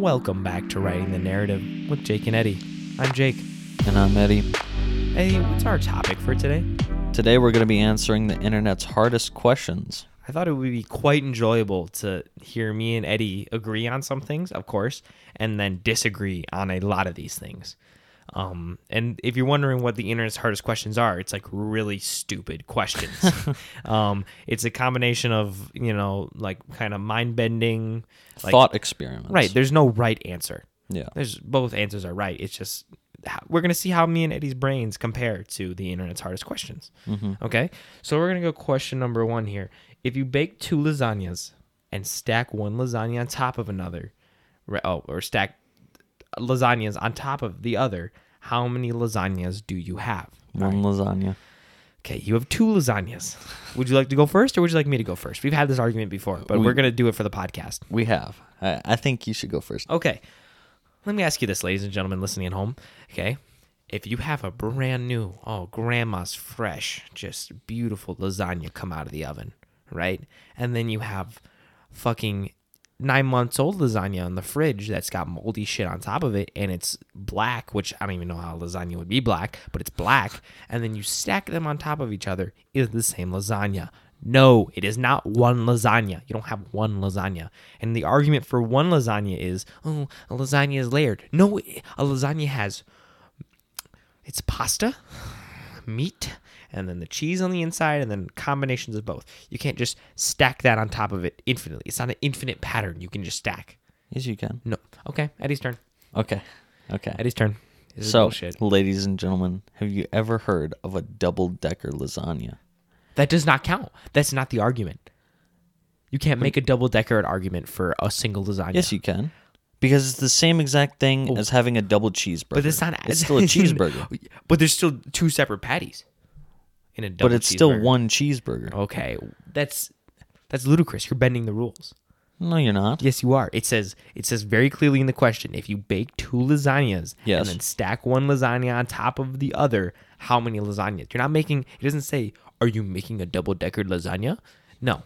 Welcome back to Writing the Narrative with Jake and Eddie. I'm Jake. And I'm Eddie. Eddie, what's our topic for today? Today we're going to be answering the internet's hardest questions. I thought it would be quite enjoyable to hear me and Eddie agree on some things, of course, and then disagree on a lot of these things. Um, and if you're wondering what the internet's hardest questions are, it's like really stupid questions. um, it's a combination of you know like kind of mind bending, like, Thought experiments. Right. There's no right answer. Yeah. There's both answers are right. It's just we're gonna see how me and Eddie's brains compare to the internet's hardest questions. Okay. So we're gonna go question number one here. If you bake two lasagnas and stack one lasagna on top of another, oh, or stack lasagnas on top of the other, how many lasagnas do you have? One lasagna. Okay, you have two lasagnas. Would you like to go first, or would you like me to go first? We've had this argument before, but We- we're gonna do it for the podcast. We have. I, I think you should go first. Okay. Let me ask you this, ladies and gentlemen listening at home. Okay. If you have a brand new, oh, grandma's fresh, just beautiful lasagna come out of the oven, right? And then you have fucking nine months old lasagna in the fridge that's got moldy shit on top of it and it's black, which I don't even know how lasagna would be black, but it's black. And then you stack them on top of each other. Is the same lasagna? No, it is not one lasagna. You don't have one lasagna. And the argument for one lasagna is, oh, a lasagna is layered. No, a lasagna has it's pasta, meat, and then the cheese on the inside, and then combinations of both. You can't just stack that on top of it infinitely. It's not an infinite pattern you can just stack. Yes, you can. No. Okay, Eddie's turn. Okay. Okay. Eddie's turn. This is so, bullshit. ladies and gentlemen, have you ever heard of a double decker lasagna? That does not count. That's not the argument. You can't make a double decker argument for a single lasagna. Yes, you can. Because it's the same exact thing oh. as having a double cheeseburger. Oh. but it's not. It's still a cheeseburger. But there's still two separate patties in a double. but it's still one cheeseburger. Okay, that's that's ludicrous. You're bending the rules. No, you're not. Yes, you are. It says it says very clearly in the question: if you bake two lasagnas Yes. and then stack one lasagna on top of the other, how many lasagnas? You're not making. It doesn't say, "Are you making a double decker lasagna?" No,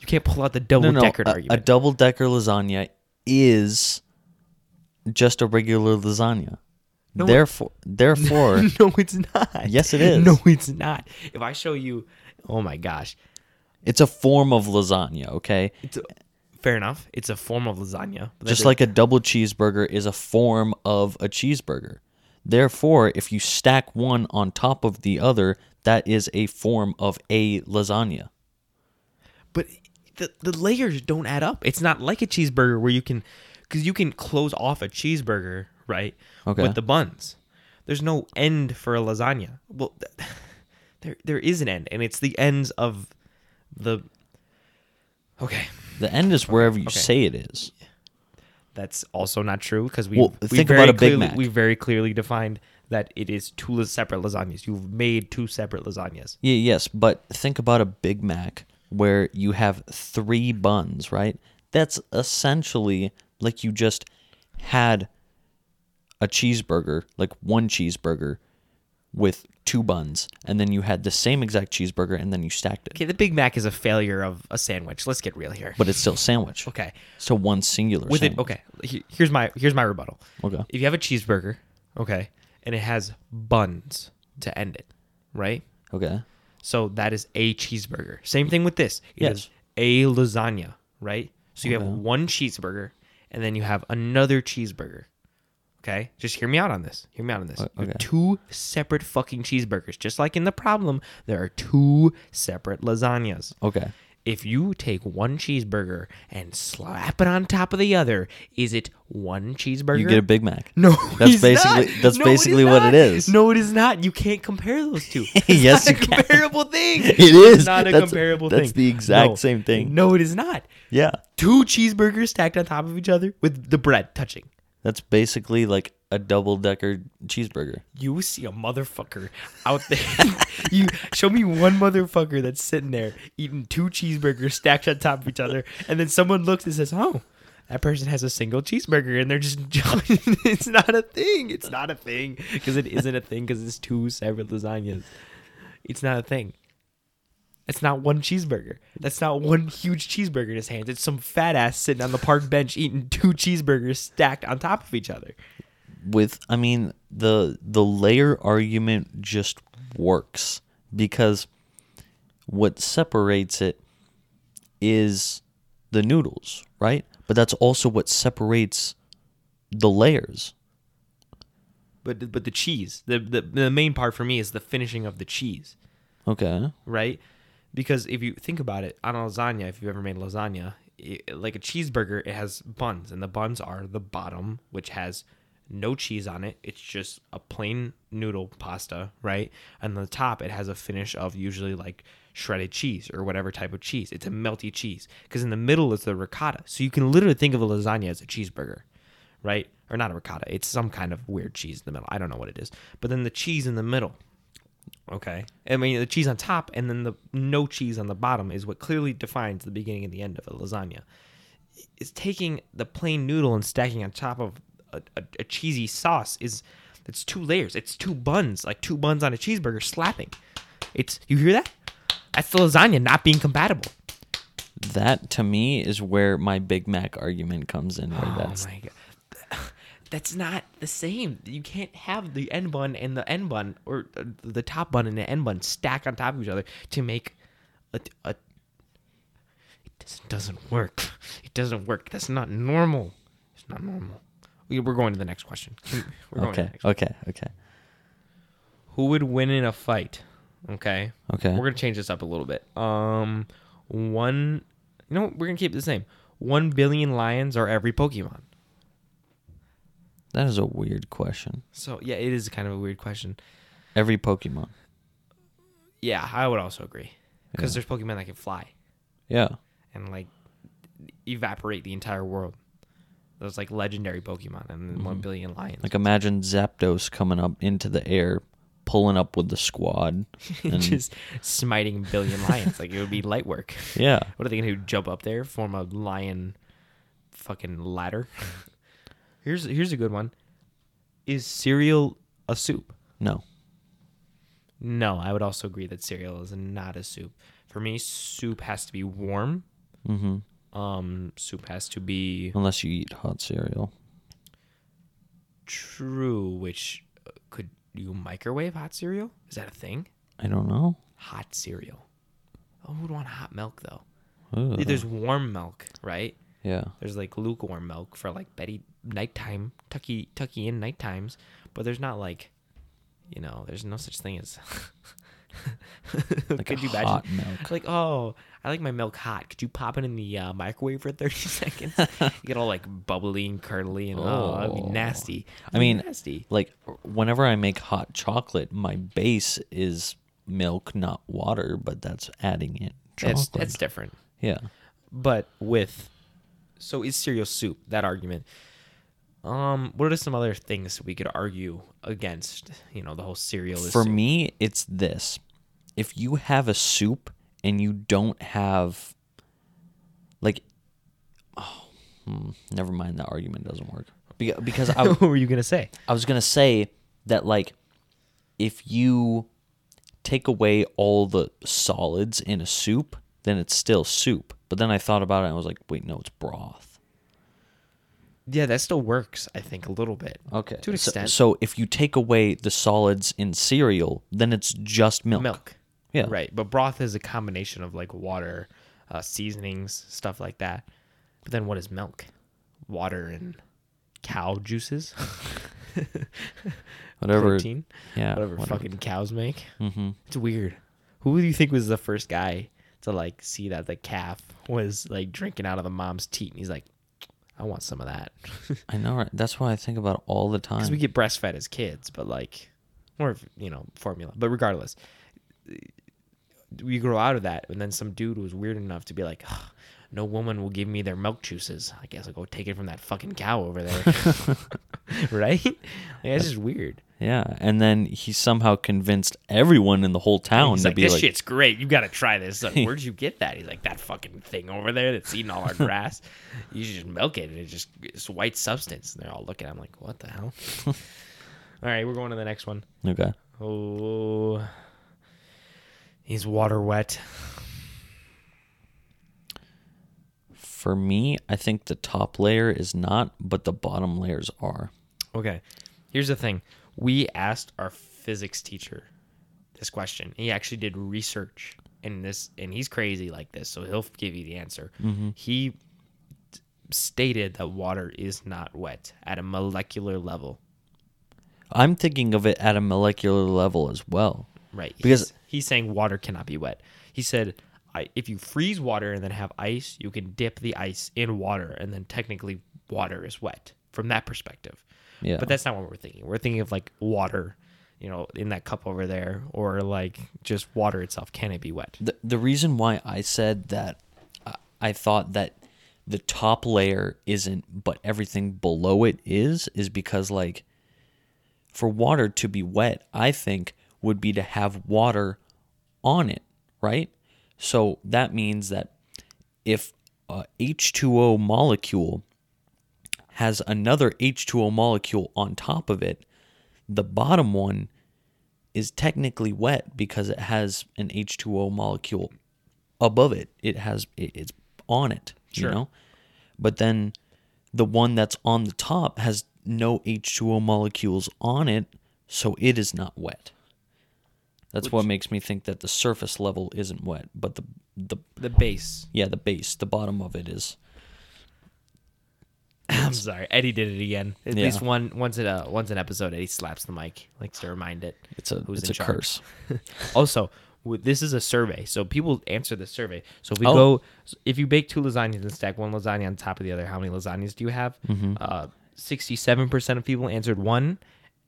you can't pull out the double No, no. decker A, a double decker lasagna is just a regular lasagna. No, therefore, therefore, no, it's not. Yes, it is. No, it's not. If I show you, oh my gosh, it's a form of lasagna. Okay, it's a, fair enough. It's a form of lasagna. just like a double cheeseburger is a form of a cheeseburger. Therefore, if you stack one on top of the other, that is a form of a lasagna. but the the layers don't add up. It's not like a cheeseburger where you can, because you can close off a cheeseburger right Okay. with the buns. There's no end for a lasagna. Well, th- there there is an end, and it's the ends of the. Okay, The end is wherever you okay. say it is. that's also not true because we Well, we think about a Big clearly, Mac. We very clearly defined that it is two separate lasagnas. You've made two separate lasagnas. Yeah, yes, but think about a Big Mac where you have three buns, right? That's essentially like you just had a cheeseburger, like one cheeseburger with two buns, and then you had the same exact cheeseburger and then you stacked it. Okay, the Big Mac is a failure of a sandwich. Let's get real here. But it's still a sandwich. Okay. So one singular with it sandwich. okay he- here's my here's my rebuttal Okay. if you have a cheeseburger okay and it has buns to end it right Okay. so that is a cheeseburger same thing with this It Yes. is a lasagna right so you have one cheeseburger and then you have another cheeseburger okay just hear me out on this hear me out on this okay. two separate fucking cheeseburgers just like in the problem there are two separate lasagnas Okay. if you take one cheeseburger and slap it on top of the other, is it one cheeseburger? You get a Big Mac. no, That's basically- not. that's No, it is basically what it is. No, it is not. You can't compare those two. Yes, you a can. comparable thing. It It's not a That's- comparable that's thing. That's the exact No. same thing. No, it is not. Yeah. Two cheeseburgers stacked on top of each other with the bread touching. That's basically like a double decker cheeseburger. You see a motherfucker out there. you show me one motherfucker that's sitting there eating two cheeseburgers stacked on top of each other, and then someone looks and says, "Oh, that person has a single cheeseburger," and they're just. it's not a thing. It's not a thing because it isn't a thing because it's two separate lasagnas. It's not a thing. That's not one cheeseburger. That's not one huge cheeseburger in his hands. It's some fat ass sitting on the park bench eating two cheeseburgers stacked on top of each other. with I mean the the layer argument just works because what separates it is the noodles, right? But that's also what separates the layers. But but the cheese, the, the the main part for me is the finishing of the cheese, Okay. right? Because if you think about it, on a lasagna, if you've ever made lasagna, it, like a cheeseburger, it has buns, and the buns are the bottom, which has no cheese on it. It's just a plain noodle pasta, right? And the top, it has a finish of usually like shredded cheese or whatever type of cheese. It's a melty cheese because in the middle is the ricotta. So you can literally think of a lasagna as a cheeseburger, right? Or not a ricotta. It's some kind of weird cheese in the middle. I don't know what it is. But then the cheese in the middle. Okay. I mean, the cheese on top and then the no cheese on the bottom is what clearly defines the beginning and the end of a lasagna. It's taking the plain noodle and stacking on top of a, a, a cheesy sauce is it's two layers. It's two buns, like two buns on a cheeseburger slapping. It's you hear that? That's the lasagna not being compatible. That to me is where my Big Mac argument comes in. Where oh that's oh my god. That's not the same. You can't have the end bun and the end bun, or uh, the top bun and the end bun stack on top of each other to make a. a it doesn't, doesn't work. It doesn't work. That's not normal. It's not normal. We- We're going to the next question. We're going okay. next Okay. Okay. Who would win in a fight? Okay. Okay. We're gonna change this up a little bit. Um, one. You know, we're gonna keep it the same. One billion lions are every Pokemon. That is a weird question. So yeah, it is kind of a weird question. Every Pokemon. Yeah, I would also agree because there's Pokemon that can fly Yeah. and like evaporate the entire world. Those like legendary Pokemon and then one mm-hmm. billion lions. Like imagine Zapdos coming up into the air, pulling up with the squad. And just smiting billion lions. Like it would be light work. yeah. What are they gonna do? Jump up there, form a lion, fucking ladder? Here's here's a good one. Is cereal a soup? No. No, I would also agree that cereal is not a soup. For me, soup has to be warm. Mm-hmm. Um, soup has to be Unless you eat hot cereal. true. Which uh, could you microwave hot cereal? Is that a thing? I don't know. Hot cereal. Oh, who would want hot milk though? Ugh. There's warm milk, right? Yeah. There's like lukewarm milk for like Betty nighttime, tucky tucky in night times, but there's not like, you know, there's no such thing as. Like Could you imagine? hot milk. Like, oh, I like my milk hot. Could you pop it in the uh, microwave for 30 seconds? you get all like bubbly and curdly, and oh, that'd be Oh. nasty. I mean, nasty. Like whenever I make hot chocolate, my base is milk, not water, but that's adding it. That's that's different. yeah. But with, so is cereal soup? That argument. Um, what are some other things we could argue against? You know, the whole cereal For soup? me, it's this. If you have a soup and you don't have like oh, hmm, never mind that argument doesn't work. Because I what were you gonna say? I was gonna say that like if you take away all the solids in a soup, then it's still soup. But then I thought about it and I was like, wait, no, it's broth. Yeah, that still works. I think a little bit. Okay. to an So- extent. So, if you take away the solids in cereal, then it's just milk. milk. Yeah. Right. But broth is a combination of like water, uh, seasonings, stuff like that. But then what is milk? Water and cow juices, Whatever. protein, Yeah. whatever, whatever. fucking cows make. Mm-hmm. It's weird. Who do you think was the first guy to like see that the calf was like drinking out of the mom's teat? And he's like, I want some of that. I know. Right? That's what I think about all the time. Because we get breastfed as kids, but like, or you know, formula. But regardless, we grow out of that, and then some dude was weird enough to be like, "Ugh, "No woman will give me their milk juices. I guess I'll go take it from that fucking cow over there." right? Like, that's just weird. Yeah, and then he somehow convinced everyone in the whole town He's to like, be this like, shit's great. You got to try this." Like, where'd you get that? He's like, "That fucking thing over there that's eating all our grass. you should just milk it, and it's just it's white substance." And they're all looking. I'm like, "What the hell?" all right, we're going to the next one. Okay. Oh, he's water wet? For me, I think the top layer is not, but the bottom layers are. Okay. Here's the thing. We asked our physics teacher this question. He actually did research in this and he's crazy like this, so he'll give you the answer. Mm-hmm. He t- stated that water is not wet at a molecular level. I'm thinking of it at a molecular level as well. Right. Because- he's, he's saying water cannot be wet. He said I, if you freeze water and then have ice, you can dip the ice in water and then technically water is wet from that perspective. Yeah. But that's not what we're thinking. We're thinking of like water, you know, in that cup over there or like just water itself. Can it be wet? the the reason why I said that I- I thought that the top layer isn't, but everything below it is, is because like for water to be wet, I think would be to have water on it, right? So that means that if a H2O molecule has another H2O molecule on top of it, the bottom one is technically wet because it has an H2O molecule above it. It has it's on it, Sure. you know. But then the one that's on the top has no H2O molecules on it, so it is not wet. That's what makes me think that the surface level isn't wet, but the the The base. yeah, the base, the bottom of it is. I'm sorry, Eddie did it again. At Yeah. least one once in a once an episode, Eddie slaps the mic, likes to remind it. It's a it's a charge. curse. Also, this is a survey, so people answer the survey. So if we Oh. go, if you bake two lasagnas and stack one lasagna on top of the other, how many lasagnas do you have? Mm-hmm. Uh, Sixty-seven percent of people answered one,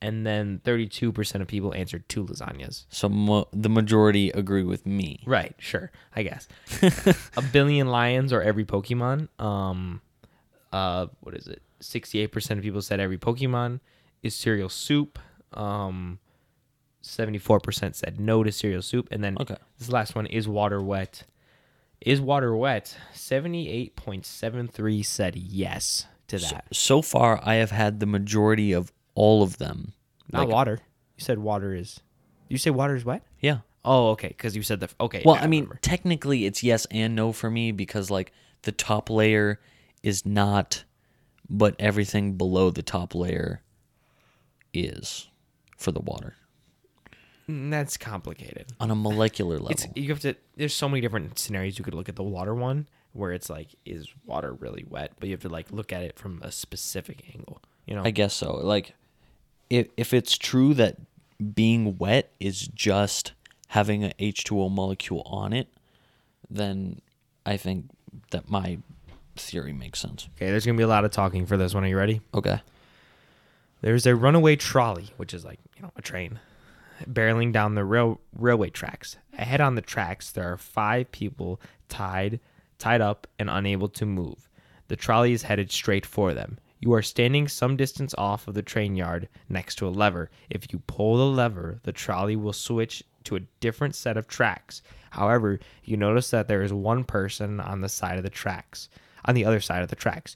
and then thirty-two percent of people answered two lasagnas. So mo- the majority agree with me. Right, sure, I guess. a billion lions or every Pokemon. Um, uh, what is it? Sixty-eight percent of people said every Pokemon is cereal soup. Um, seventy-four percent said no to cereal soup, and then Okay. this last one is water wet. Is water wet? Seventy-eight point seven three said yes to that. So far, I have had the majority of all of them. Not Like- water. You said water is. You say water is wet? Yeah. Oh, okay. Because you said the okay. Well, now I mean, technically, it's yes and no for me because like the top layer is not, but everything below the top layer is for the water Mm, that's complicated. on a molecular level. It's you have to. There's so many different scenarios you could look at the water one where it's like, is water really wet? But you have to like look at it from a specific angle. You know, I guess so. Like, if if it's true that being wet is just having a H2O molecule on it, then I think that my theory makes sense. okay. There's gonna be a lot of talking for this one. Are you ready? Okay. There's a runaway trolley, which is like you know a train, barreling down the rail railway tracks. Ahead on the tracks, there are five people tied tied up and unable to move. The trolley is headed straight for them. You are standing some distance off of the train yard next to a lever. If you pull the lever, the trolley will switch to a different set of tracks. However, you notice that there is one person on the side of the tracks, on the other side of the tracks.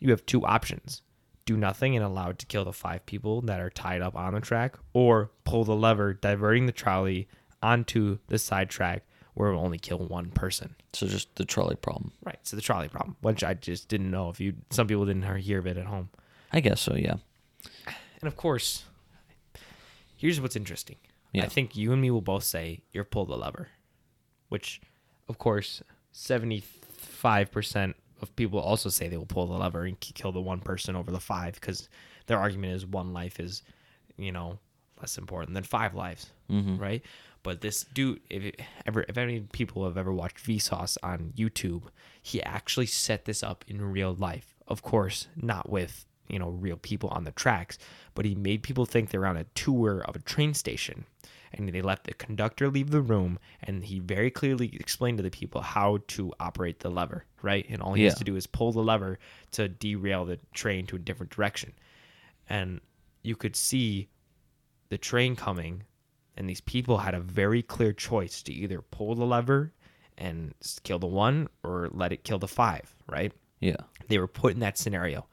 You have two options do nothing and allow it to kill the five people that are tied up on the track, or pull the lever, diverting the trolley onto the side track where it will only kill one person. So just the trolley problem. Right. So the trolley problem, which I just didn't know if you, some people didn't hear of it at home. I guess so. Yeah. And of course, here's what's interesting. Yeah. I think you and me will both say you're pull the lever, which, of course, 75% of people also say they will pull the lever and kill the one person over the five because their argument is one life is, you know, less important than five lives, mm-hmm. right? But this dude, if ever, if any people have ever watched Vsauce on YouTube, he actually set this up in real life. Of course, not with you know real people on the tracks, but he made people think they're on a tour of a train station, and they let the conductor leave the room, and he very clearly explained to the people how to operate the lever, right? And all he has to do is pull the lever to derail the train to a different direction, and you could see the train coming and these people had a very clear choice to either pull the lever and kill the one or let it kill the five right Yeah. they were put in that scenario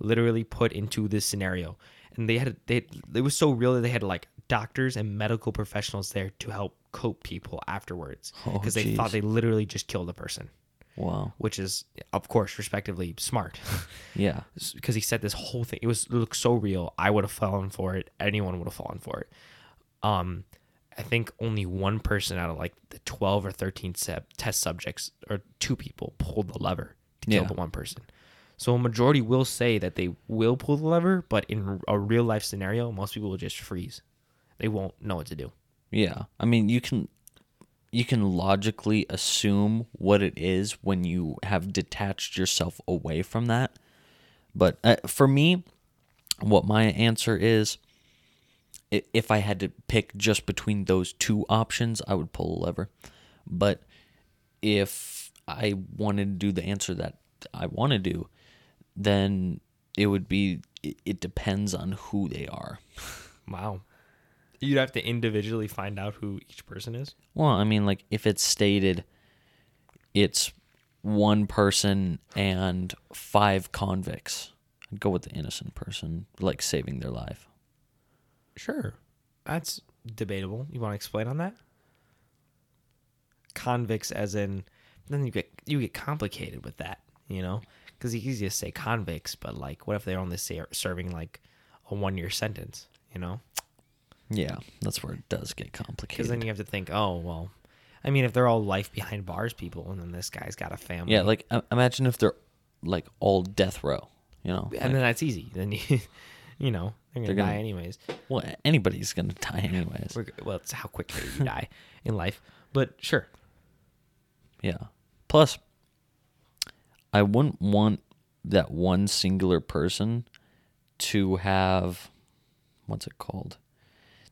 literally put into this scenario and they had they it was so real that they had like doctors and medical professionals there to help cope people afterwards Oh, because they thought they literally just killed a person Wow. which is of course respectively smart Yeah. because he said this whole thing it was it looked so real i would have fallen for it anyone would have fallen for it um i think only one person out of like the 12 or 13 sub- test subjects or two people pulled the lever to kill Yeah. the one person so a majority will say that they will pull the lever but in a real life scenario most people will just freeze they won't know what to do Yeah. I mean, you can you can logically assume what it is when you have detached yourself away from that. But uh, for me, what my answer is if I had to pick just between those two options, I would pull a lever. But if I wanted to do the answer that I want to do, then it would be it, it depends on who they are. wow you'd have to individually find out who each person is Well, I mean, like if it's stated it's one person and five convicts, I'd go with the innocent person, like saving their life. Sure. That's debatable. You want to explain on that? Convicts as in then you get you get complicated with that, you know? Cuz you easy to say convicts, but like what if they're only ser- serving like a 1 year sentence, you know? Yeah, that's where it does get complicated. Cuz then you have to think, "Oh, well, I mean if they're all life behind bars people and then this guy's got a family." yeah, like uh, imagine if they're like all death row, you know? and Like, then that's easy. Then you you know, they're to They're die gonna- anyways. well, anybody's gonna die anyways. We're, well, it's how quickly you die in life. But sure. Yeah. Plus, I wouldn't want that one singular person to have what's it called?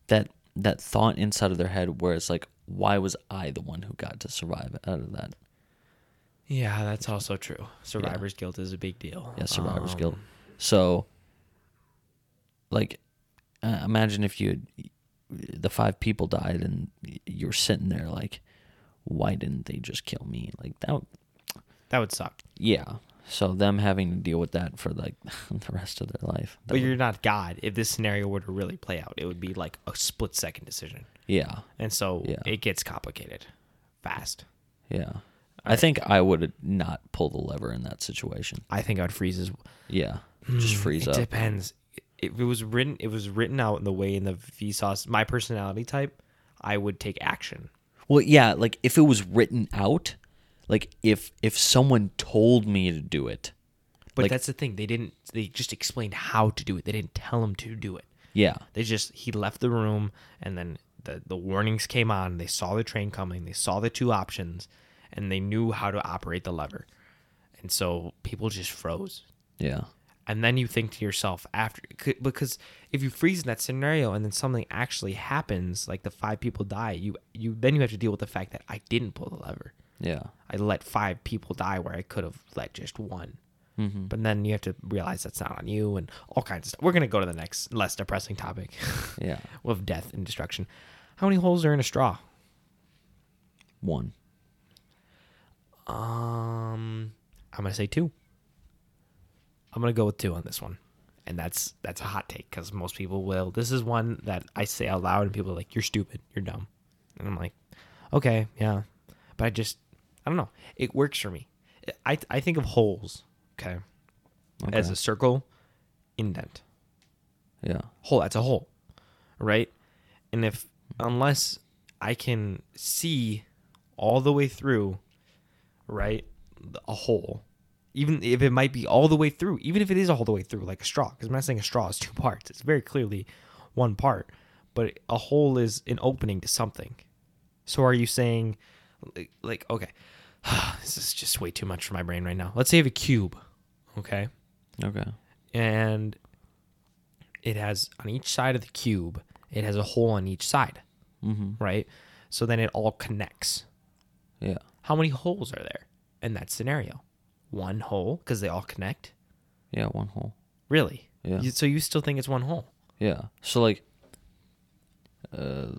That that thought inside of their head where it's like, why was I the one who got to survive out of that? Yeah, that's also true. Survivor's guilt is a big deal. Yeah, survivor's Um, guilt. So, like, uh, imagine if you the five people died and you're sitting there like, why didn't they just kill me? Like that. would- That would suck. Yeah. So them having to deal with that for like the rest of their life. But you're not God. If this scenario were to really play out, it would be like a split second decision. yeah, And so Yeah. it gets complicated fast. yeah. I think I would not pull the lever in that situation. I think I'd freeze as Yeah, just freeze Hmm, it up. depends. If it was written it was written out in the way in the Vsauce my personality type, I would take action. Well, yeah, like if it was written out, like if if someone told me to do it, But Like- that's the thing. They didn't they just explained how to do it. They didn't tell him to do it. yeah, They just he left the room and then the the warnings came on. They saw the train coming. They saw the two options and they knew how to operate the lever. And so people just froze. yeah, And then you think to yourself after because if you freeze in that scenario and then something actually happens, like the five people die, you you then you have to deal with the fact that I didn't pull the lever. Yeah, I let five people die where I could have let just one. mm-hmm. But then you have to realize that's not on you and all kinds of stuff. We're gonna go to the next less depressing topic. yeah. of death and destruction. How many holes are in a straw? One. Um, I'm gonna say two. I'm gonna go with two on this one, and that's that's a hot take because most people will. This is one that I say out loud, and people are like, "You're stupid. You're dumb," and I'm like, "Okay, yeah," but I just I don't know. It works for me. I I think of holes, okay, as a circle indent. Yeah, hole that's a hole right and if unless i can see all the way through right a hole even if it might be all the way through even if it is all the way through like a straw because i'm not saying a straw is two parts it's very clearly one part but a hole is an opening to something so are you saying like okay this is just way too much for my brain right now let's say you have a cube okay okay, and it has on each side of the cube it has a hole on each side mm-hmm. right so then it all connects yeah, how many holes are there in that scenario one hole because they all connect yeah. One hole. really Yeah. You- so you still think it's one hole Yeah. So like, uh,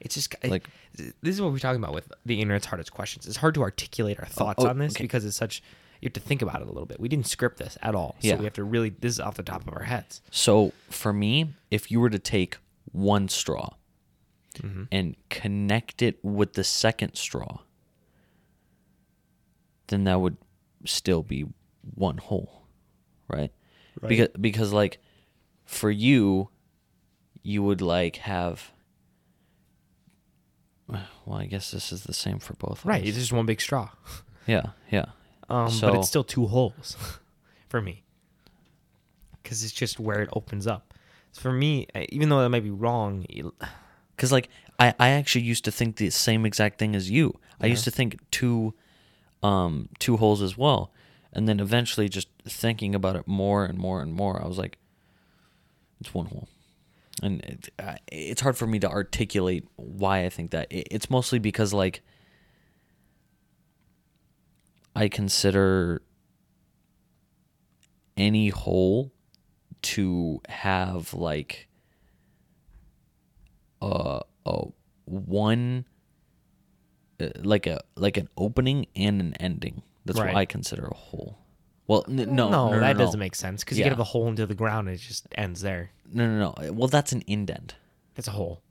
it's just Like- like this is what we're talking about with the internet's hardest questions it's hard to articulate our thoughts oh, on this okay. because it's such you have to think about it a little bit we didn't script this at all so Yeah. we have to really this is off the top of our heads so for me, if you were to take one straw Mm-hmm. and connect it with the second straw, then that would still be one hole, right? Right. Because because like for you, you would like have. Well, I guess this is the same for both. of Right. It's just one big straw. Yeah, yeah. Um, but it's still two holes for me. Because it's just where it opens up. For me, even though that might be wrong, Because like I, I actually used to think the same exact thing as you. I used to think two, um, two holes as well, and then eventually just thinking about it more and more and more, I was like, it's one hole, and it, I- it's hard for me to articulate why I think that. It- It's mostly because like I consider any hole to have like uh, a one uh, like a like an opening and an ending. That's Right. what I consider a hole. Well, n- no, no, no, that no. doesn't make sense. Because you Yeah. have a hole into the ground and it just ends there. No, no, no. Eh, well, that's an indent. That's a hole.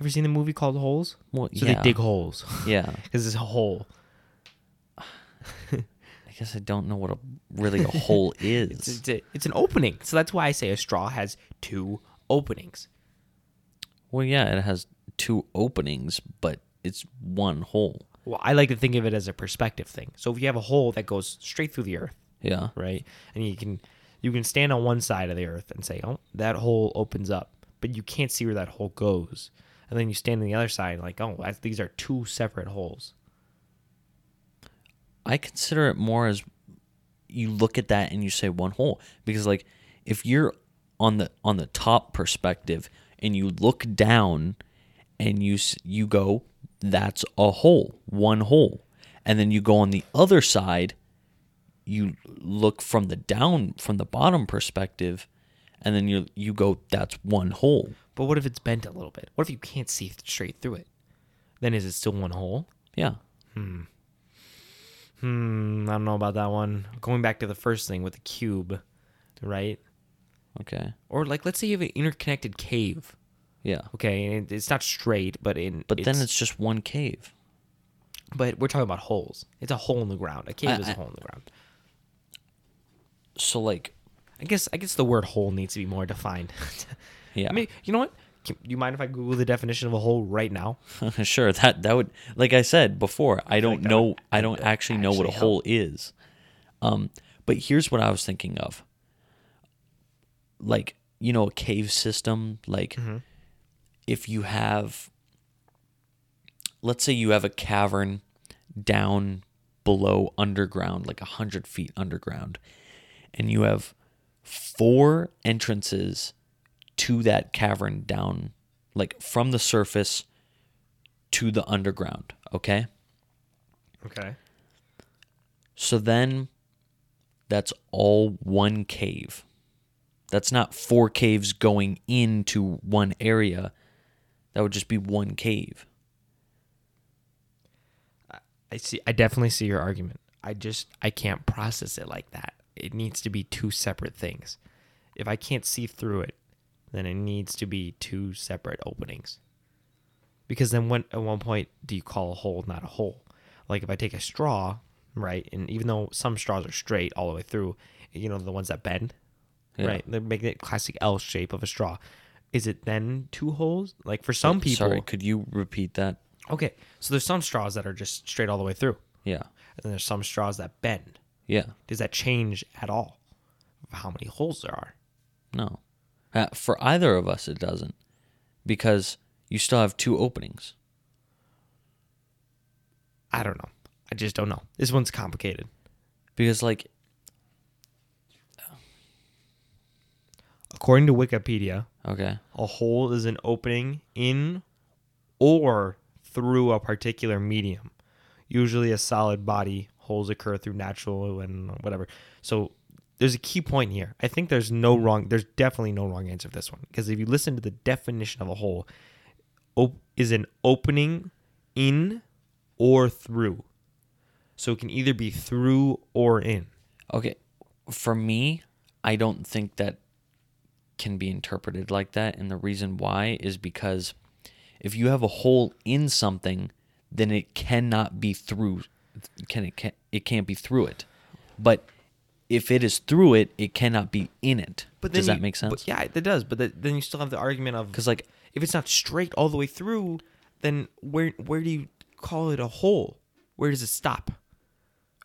Ever seen the movie called Holes? Well, So yeah, they dig holes Yeah, because it's a hole. I guess I don't know what a really a hole It's, is. it's, a- it's an opening. So that's why I say a straw has two openings. Well, yeah, it has two openings, but it's one hole. Well, I like to think of it as a perspective thing. So if you have a hole that goes straight through the earth, Yeah, right, and you can you can stand on one side of the earth and say, "Oh, that hole opens up," but you can't see where that hole goes. And then you stand on the other side, like, "Oh, that's, these are two separate holes." I consider it more as you look at that and you say one hole because like if you're on the on the top perspective and you look down and you you go that's a hole one hole and then you go on the other side you look from the down from the bottom perspective and then you you go that's one hole But what if it's bent a little bit? What if you can't see straight through it? Then is it still one hole? yeah Hmm, I don't know about that one. Going back to the first thing with the cube, right? okay Or like, let's say you have an interconnected cave. Yeah Okay, and it- it's not straight, but in but then it's just one cave but we're talking about holes. It's a hole in the ground. A cave I- is a I- hole in the ground. so like I guess I guess the word hole needs to be more defined. yeah I mean, you know what? Can, do you mind if I Google the definition of a hole right now? sure that that would like i said before i don't that know would- i don't actually know what a actually hole is um but here's what i was thinking of like you know a cave system like Mm-hmm. If you have let's say you have a cavern down below underground like a hundred feet underground and you have four entrances to that cavern down like from the surface to the underground okay? Okay. so then that's all one cave. That's not four caves going into one area that would just be one cave I see. I definitely see your argument. I just I can't process it like that. It needs to be two separate things. If I can't see through it, then it needs to be two separate openings. Because then, when at one point do you call a hole not a hole? Like if I take a straw, right, and even though some straws are straight all the way through, you know the ones that bend, Yeah. right? They make it classic L shape of a straw. Is it then two holes? Like for some people, sorry could you repeat that okay. So there's some straws that are just straight all the way through yeah and then there's some straws that bend. yeah Does that change at all? How many holes there are? no uh, for either of us it doesn't because you still have two openings I don't know. I just don't know. This one's complicated. because like According to Wikipedia, okay a hole is an opening in or through a particular medium. Usually a solid body. Holes occur through natural and whatever. So there's a key point here. I think there's no wrong there's definitely no wrong answer for this one because if you listen to the definition of a hole op- is an opening in or through. So it can either be through or in. Okay, for me, I don't think that can be interpreted like that. And the reason why is because if you have a hole in something, then it cannot be through can it can it can't be through it. But if it is through it, it cannot be in it. But then does that you- make sense? But yeah, it does. But the, then you still have the argument of Because like if it's not straight all the way through, then where where do you call it a hole? Where does it stop?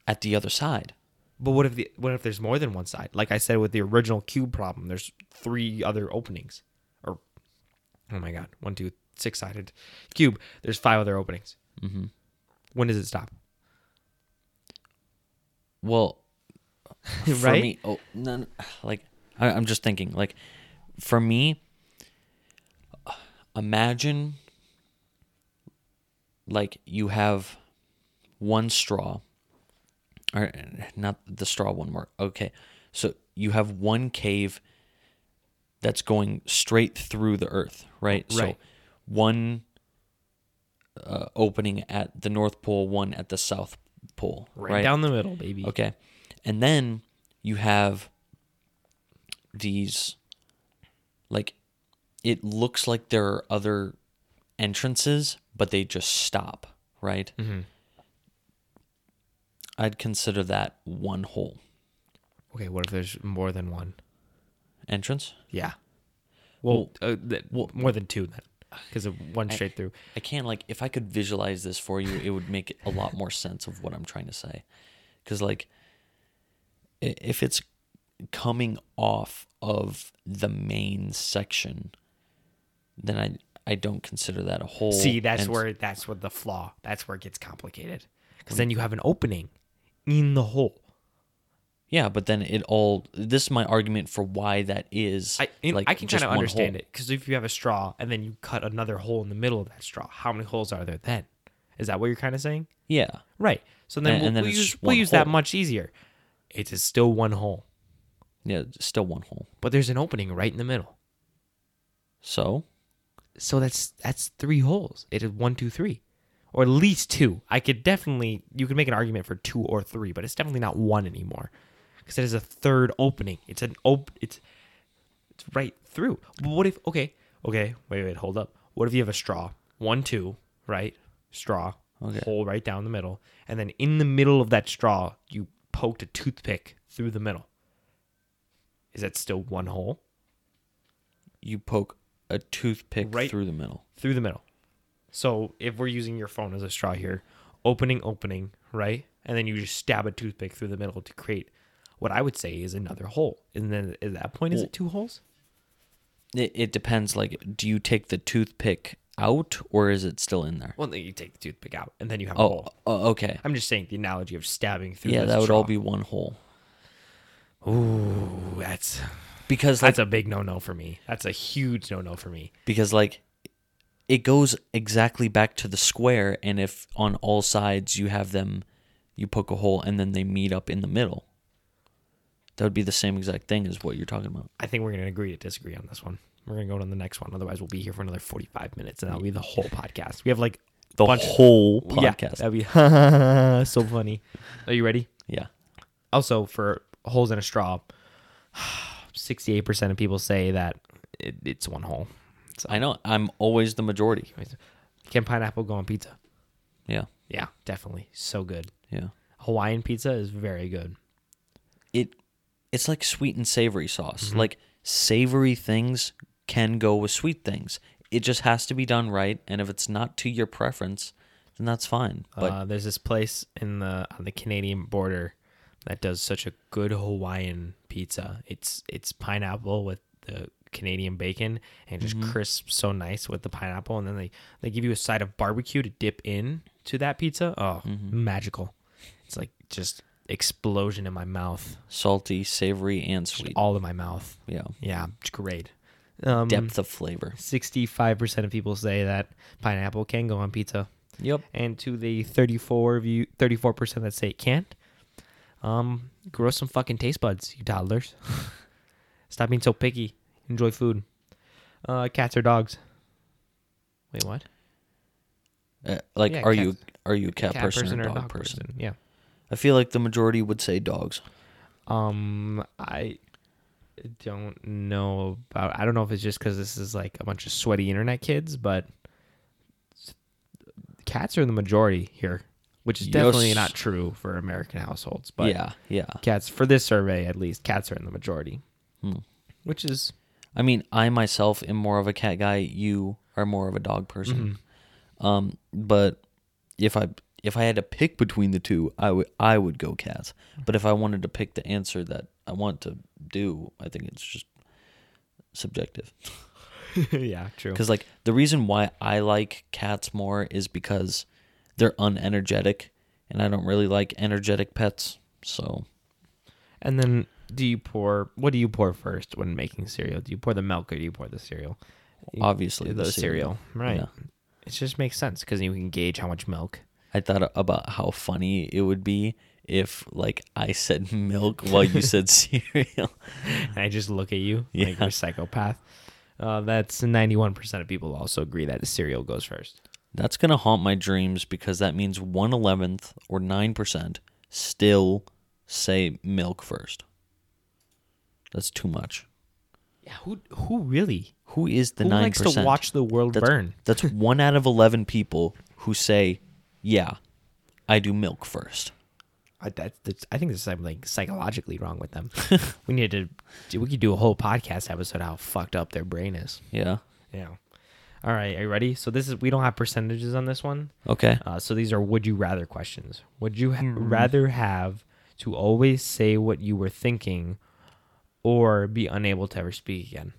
at the other side, But what if the what if there's more than one side? Like I said with the original cube problem, there's three other openings. Or oh my god, one, two, six sided cube. There's five other openings. Mhm. When does it stop? well, for Right? me, oh, none, like I, I'm just thinking, like for me, imagine like you have one straw, or not the straw one more. Okay, so you have one cave that's going straight through the earth, right? Right. So one uh, opening at the North Pole, one at the South Pole, Right, right? down the middle, baby. Okay. And then you have these like it looks like there are other entrances, but they just stop, right? Mhm. I'd consider that one hole Okay, what if there's more than one? entrance. Yeah. Well, uh, th- well- more than two then, because of one I- straight through. I can't like if I could visualize this for you, it would make a lot more sense of what I'm trying to say. Cuz like if it's coming off of the main section, then I I don't consider that a hole. See, that's and- where that's where the flaw. That's where it gets complicated. Because then you have an opening in the hole. Yeah, but then it all this is my argument for why that is I in, like I can kind of understand hole. it because if you have a straw and then you cut another hole in the middle of that straw, how many holes are there then? Is that what you're kind of saying? Yeah. Right. So then And- we'll, and then we'll use, we'll use that much easier. It is still one hole, Yeah, still one hole. but there's an opening right in the middle. So, So that's that's three holes. It is one, two, three, or at least two. I could definitely you could make an argument for two or three, but it's definitely not one anymore because it is a third opening. It's an op. It's it's right through. But what if? Okay, okay. Wait, wait. Hold up. What if you have a straw? One, two, right? Straw. Okay. Hole right down the middle, and then in the middle of that straw, you poked a toothpick through the middle. Is that still one hole? you poke a toothpick Right- through the middle. through the middle. So if we're using your phone as a straw here, opening, opening, right? And then you just stab a toothpick through the middle to create what I would say is another hole. And then at that point, is it two holes? It, it depends. Like, do you take the toothpick out or is it still in there? Well, then you take the toothpick out, and then you have a Oh, hole. oh okay. I'm just saying the analogy of stabbing through. Yeah, that would all be one hole. Ooh, that's Because like, that's a big no-no for me. That's a huge no-no for me. because like, it goes exactly back to the square, and if on all sides you have them, you poke a hole and then they meet up in the middle. That would be the same exact thing as what you're talking about. I think we're gonna agree to disagree on this one. We're gonna go to the next one. Otherwise, we'll be here for another 45 minutes, and that'll be the whole podcast. We have like The whole Yeah, podcast. that'd be so funny. Are you ready? yeah. Also, for holes in a straw, 68% of people say that it, it's one hole. So, I know. I'm always the majority. can pineapple go on pizza? Yeah. Yeah, definitely. So good. Yeah. Hawaiian pizza is very good. It it's like sweet and savory sauce. Like savory things can go with sweet things. It just has to be done right, and if it's not to your preference, then that's fine. But uh, there's this place in the on the Canadian border that does such a good Hawaiian pizza. It's it's pineapple with the Canadian bacon and just crisp so nice with the pineapple, and then they they give you a side of barbecue to dip in to that pizza. Oh, magical! It's like just explosion in my mouth, salty, savory, and sweet. all in my mouth. Yeah. Yeah, it's great. Um, Depth of flavor. Sixty-five percent of people say that pineapple can go on pizza. Yep. and to the 34 view 34% that say it can't um grow some fucking taste buds you toddlers stop being so picky enjoy food uh cats or dogs wait what Uh, like, Yeah, are you are you a cat, person, or dog, person? yeah I feel like the majority would say dogs. um i don't know about i don't know if it's just because this is like a bunch of sweaty internet kids but cats are the majority here which is definitely Yes. not true for American households. But yeah, yeah. cats for this survey at least, cats are in the majority, Hmm. which is I mean, I myself am more of a cat guy. You are more of a dog person. Um, but if I if I had to pick between the two, I would I would go cats. But if I wanted to pick the answer that I want to do, I think it's just subjective. yeah, true. Because like the reason why I like cats more is because they're unenergetic, and I don't really like energetic pets. So And then, do you pour? What do you pour first when making cereal? Do you pour the milk or do you pour the cereal? Obviously the, cereal, right? Yeah. It just makes sense because you can gauge how much milk. I thought about how funny it would be if like I said milk while you said cereal. And I just look at you like you're a psychopath. Uh, that's ninety-one percent of people also agree that the cereal goes first. That's gonna haunt my dreams because that means one eleventh or nine percent still say milk first. That's too much. Yeah, who who really? Who is the who nine likes percent? to watch the world that's, burn? That's one out of eleven people who say, "Yeah, I do milk first. I, that's, that's, I think there's something psychologically wrong with them. we need to. We could do a whole podcast episode how fucked up their brain is. Yeah. Yeah. All right, are you ready? So this is we don't have percentages on this one. Okay. Uh, so these are would you rather questions. Would you ha- rather have to always say what you were thinking, or be unable to ever speak again?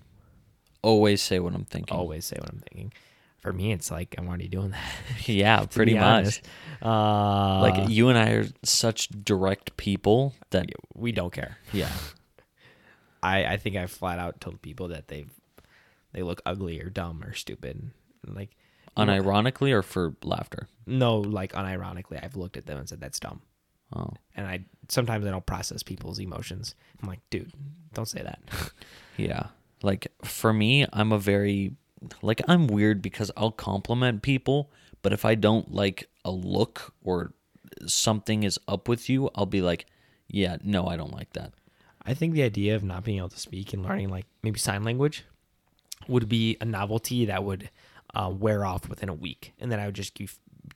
Always say what I'm thinking. Always say what I'm thinking. For me, it's like I'm already doing that. Yeah, pretty much. Uh, like you and I are such direct people that we don't care. yeah. I I think I flat out told people that they they look ugly or dumb or stupid. Like Unironically or for laughter? no, like unironically, I've looked at them and said that's dumb. Oh. And I sometimes I don't process people's emotions. I'm like, dude, don't say that. Yeah. Like for me, I'm a very like I'm weird because I'll compliment people, but if I don't like a look or something is up with you, I'll be like, yeah, no, I don't like that. I think the idea of not being able to speak and learning like maybe sign language would be a novelty that would uh, wear off within a week, and then I would just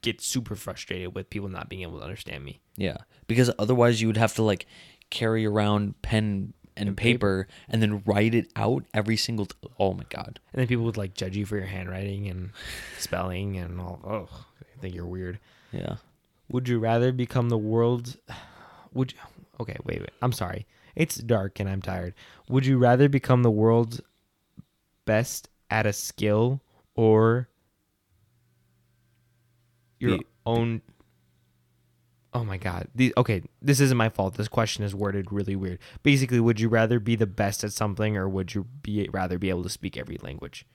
get super frustrated with people not being able to understand me. Yeah. Because otherwise you would have to like carry around pen and, paper, and then write it out every single t- Oh my god. And then people would like judge you for your handwriting and spelling and all. Oh, I think you're weird. Yeah. Would you rather become the world's? Would you? Okay, wait, wait. I'm sorry. It's dark and I'm tired. Would you rather become the world's best at a skill or your Be- own? Oh my god. The, okay, this isn't my fault. This question is worded really weird. Basically, would you rather be the best at something or would you be rather be able to speak every language?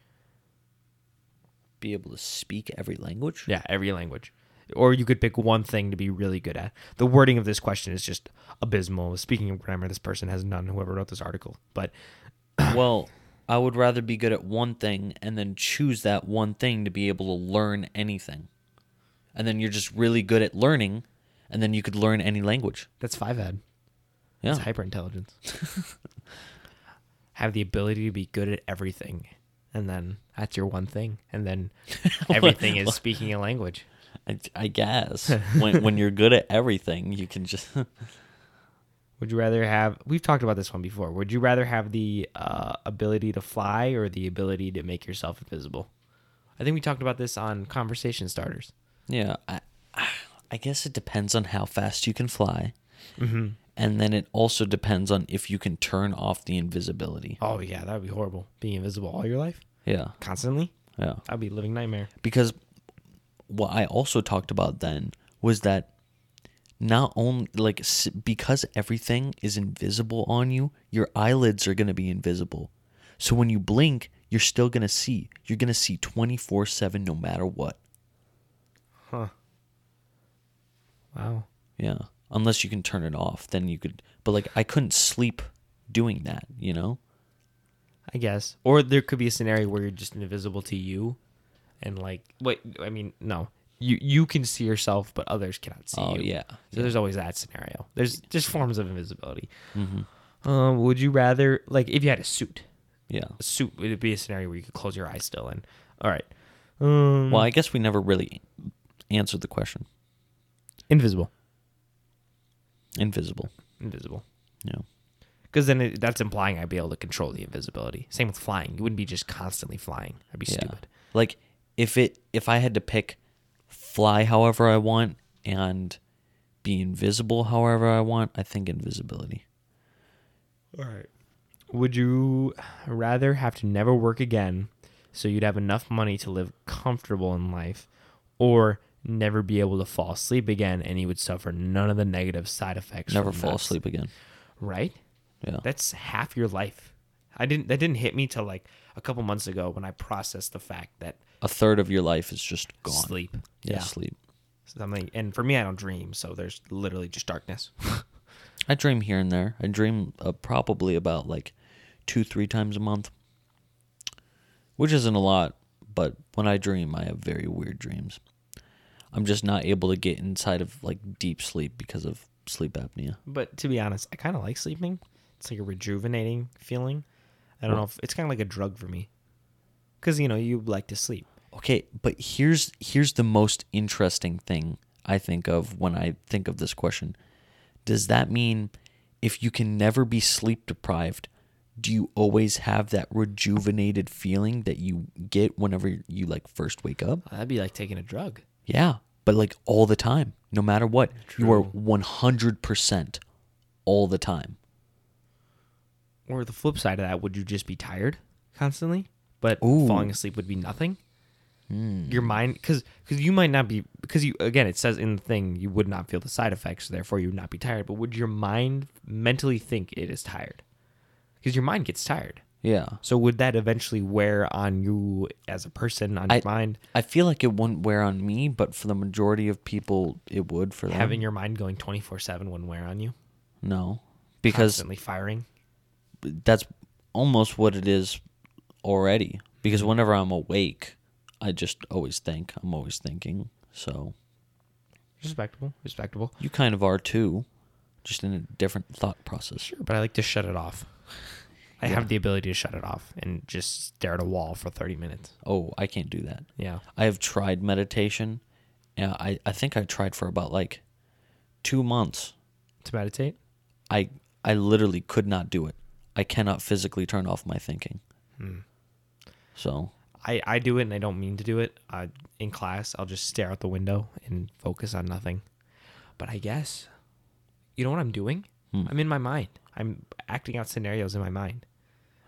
Be able to speak every language? Yeah, every language. Or you could pick one thing to be really good at. The wording of this question is just abysmal. Speaking of grammar, this person has none, whoever wrote this article. But well, I would rather be good at one thing and then choose that one thing to be able to learn anything. And then you're just really good at learning, and then you could learn any language. that's five ed. Yeah. It's hyper intelligence. Have the ability to be good at everything. And then that's your one thing. And then everything is speaking a language. I, I guess when when you're good at everything, you can just Would you rather have? We've talked about this one before. Would you rather have the uh, ability to fly or the ability to make yourself invisible? I think we talked about this on conversation starters. Yeah. I I guess it depends on how fast you can fly, Mm-hmm. and then it also depends on if you can turn off the invisibility. Oh yeah, that would be horrible. Being invisible all your life, Yeah, constantly. yeah. That'd be a living nightmare. because what I also talked about then was that not only like because everything is invisible on you, your eyelids are going to be invisible. So when you blink, you're still going to see. You're going to see 24/7 no matter what. Huh. Wow. Yeah. Unless you can turn it off, then you could but like I couldn't sleep doing that, you know? I guess. Or there could be a scenario where you're just invisible to you, and like, wait. I mean, no. You you can see yourself, but others cannot see Oh, you. yeah. So there's always that scenario. There's just forms of invisibility. Mhm. Um, would you rather like if you had a suit? Yeah. A suit would be a scenario where you could close your eyes still. And all right. Um, Well, I guess we never really answered the question. Invisible. Invisible. Invisible. Yeah. Because then it, that's implying I'd be able to control the invisibility. Same with flying. You wouldn't be just constantly flying. I'd be Yeah. stupid. Like if it if I had to pick fly however I want and be invisible however I want, I think invisibility. All right. Would you rather have to never work again so you'd have enough money to live comfortable in life or never be able to fall asleep again and you would suffer none of the negative side effects? Never fall nuts? asleep again. Right? Yeah. That's half your life. I didn't that didn't hit me till like a couple months ago when I processed the fact that A third of your life is just gone. sleep. Yeah, sleep. Something and for me I don't dream, so there's literally just darkness. I dream here and there. I dream uh, probably about like two, three times a month, which isn't a lot. But when I dream, I have very weird dreams. I'm just not able to get inside of like deep sleep because of sleep apnea. But to be honest, I kind of like sleeping. It's like a rejuvenating feeling. I don't know if it's kind of like a drug for me. Cuz you know, you like to sleep. Okay, but here's here's the most interesting thing I think of when I think of this question. Does that mean if you can never be sleep deprived, do you always have that rejuvenated feeling that you get whenever you like first wake up? That'd be like taking a drug. Yeah, but like all the time, no matter what, you are 100% all the time. Or the flip side of that, would you just be tired constantly? But Ooh. falling asleep would be nothing? Hmm. Your mind cuz cuz you might not be because you again it says in the thing you would not feel the side effects therefore you would not be tired, but would your mind mentally think it is tired? Cuz your mind gets tired. Yeah. So would that eventually wear on you as a person, on your mind? I feel like it wouldn't wear on me, but for the majority of people, it would for them. Having your mind going 24/7 wouldn't wear on you? no, because Constantly firing? that's almost what it is already. Because mm-hmm. whenever I'm awake, I just always think. I'm always thinking. So Respectable. Respectable. you kind of are too, just in a different thought process. Sure, but I like to shut it off. I Yeah. have the ability to shut it off and just stare at a wall for 30 minutes. Oh, I can't do that. Yeah. I have tried meditation. Yeah, I, I think I tried for about like two months. To meditate? I I literally could not do it. I cannot physically turn off my thinking. Hmm. So I, I do it and I don't mean to do it. I, in class, I'll just stare out the window and focus on nothing. But I guess, you know what I'm doing? Hmm. I'm in my mind. I'm acting out scenarios in my mind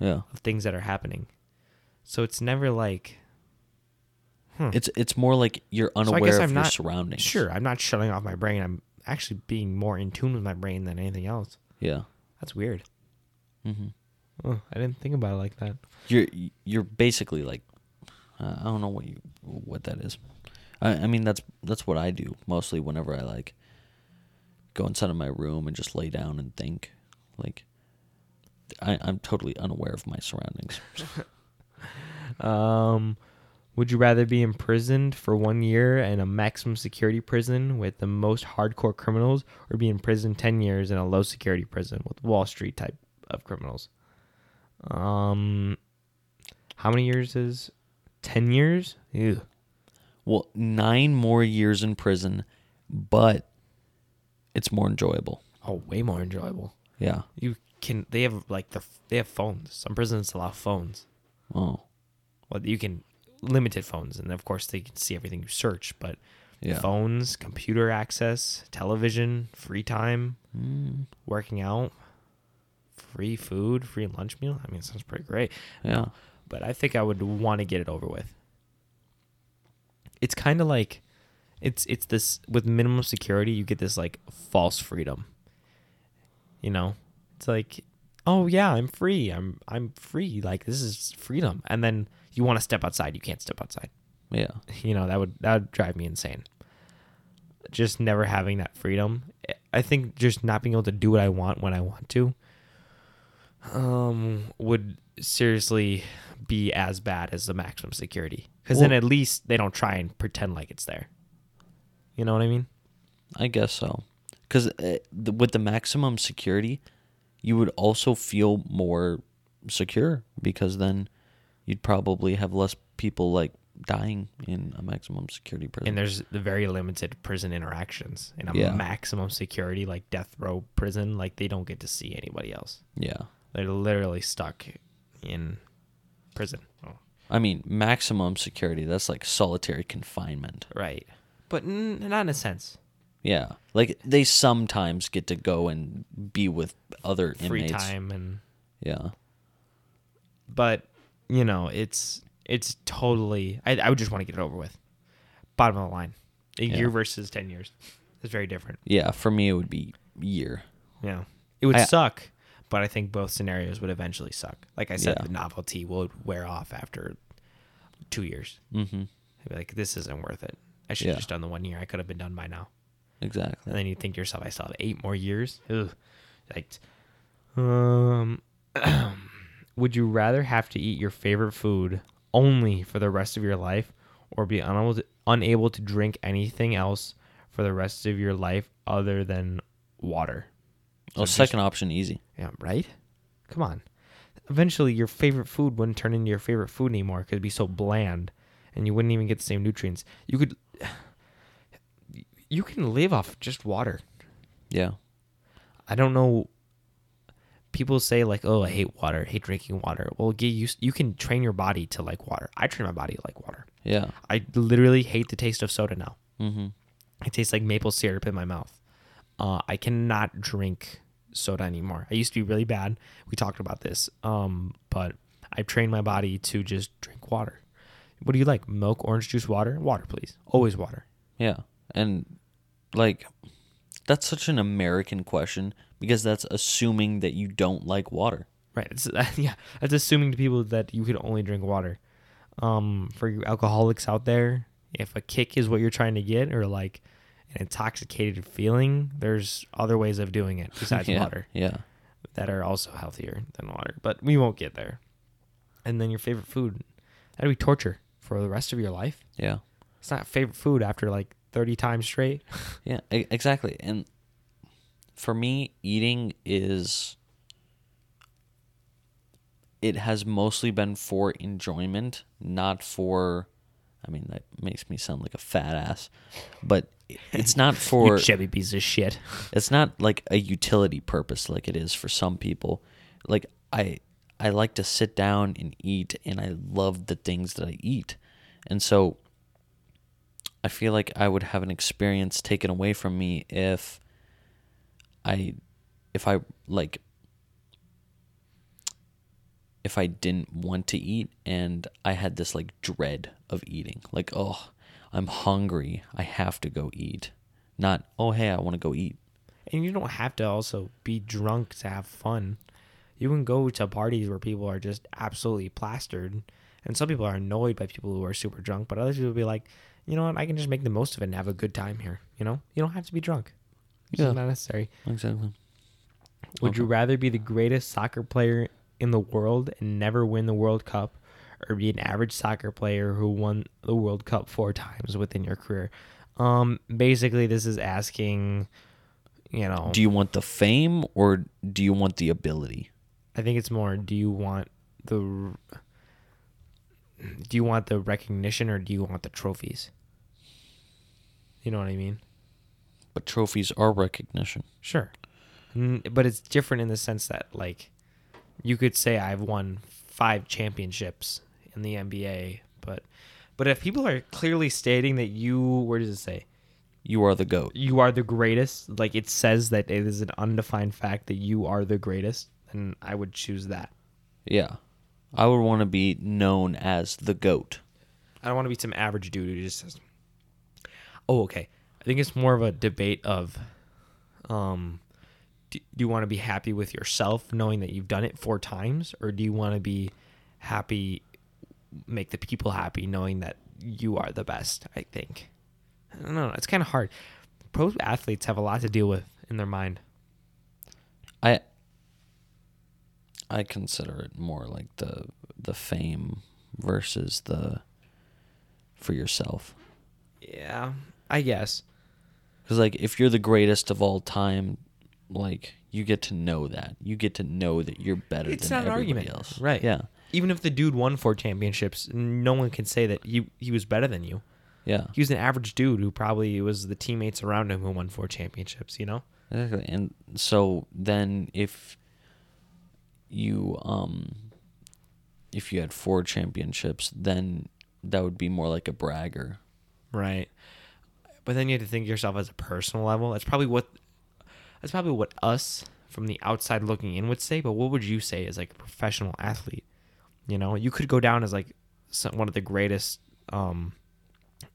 yeah, of things that are happening. So it's never like, hmm. it's it's more like you're unaware guess of I'm your not- surroundings. Sure, I'm not shutting off my brain. I'm actually being more in tune with my brain than anything else. Yeah. That's weird. hmm Oh, I didn't think about it like that. You're you're basically like uh, I don't know what you what that is. I I mean that's that's what I do mostly whenever I like go inside of my room and just lay down and think. Like I, I'm totally unaware of my surroundings. Um, would you rather be imprisoned for one year in a maximum security prison with the most hardcore criminals, or be in prison ten years in a low security prison with Wall Street type of criminals? Um, how many years is ten years? Ew. Well, nine more years in prison, but it's more enjoyable. Oh, way more enjoyable. Yeah. You can. They have like the. They have phones. Some prisons allow phones. Oh. Well, you can limited phones, and of course they can see everything you search. But Yeah. phones, computer access, television, free time, Mm, working out, free food, free lunch meal. I mean, it sounds pretty great. yeah. But I think I would want to get it over with. It's kind of like it's it's this with minimum security, you get this like false freedom. You know? It's like, "Oh yeah, I'm free. I'm I'm free. Like this is freedom." And then you want to step outside, you can't step outside. Yeah. you know that would that would drive me insane just never having that freedom i think just not being able to do what i want when i want to um would seriously be as bad as the maximum security because then at least they don't try and pretend like it's there you know what i mean I guess so. Because uh, with the maximum security, you would also feel more secure because then you'd probably have less people like dying in a maximum security prison. and there's the very limited prison interactions in a Yeah. maximum security like death row prison like they don't get to see anybody else yeah. they're literally stuck in prison oh, I mean, maximum security, that's like solitary confinement. right but n- not in a sense Yeah. Like they sometimes get to go and be with other free inmates. time and Yeah. but you know it's it's totally I, I would just want to get it over with bottom of the line a Yeah. year versus 10 years is very different Yeah, for me it would be year. yeah it would I- suck but i think both scenarios would eventually suck like i said Yeah. the novelty would wear off after two years Mm-hmm. I'd be like this isn't worth it i should Yeah. have just done the one year i could have been done by now Exactly. and then you think to yourself i still have eight more years Ugh. like um would you rather have to eat your favorite food only for the rest of your life or be unable to, unable to drink anything else for the rest of your life other than water Oh, just- second option easy. yeah right come on eventually your favorite food wouldn't turn into your favorite food anymore because it'd be so bland and you wouldn't even get the same nutrients you could you can live off just water Yeah. I don't know. People say like, "Oh, I hate water. I hate drinking water." Well, get used. You can train your body to like water. I train my body to like water. Yeah. I literally hate the taste of soda now. Mhm. It tastes like maple syrup in my mouth. Uh, I cannot drink soda anymore. I used to be really bad. We talked about this. Um, but I've trained my body to just drink water. What do you like? Milk, orange juice, water? Water, please. Always water. Yeah. And like that's such an American question because that's assuming that you don't like water. Right. It's, yeah. That's assuming to people that you can only drink water. Um, for you alcoholics out there, if a kick is what you're trying to get, or like an intoxicated feeling, there's other ways of doing it besides yeah. water Yeah. that are also healthier than water. But we won't get there. And then your favorite food, that'd be torture for the rest of your life. Yeah. It's not favorite food after like 30 times straight. Yeah, exactly. And for me, eating is it has mostly been for enjoyment, not for I mean, that makes me sound like a fat ass, but it's not for you chubby piece of shit. it's not like a utility purpose like it is for some people. Like I I like to sit down and eat and I love the things that I eat. And so I feel like I would have an experience taken away from me if I if I like if I didn't want to eat and I had this like dread of eating. Like, oh, I'm hungry. I have to go eat. Not, oh, hey, I want to go eat. And you don't have to also be drunk to have fun. You can go to parties where people are just absolutely plastered. And some people are annoyed by people who are super drunk, but other people will be like, you know what, I can just make the most of it and have a good time here. You know? You don't have to be drunk. It's Yeah. not necessary. Exactly. Would you rather be the greatest soccer player in the world and never win the World Cup, or be an average soccer player who won the World Cup four times within your career? Um, basically, this is asking, you know, Do you want the fame or do you want the ability? I think it's more. Do you want the do you want the recognition or do you want the trophies? You know what I mean? But trophies are recognition. Sure, but it's different in the sense that like you could say I've won five championships in the NBA, but but if people are clearly stating that you, where does it say? You are the GOAT. You are the greatest. Like it says that it is an undefined fact that you are the greatest, and I would choose that. Yeah. I would want to be known as the GOAT. I don't want to be some average dude who just says, "Oh, okay." I think it's more of a debate of, um, do, do you want to be happy with yourself knowing that you've done it four times, or do you want to be happy, make the people happy knowing that you are the best? I think. I don't know. It's kind of hard. Pro athletes have a lot to deal with in their mind. I I consider it more like the the fame versus the for yourself. Yeah, I guess. Cuz like if you're the greatest of all time, like you get to know that. You get to know that you're better It's than not an everybody argument, else. right? Yeah. Even if the dude won four championships, no one can say that he he was better than you. Yeah. He was an average dude who probably was the teammates around him who won four championships. You know. Exactly. And so then if you um if you had four championships, then that would be more like a bragger. Right. But then you have to think yourself as a personal level. That's probably what that's probably what us from the outside looking in would say, but what would you say as like a professional athlete? You know, you could go down as like some, one of the greatest um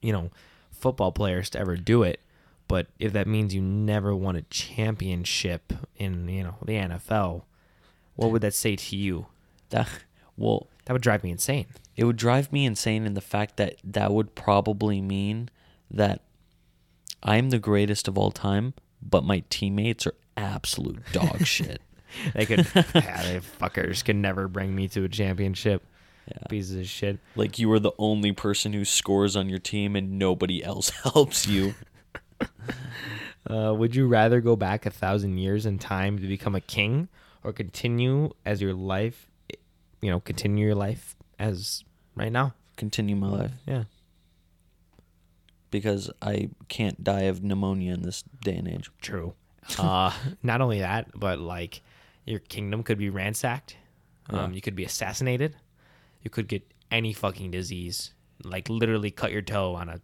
you know, football players to ever do it, but if that means you never won a championship in, you know, the NFL, what would that say to you? That well, That would drive me insane. it would drive me insane in the fact that that would probably mean that I'm the greatest of all time, but my teammates are absolute dog shit. They could, yeah, they fuckers could never bring me to a championship. Yeah. Pieces of shit. Like you are the only person who scores on your team and nobody else helps you. Uh, would you rather go back a thousand years in time to become a king, or continue as your life, you know, continue your life as right now? Continue my life Yeah. because I can't die of pneumonia in this day and age. True. Uh, not only that, but like your kingdom could be ransacked. Um, Yeah. You could be assassinated. You could get any fucking disease, like literally cut your toe on a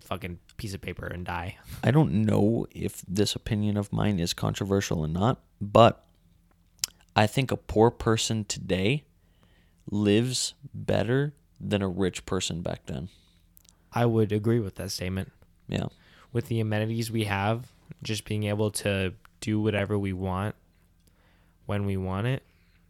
fucking piece of paper and die. I don't know if this opinion of mine is controversial or not, but I think a poor person today lives better than a rich person back then. I would agree with that statement. Yeah. with the amenities we have, just being able to do whatever we want when we want it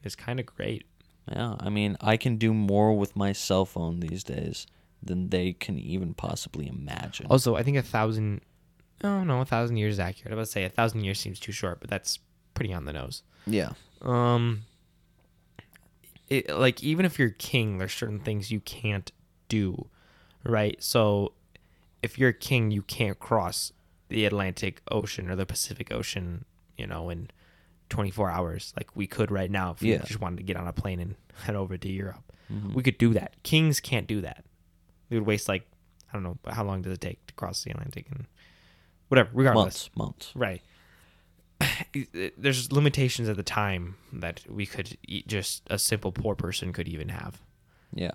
is kind of great. Yeah. I mean, I can do more with my cell phone these days than they can even possibly imagine. Also, I think a thousand, oh no, a thousand years is accurate. I was about to say a thousand years seems too short, but that's pretty on the nose. yeah. Um, it, like even if you're king, there's certain things you can't do, right? So, if you're a king, you can't cross the Atlantic Ocean or the Pacific Ocean, you know, in 24 hours, like we could right now if we just wanted to get on a plane and head over to Europe. Mhm. We could do that. Kings can't do that. We would waste like I don't know, how long does it take to cross the Atlantic and whatever. Regardless, Months, months. Right. There's limitations at the time that we could eat just a simple poor person could even have. Yeah.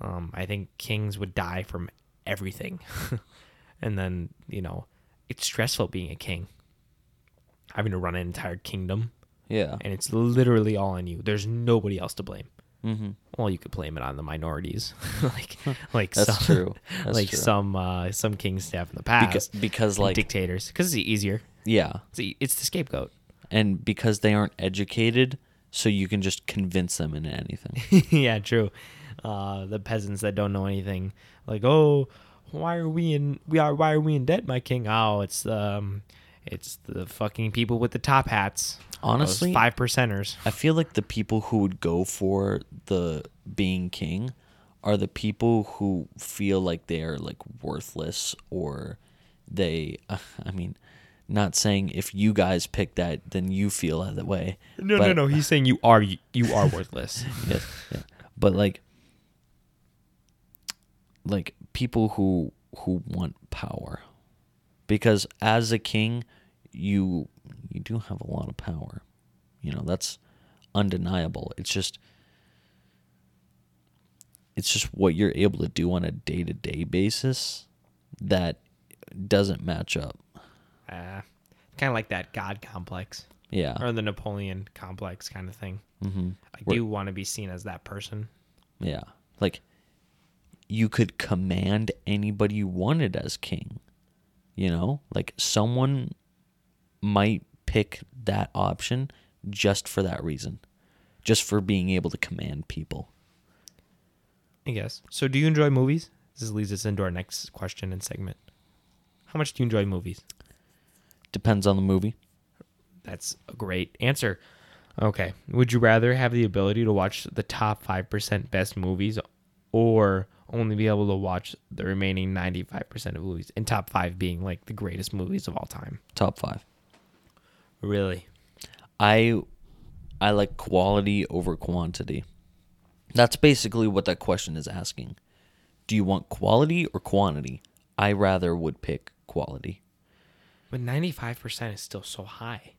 Um, I think kings would die from everything, and then you know, it's stressful being a king, having to run an entire kingdom, Yeah. and it's literally all on you. There's nobody else to blame. Mm-hmm. Well, you could blame it on the minorities, like like That's some, true. That's like true. some uh, some kings have in the past, because and like, dictators, because it's easier. Yeah. It's, e- it's the scapegoat. And because they aren't educated, so you can just convince them into anything. yeah, true. Uh, the peasants that don't know anything, like, oh, why are we in? We are. Why are we in debt, my king? Oh, it's um, it's the fucking people with the top hats. Honestly, five percenters. I feel like the people who would go for the being king are the people who feel like they are like worthless or they I mean not saying if you guys pick that then you feel that way. No, but- no, no. He's saying you are you are worthless. yes, yeah. But like like people who who want power. Because as a king, you you do have a lot of power. You know, that's undeniable. It's just it's just what you're able to do on a day-to-day basis that doesn't match up. Uh, kind of like that God complex Yeah. or the Napoleon complex kind of thing. hmm I Where- do want to be seen as that person. Yeah. Like you could command anybody you wanted as king. You know? Like someone might pick that option just for that reason. Just for being able to command people. I guess. So, do you enjoy movies? This leads us into our next question and segment. How much do you enjoy movies? Depends on the movie. That's a great answer. Okay. Would you rather have the ability to watch the top 5% best movies or only be able to watch the remaining 95% of movies? And top 5 being like the greatest movies of all time. Top five. Really? I I like quality over quantity. That's basically what that question is asking. Do you want quality or quantity? I rather would pick quality. But ninety five percent is still so high.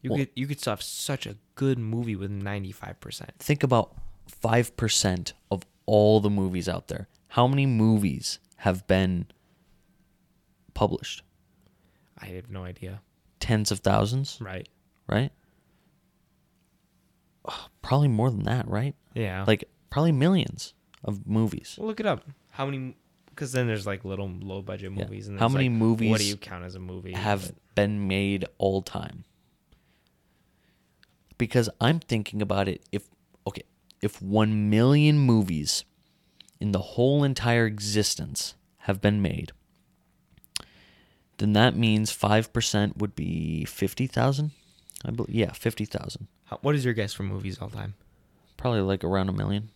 You Well- could you could still have such a good movie with ninety five percent. Think about 5% of all the movies out there. How many movies have been published? I have no idea. Tens of thousands, Right. right? Probably more than that, right? Yeah. Like probably millions of movies. well, look it up. How many? Because then there's like little low budget Yeah. movies. And How there's, many like, What movies do you count as a movie? have But- been made all time. Because I'm thinking about it if okay, if 1 million movies in the whole entire existence have been made, then that means 5% would be 50,000. I believe yeah, 50,000. How- what is your guess for movies all time? Probably like around a million.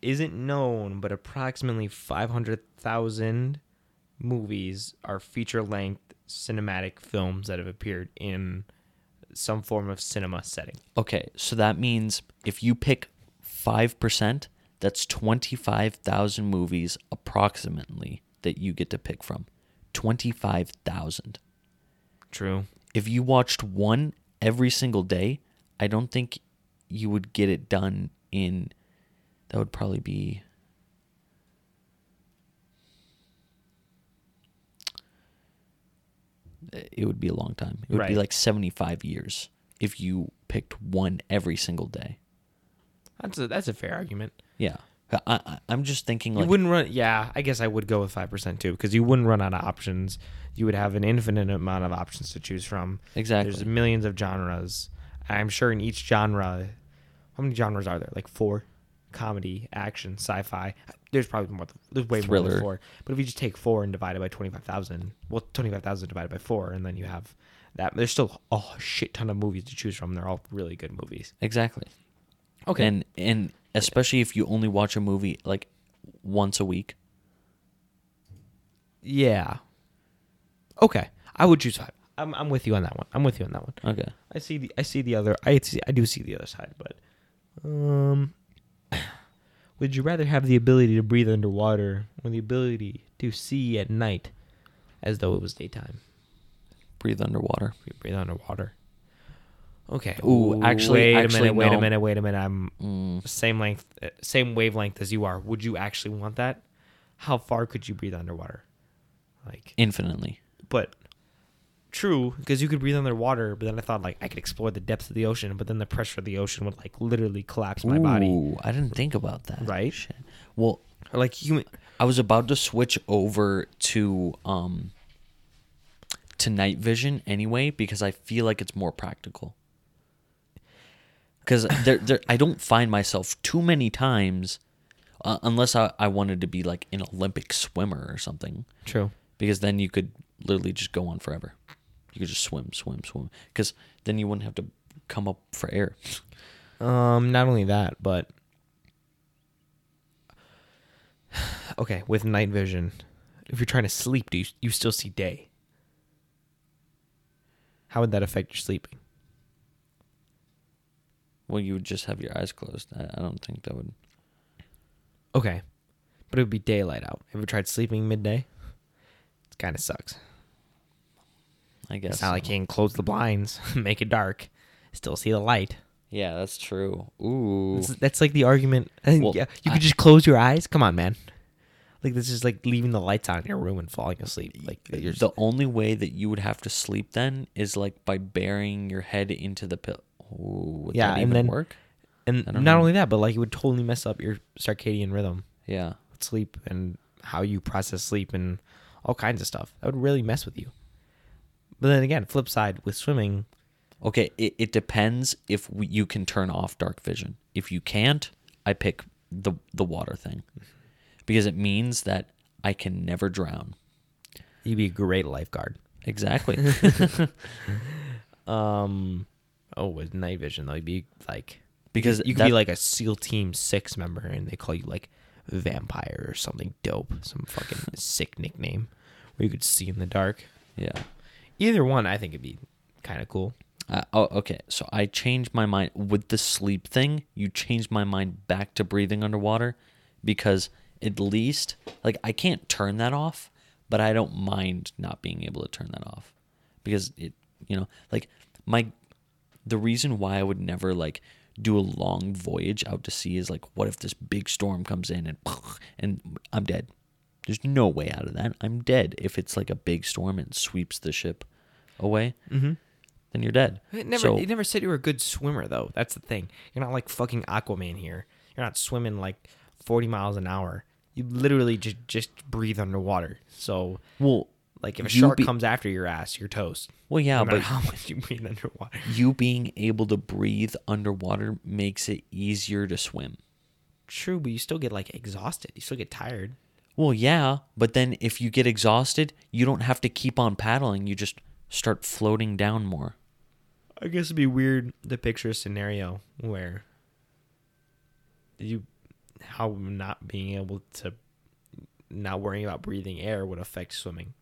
Isn't known, but approximately five hundred thousand movies are feature length cinematic films that have appeared in some form of cinema setting. Okay, so that means if you pick 5%, that's 25,000 movies approximately that you get to pick from. 25,000. True. If you watched one every single day, I don't think you would get it done in that would probably be it would be a long time. It would be like 75 years if you picked one every single day. That's a that's a fair argument. Yeah. I, I'm just thinking You wouldn't run. Yeah, I guess I would go with five percent too, because you wouldn't run out of options. You would have an infinite amount of options to choose from. exactly. There's millions of genres. I'm sure in each genre, how many genres are there? Like four: comedy, action, sci-fi. There's probably more. There's way more Thriller. than four. But if you just take four and divide it by twenty-five thousand, well, twenty-five thousand divided by four, and then you have that. There's still a shit ton of movies to choose from. They're all really good movies. exactly. Okay. And and especially if you only watch a movie like once a week. yeah. Okay, I would choose five. I'm, I'm with you on that one. I'm with you on that one. Okay. I see the I see the other I see I do see the other side, but um would you rather have the ability to breathe underwater or the ability to see at night as though it was daytime? Breathe underwater. Breathe underwater. Okay. Ooh, actually- wait actually, a minute, wait no. a minute, wait a minute. I'm Mm. same length uh, same wavelength as you are. Would you actually want that? How far could you breathe underwater? Like Infinitely. but true because you could breathe underwater but then i thought like i could explore the depths of the ocean but then the pressure of the ocean would like literally collapse my body Ooh, I didn't think about that. Right? Shit. Well, or like human I was about to switch over to um to night vision anyway because I feel like it's more practical. Because there, there, I don't find myself too many times, uh, unless I, I wanted to be like an Olympic swimmer or something. true Because then you could literally just go on forever. You could just swim, swim, swim. Because then you wouldn't have to come up for air. um not only that but okay with night vision if you're trying to sleep do you, you still see day how would that affect your sleeping Well, you would just have your eyes closed. I, I don't think that would. okay but it would be daylight out have you tried sleeping midday it kind of sucks I guess. it's not like so. you can close the blinds make it dark still see the light Yeah, that's true. Ooh. That's, that's like the argument. Well, yeah, you I- could just close your eyes. Come on, man. Like this is like leaving the lights on in your room and falling asleep. Like you're the only way that you would have to sleep then is like by burying your head into the pillow. Ooh, would Yeah, that and then- work? and not know. only that, but like it would totally mess up your circadian rhythm, Yeah. sleep, and how you process sleep, and all kinds of stuff. That would really mess with you. But then again, flip side with swimming, Okay, it, it depends if we, you can turn off dark vision. If you can't, I pick the the water thing because it means that I can never drown. you'd be a great lifeguard. Exactly. Um, oh, with night vision, though, you'd be like because you could that- be like a SEAL Team Six member, and they call you like vampire or something dope, some fucking sick nickname, where you could see in the dark. yeah. Either one, I think it'd be kind of cool. Uh, oh, okay. So I changed my mind with the sleep thing. You changed my mind back to breathing underwater because at least like I can't turn that off, but I don't mind not being able to turn that off because it, you know, like my the reason why I would never like do a long voyage out to sea is like what if this big storm comes in and and I'm dead. There's no way out of that. I'm dead if it's like a big storm and sweeps the ship away. Mm-hmm. Then you're dead. It never, So- it never said you were a good swimmer though. That's the thing. You're not like fucking Aquaman here. You're not swimming like 40 miles an hour. You literally just just breathe underwater. So Well, like if a shark be- comes after your ass, you're toast. well, yeah, no but how much you breathe underwater. you being able to breathe underwater makes it easier to swim. True, but you still get like exhausted. You still get tired. Well, yeah, but then if you get exhausted, you don't have to keep on paddling. You just start floating down more. I guess it'd be weird to picture a scenario where you how not being able to not worrying about breathing air would affect swimming.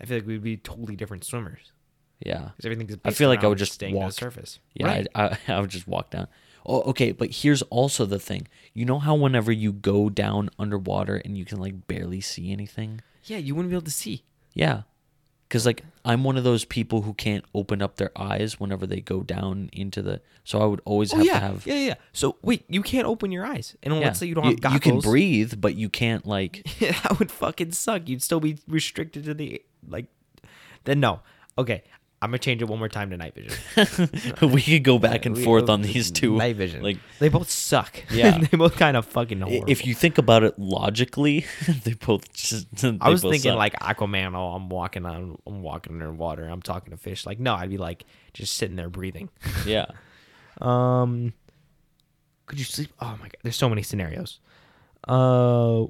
I feel like we'd be totally different swimmers Yeah. because everything's. I feel like I would just staying to walk. the surface. Yeah, right. I, I, I would just walk down. Oh, okay, but here's also the thing. You know how whenever you go down underwater and you can like barely see anything? yeah, you wouldn't be able to see. Yeah. Cuz like I'm one of those people who can't open up their eyes whenever they go down into the so I would always Oh have yeah, to have yeah, yeah. So wait, you can't open your eyes, and Yeah. let's say you don't have goggles. You can breathe, but you can't like that would fucking suck. You'd still be restricted to the like. Then no. Okay, I'm gonna change it one more time to night vision. we could go back and We- forth uh, on these two. Night vision. Like they both suck. Yeah. they both kind of fucking horrible. if you think about it logically, they both just. They I was thinking suck. like Aquaman. Oh, I'm walking on. I'm walking under water. I'm talking to fish. Like no, I'd be like just sitting there breathing. yeah, Um, could you sleep? Oh my god, there's so many scenarios. Uh,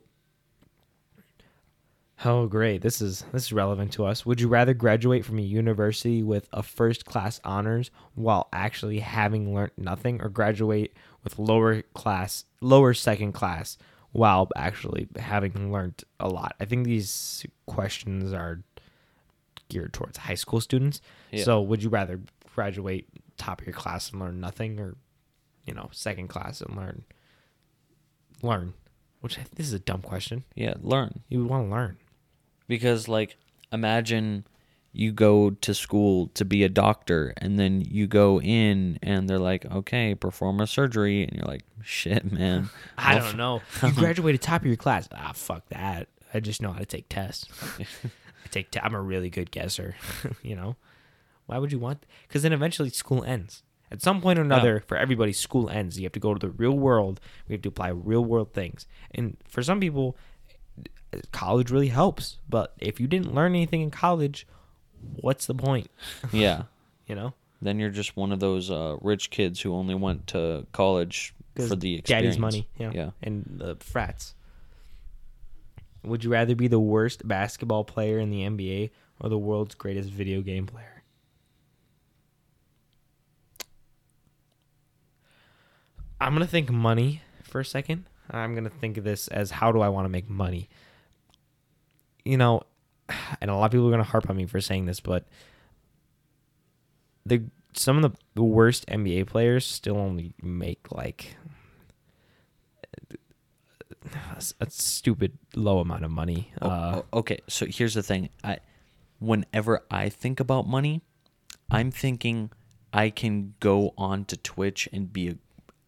oh great, this is this is relevant to us. Would you rather graduate from a university with a first class honors while actually having learned nothing, or graduate with lower class, lower second class while actually having learned a lot? I think these questions are geared towards high school students. Yeah. So, would you rather graduate top of your class and learn nothing, or you know, second class and learn learn? Which this is a dumb question. yeah. Learn You would want to learn. Because like imagine you go to school to be a doctor and then you go in and they're like okay perform a surgery and you're like shit man I don't know. You graduated top of your class. Ah, fuck that. I just know how to take tests. I take. Te- I'm a really good guesser. you know, why would you want? Because then eventually school ends. At some point or another, for everybody, school ends. You have to go to the real world. We have to apply real world things. And for some people, college really helps. But if you didn't learn anything in college, what's the point? yeah You know, then you're just one of those uh, rich kids who only went to college for the experience. daddy's money. Yeah. yeah And the frats. Would you rather be the worst basketball player in the NBA or the world's greatest video game player? I'm going to think money for a second. I'm going to think of this as how do I want to make money? You know, and a lot of people are going to harp on me for saying this, but the some of the worst NBA players still only make like a, a stupid low amount of money. Oh, Uh, okay, so here's the thing. I whenever I think about money, I'm thinking I can go on to Twitch and be an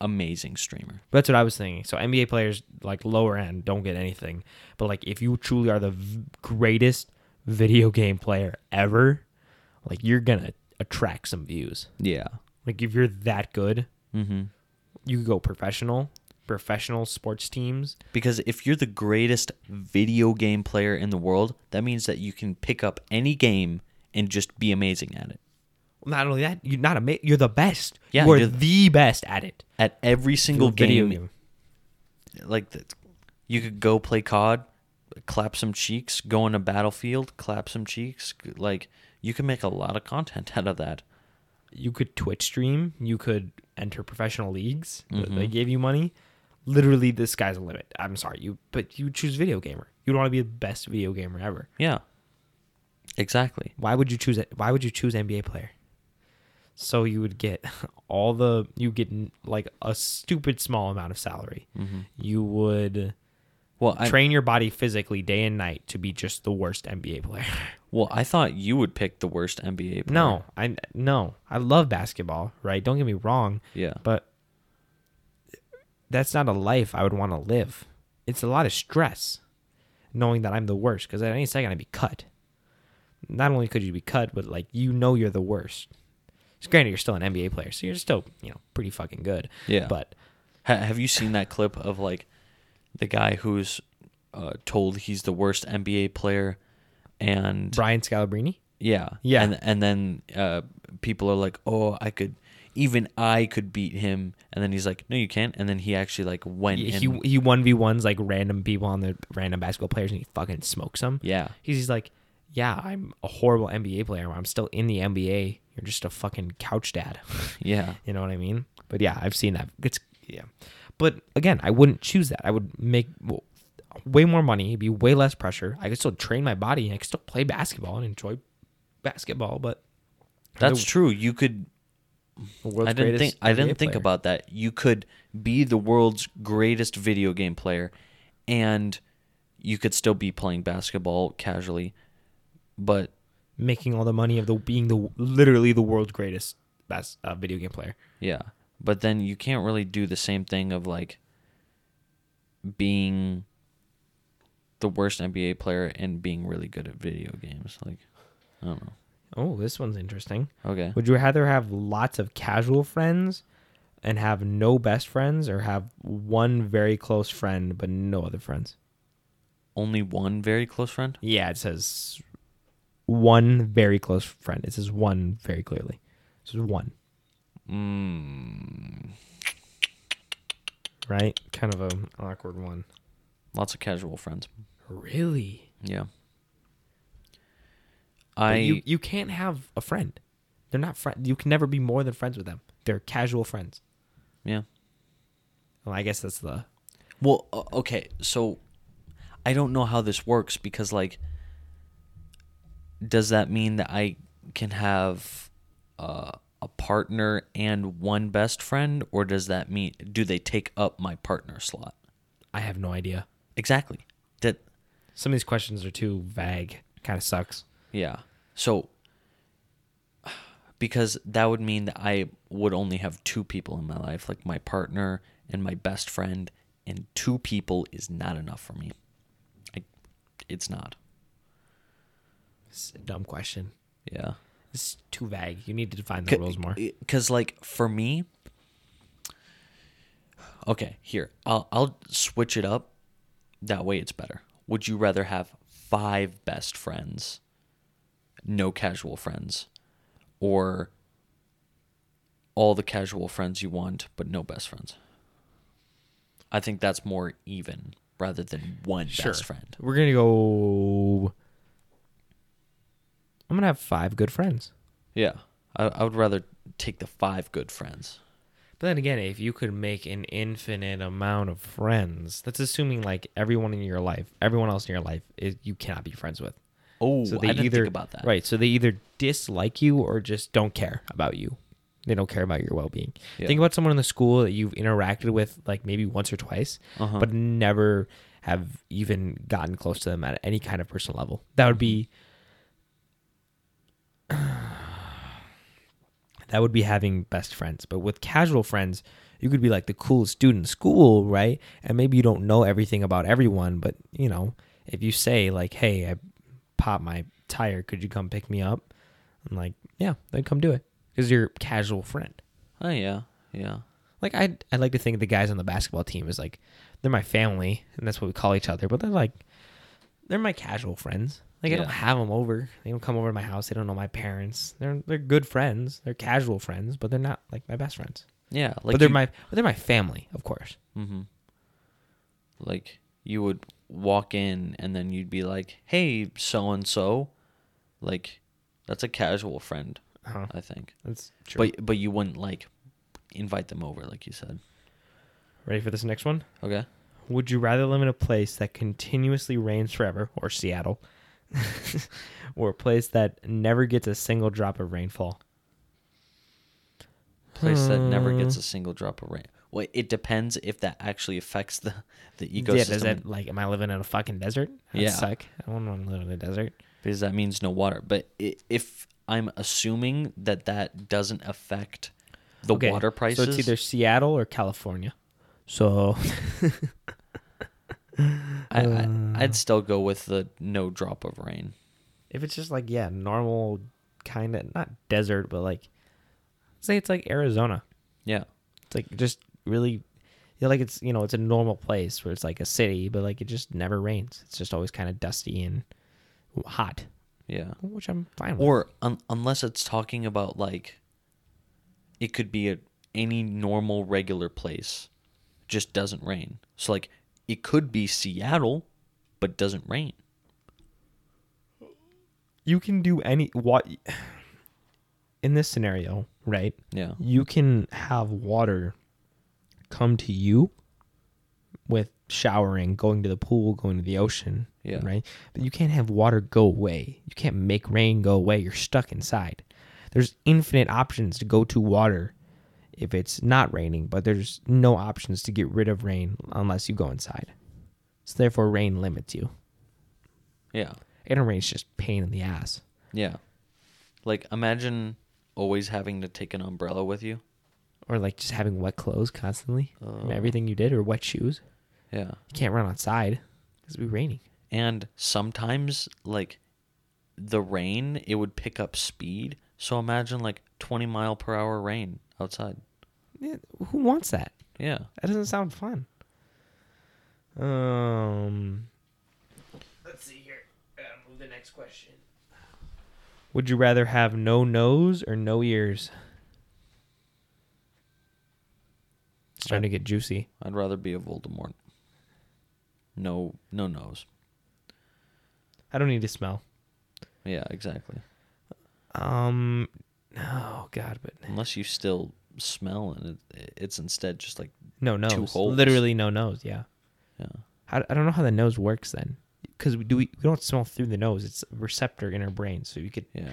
amazing streamer. That's what I was thinking. So NBA players like lower end don't get anything, but like if you truly are the v- greatest video game player ever, like you're gonna attract some views. Yeah. Like if you're that good, Mm-hmm. you could go professional, professional sports teams. Because if you're the greatest video game player in the world, that means that you can pick up any game and just be amazing at it. Not only that, you're not a you're the best. Yeah, you are you're the best at it. At every single Video game, like the, you could go play COD, clap some cheeks, go on a battlefield, clap some cheeks. Like you can make a lot of content out of that. you could Twitch stream, you could enter professional leagues. Mm-hmm. They gave you money. Literally, the sky's the limit. I'm sorry, you, but you choose video gamer. You want to be the best video gamer ever. Yeah. Exactly. Why would you choose it? Why would you choose NBA player? So you would get all the you get like a stupid small amount of salary. Mm-hmm. You would Well, I, train your body physically day and night to be just the worst NBA player. well, I thought you would pick the worst NBA player. no, I no, I love basketball, right? Don't get me wrong, Yeah. but that's not a life I would want to live. It's a lot of stress knowing that I'm the worst because at any second I'd be cut. Not only could you be cut, but like you know you're the worst. Granted you're still an NBA player, so you're still you know pretty fucking good. Yeah. But Ha- have you seen that clip of like the guy who's uh, told he's the worst NBA player, and Brian Scalabrine, yeah, Yeah. and and then uh, people are like, oh, I could, even I could beat him, and then he's like, no, you can't, and then he actually like went he and he one v ones like random people on the random basketball players, and he fucking smokes them. yeah, He's, he's like, yeah, I'm a horrible NBA player. I'm still in the NBA. You're just a fucking couch dad. yeah, You know what I mean? But yeah, I've seen that. It's yeah. But again, I wouldn't choose that. I would make w- way more money, It'd be way less pressure. I could still train my body and I could still play basketball and enjoy basketball, but that's the true. You could. I didn't think I didn't think player. about that. You could be the world's greatest video game player, and you could still be playing basketball casually, but making all the money of the being the literally the world's greatest best uh, video game player. Yeah. But then you can't really do the same thing of like being the worst NBA player and being really good at video games. Like, I don't know. Oh, this one's interesting. Okay. Would you rather have lots of casual friends and have no best friends or have one very close friend but no other friends? Only one very close friend? Yeah, it says one very close friend. It says one very clearly. It says one, Mm, right? Kind of a awkward one. lots of casual friends. Really? Yeah. But I you you can't have a friend. They're not friend. You can never be more than friends with them. They're casual friends. yeah. Well, I guess that's the Well, okay, so I don't know how this works because like does that mean that I can have uh, a partner and one best friend or does that mean do they take up my partner slot? I have no idea. Exactly. That Some of these questions are too vague. Kind of sucks. yeah. So because that would mean that I would only have two people in my life, like my partner and my best friend, and two people is not enough for me. I, it's not. It's a dumb question. Yeah. It's too vague. You need to define the rules more. Because like for me, okay, here I'll I'll switch it up. That way it's better. Would you rather have five best friends, no casual friends, or all the casual friends you want but no best friends? I think that's more even rather than one best friend. We're gonna go. I'm gonna have five good friends. Yeah, I, I would rather take the five good friends. But then again, if you could make an infinite amount of friends, that's assuming like everyone in your life, everyone else in your life, is you cannot be friends with. Oh, So they I didn't either think about that. right. So they either dislike you or just don't care about you. They don't care about your well being. Yeah. Think about someone in the school that you've interacted with like maybe once or twice, Uh-huh. but never have even gotten close to them at any kind of personal level. That would be that would be having best friends. But with casual friends, you could be like the coolest dude in school, right? And maybe you don't know everything about everyone, but you know, if you say like, "Hey, I popped my tire. Could you come pick me up?" I'm like, "Yeah, then come do it." Because you're a casual friend. Oh yeah, yeah. Like I, I like to think the guys on the basketball team is like, they're my family, and that's what we call each other. But they're like, they're my casual friends. Like I don't have them over. They don't come over to my house. They don't know my parents. They're they're good friends. They're casual friends, but they're not like my best friends. Yeah, like but they're you, my but they're my family, of course. hmm Like you would walk in and then you'd be like, "Hey, so and so," like that's a casual friend, Uh-huh. I think. That's true. But but you wouldn't like invite them over, like you said. Ready for this next one? Okay. Would you rather live in a place that continuously rains forever, or Seattle, or a place that never gets a single drop of rainfall? place that never hmm. gets a single drop of rain. Well, it depends if that actually affects the the ecosystem. Yeah, does that like? Am I living in a fucking desert? That'd Yeah. suck. I don't want to live in a desert. because that means no water. But if I'm assuming that that doesn't affect the Okay, water prices, So it's either Seattle or California. So I, I, I'd uh. still go with the no drop of rain. if it's just like yeah, normal kind of not desert, but like say it's like Arizona. Yeah, It's like just really yeah, like it's you know it's a normal place where it's like a city, but like it just never rains. It's just always kind of dusty and hot, yeah. which I'm fine with. Or un- unless it's talking about like, it could be a any normal regular place, just doesn't rain. So like, it could be Seattle, but doesn't rain. you can do any what in this scenario, right? Yeah, You can have water come to you with showering, going to the pool, going to the ocean, Yeah. right? But you can't have water go away. You can't make rain go away. You're stuck inside. There's infinite options to go to water if it's not raining, but there's no options to get rid of rain unless you go inside. So therefore rain limits you. yeah, And rain's just pain in the ass. yeah. Like imagine always having to take an umbrella with you. Or like just having wet clothes constantly from Oh. everything you did, or wet shoes. Yeah. You can't run outside because it'll be raining. And sometimes, like, the rain, it would pick up speed. So imagine, like, 20 mile per hour rain outside. Yeah, who wants that? Yeah. That doesn't sound fun. Um, let's see here. Uh, move the next question. Would you rather have no nose or no ears? It's starting to get juicy. I'd rather be a Voldemort. No, no nose. I don't need to smell. Yeah, exactly. Um, oh god, but Unless you still smell and it, it's instead just like, no nose. Two holes. Literally no nose. Yeah. yeah. How, I don't know how the nose works then, because we do we, we don't smell through the nose. It's a receptor in our brain, so you could Yeah.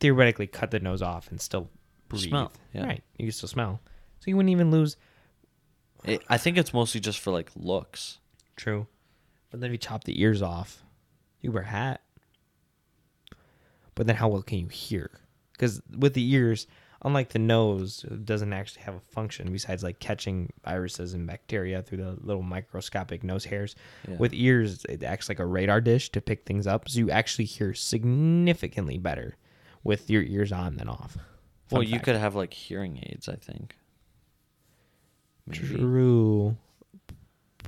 theoretically cut the nose off and still breathe. Smell, yeah. Right. You can still smell. So you wouldn't even lose. It, I think it's mostly just for like looks. True. But then if you chop the ears off, you wear a hat. But then how well can you hear? Because with the ears, unlike the nose, it doesn't actually have a function besides like catching viruses and bacteria through the little microscopic nose hairs. Yeah. With ears, it acts like a radar dish to pick things up. So you actually hear significantly better with your ears on than off. Well, Fun you fact. could have like hearing aids, I think. Maybe. True.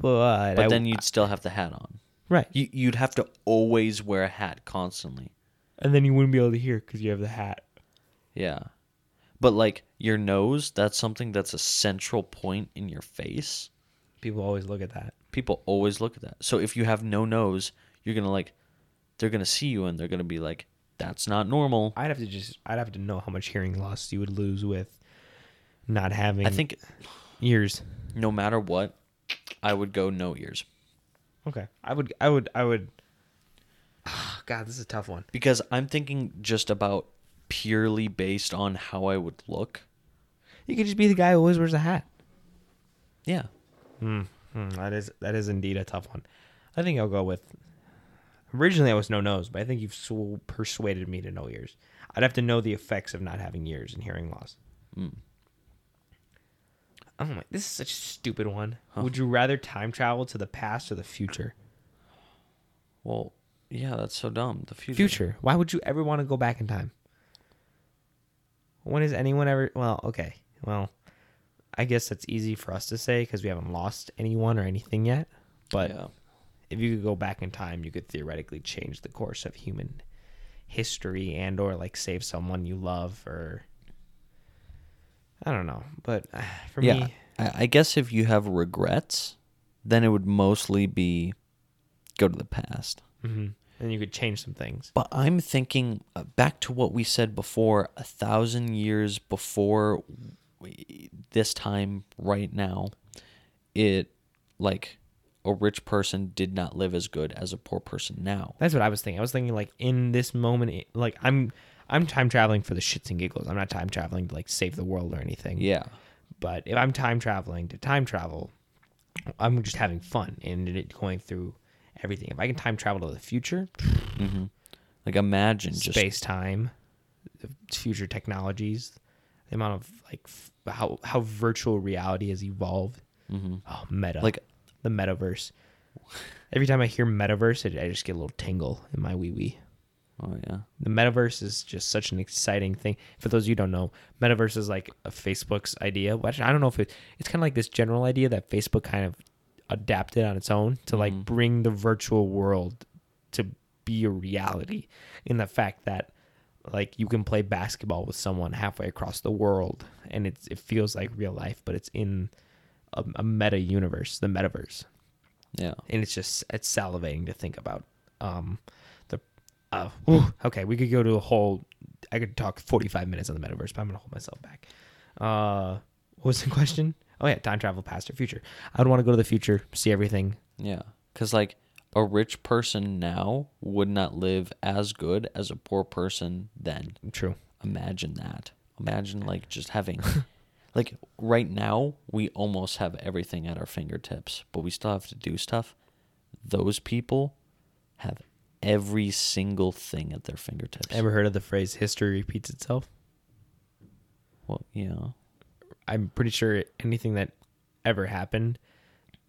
But, But I- then you'd still have the hat on. right, You, you'd have to always wear a hat constantly. and then you wouldn't be able to hear because you have the hat. Yeah. But like your nose, that's something that's a central point in your face. People always look at that. People always look at that. So if you have no nose, you're going to like they're going to see you and they're going to be like that's not normal. I'd have to just I'd have to know how much hearing loss you would lose with not having I think ears. no matter what, I would go no ears Okay. I would I would I would God, this is a tough one. because I'm thinking just about purely based on how I would look. You could just be the guy who always wears a hat. Yeah. Hmm. that is that is indeed a tough one. I think I'll go with originally I was no nose, but I think you've so persuaded me to no ears. I'd have to know the effects of not having ears and hearing loss. Mm. Oh my! This is such a stupid one. Huh. Would you rather time travel to the past or the future? Well, yeah, that's so dumb. The future. Future. Why would you ever want to go back in time? When has anyone ever? Well, okay. Well, I guess that's easy for us to say because we haven't lost anyone or anything yet. But yeah. if you could go back in time, you could theoretically change the course of human history and or like save someone you love or I don't know. But uh, for yeah, me, I, guess if you have regrets, then it would mostly be go to the past. mhm, then you could change some things. But I'm thinking uh, back to what we said before, a thousand years before we, this time right now, it like a rich person did not live as good as a poor person now. That's what I was thinking. I was thinking like in this moment, like I'm, I'm time traveling for the shits and giggles. I'm not time traveling to like save the world or anything. Yeah. But if I'm time traveling to time travel, I'm just having fun and it going through everything. If I can time travel to the future, hmm Like imagine just space time, future technologies, the amount of like f- how how virtual reality has evolved. mhm. Oh, meta, like the metaverse. Every time I hear metaverse, I, I just get a little tingle in my wee wee. oh yeah. The metaverse is just such an exciting thing. For those of you who don't know, metaverse is like a Facebook's idea. Which I don't know if it, it's kind of like this general idea that Facebook kind of adapted on its own to like Mhm. bring the virtual world to be a reality. In the fact that like you can play basketball with someone halfway across the world, and it's it feels like real life, but it's in a, a meta universe, the metaverse Yeah. and it's just it's salivating to think about. Um, the uh, whew, okay, we could go to a whole. I could talk forty five minutes on the metaverse, but I'm gonna hold myself back. Uh, what was the question? Oh yeah, time travel, past or future. I would want to go to the future, see everything. Yeah. Cuz like a rich person now would not live as good as a poor person then. True. Imagine that. Imagine like just having like right now we almost have everything at our fingertips, but we still have to do stuff. Those people have every single thing at their fingertips. Ever heard of the phrase "history repeats itself"? well, yeah. I'm pretty sure anything that ever happened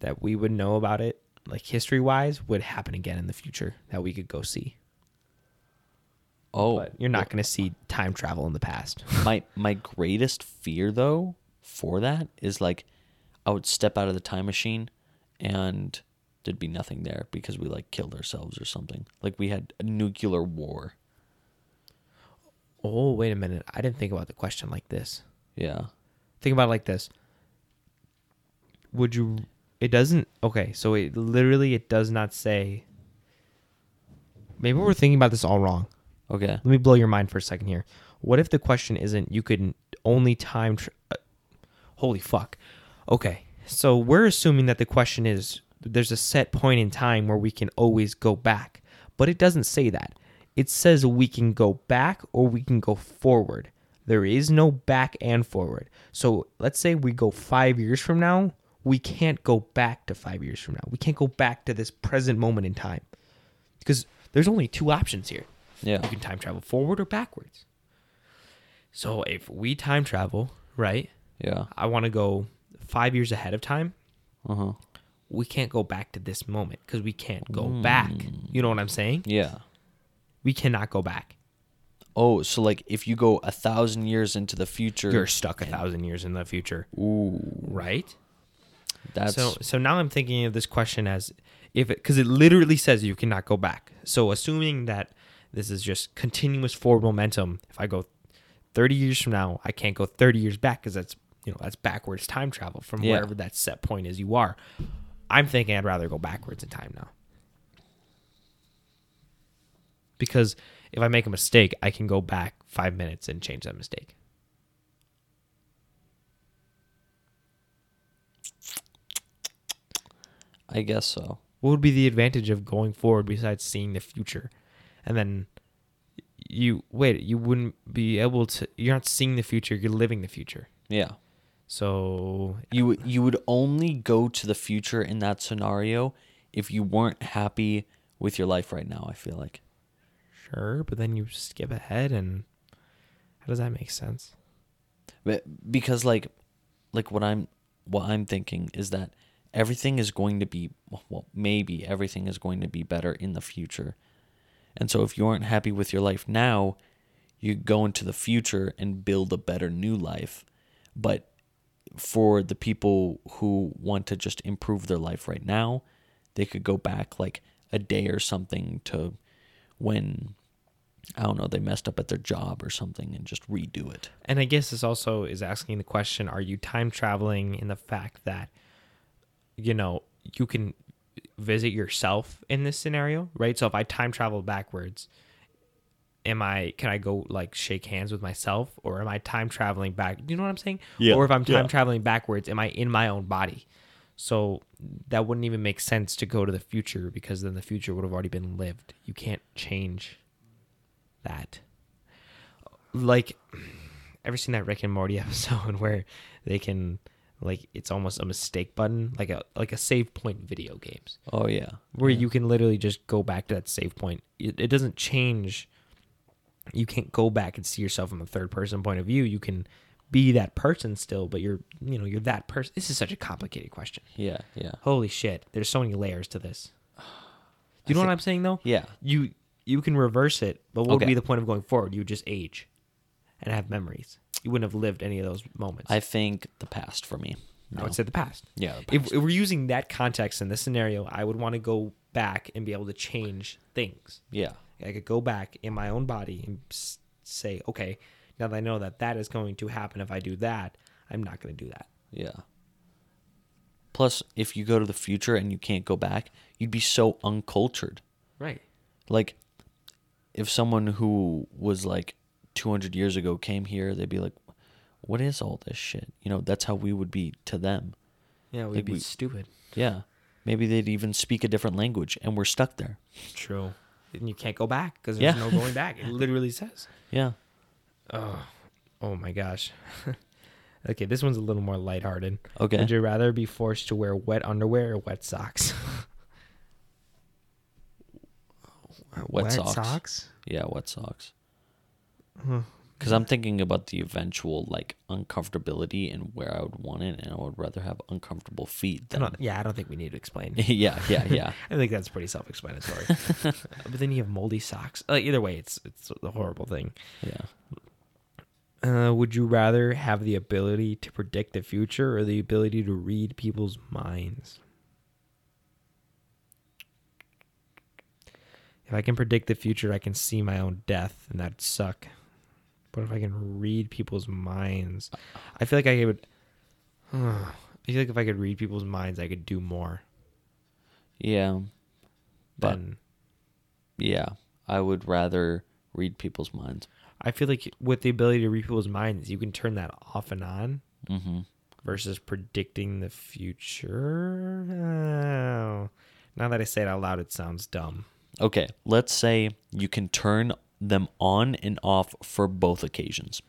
that we would know about it, like history wise, would happen again in the future that we could go see. Oh, But you're not going to see time travel in the past. my my greatest fear though for that is like I would step out of the time machine and there'd be nothing there because we like killed ourselves or something. Like we had a nuclear war. Oh, wait a minute. I didn't think about the question like this. Yeah. Think about it like this. Would you it doesn't okay, so it literally it does not say Maybe we're thinking about this all wrong. Okay. Let me blow your mind for a second here. What if the question isn't you could only time tra- uh, Holy fuck. Okay. So we're assuming that the question is there's a set point in time where we can always go back. But it doesn't say that. It says we can go back or we can go forward. There is no back and forward. So let's say we go five years from now, we can't go back to five years from now. We can't go back to this present moment in time. Because there's only two options here. Yeah. You can time travel forward or backwards. So if we time travel, right? Yeah. I want to go five years ahead of time. Uh-huh. We can't go back to this moment because we can't go back. You know what I'm saying? Yeah. We cannot go back. Oh, so like if you go a thousand years into the future, You're stuck a thousand years in the future, ooh, right? that's so so now I'm thinking of this question as if it because it literally says you cannot go back. So assuming that this is just continuous forward momentum, if I go 30 years from now, I can't go 30 years back because that's you know that's backwards time travel from Yeah. wherever that set point is you are. I'm thinking I'd rather go backwards in time now. Because if I make a mistake, I can go back five minutes and change that mistake. I guess so. What would be the advantage of going forward besides seeing the future? And then you wait, you wouldn't be able to you're not seeing the future, you're living the future. Yeah. So You would- you would only go to the future in that scenario if you weren't happy with your life right now, I feel like. Sure, but then you skip ahead and how does that make sense? Because like like what I'm what I'm thinking is that everything is going to be well maybe everything is going to be better in the future. And so if you aren't happy with your life now, you go into the future and build a better new life. But for the people who want to just improve their life right now, they could go back like a day or something to when I don't know, they messed up at their job or something and just redo it. And I guess this also is asking the question are you time traveling in the fact that, you know, you can visit yourself in this scenario, right? So if I time travel backwards, am I, can I go like shake hands with myself or am I time traveling back? Do you know what I'm saying? Yeah, Or if I'm time yeah. traveling backwards, am I in my own body? So that wouldn't even make sense to go to the future because then the future would have already been lived. You can't change that. like ever seen that Rick and Morty episode where they can like it's almost a mistake button, like a like a save point in video games, Oh yeah. where Yeah. you can literally just go back to that save point. It, it doesn't change. You can't go back and see yourself from a third person point of view. You can be that person still, but you're you know you're that person. This is such a complicated question. Yeah, yeah. Holy shit! There's so many layers to this. Do you know what I'm saying though? Yeah. You you can reverse it, but what would be the point of going forward? You would just age and have memories. You wouldn't have lived any of those moments. I think the past for me. I would say the past. Yeah, the If, past. if we're using that context in this scenario, I would want to go back and be able to change things. Yeah. I could go back in my own body and say, okay, now that I know that that is going to happen if I do that, I'm not going to do that. Yeah. Plus, if you go to the future and you can't go back, you'd be so uncultured. Right. Like, if someone who was like 200 years ago came here, they'd be like, what is all this shit? You know, that's how we would be to them. Yeah, we'd Like be we- stupid. Yeah. Maybe they'd even speak a different language and we're stuck there. True. And you can't go back because there's Yeah. no going back. It literally says. Yeah. Oh, oh my gosh. okay, this one's a little more lighthearted. Okay. Would you rather be forced to wear wet underwear or wet socks? Wet socks. Yeah, wet socks. Because I'm thinking about the eventual like uncomfortability and where I would want it, and I would rather have uncomfortable feet than. yeah, I don't think we need to explain. yeah, yeah, yeah. I think that's pretty self-explanatory. but then you have moldy socks. Uh, either way, it's it's a horrible thing. Yeah. Uh, would you rather have the ability to predict the future or the ability to read people's minds? If I can predict the future, I can see my own death, and that'd suck. But if I can read people's minds, I feel like I would. I feel like if I could read people's minds, I could do more Yeah. But than. yeah, I would rather read people's minds. I feel like with the ability to read people's minds, you can turn that off and on Mm-hmm. versus predicting the future. Oh. Now that I say it out loud, it sounds dumb. Okay, let's say you can turn them on and off for both occasions.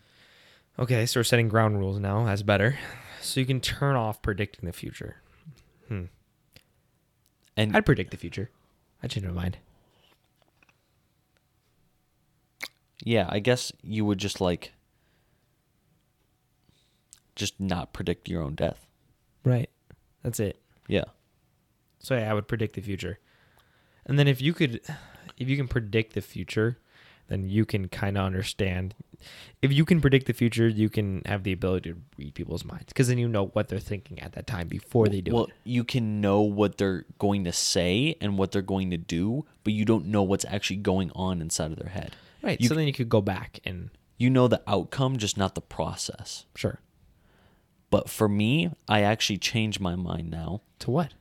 Okay, so we're setting ground rules now. That's better. So you can turn off predicting the future. Hmm. And I'd predict the future. I'd change my mind. yeah, I guess you would just like just not predict your own death. Right. That's it. Yeah. So yeah, I would predict the future. And then if you could if you can predict the future, then you can kind of understand. If you can predict the future, you can have the ability to read people's minds because then you know what they're thinking at that time before they do it. well, it. you can know what they're going to say and what they're going to do, but you don't know what's actually going on inside of their head. Right. You, so then you could go back and you know the outcome, just not the process. sure. But for me, I actually changed my mind now To what?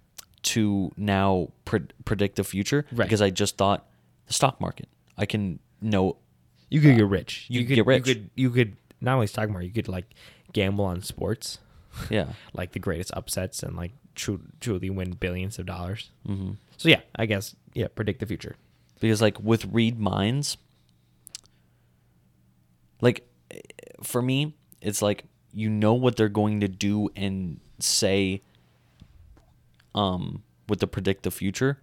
To now pre- predict the future Right. because I just thought the stock market. I can know. You could get rich. you could could get rich. You could you could not only stock market, you could like gamble on sports, Yeah. like the greatest upsets and like true, truly win billions of dollars. hmm So yeah, I guess yeah, predict the future. Because like with read minds, like eh, for me, it's like you know what they're going to do and say. Um, with the predict the future,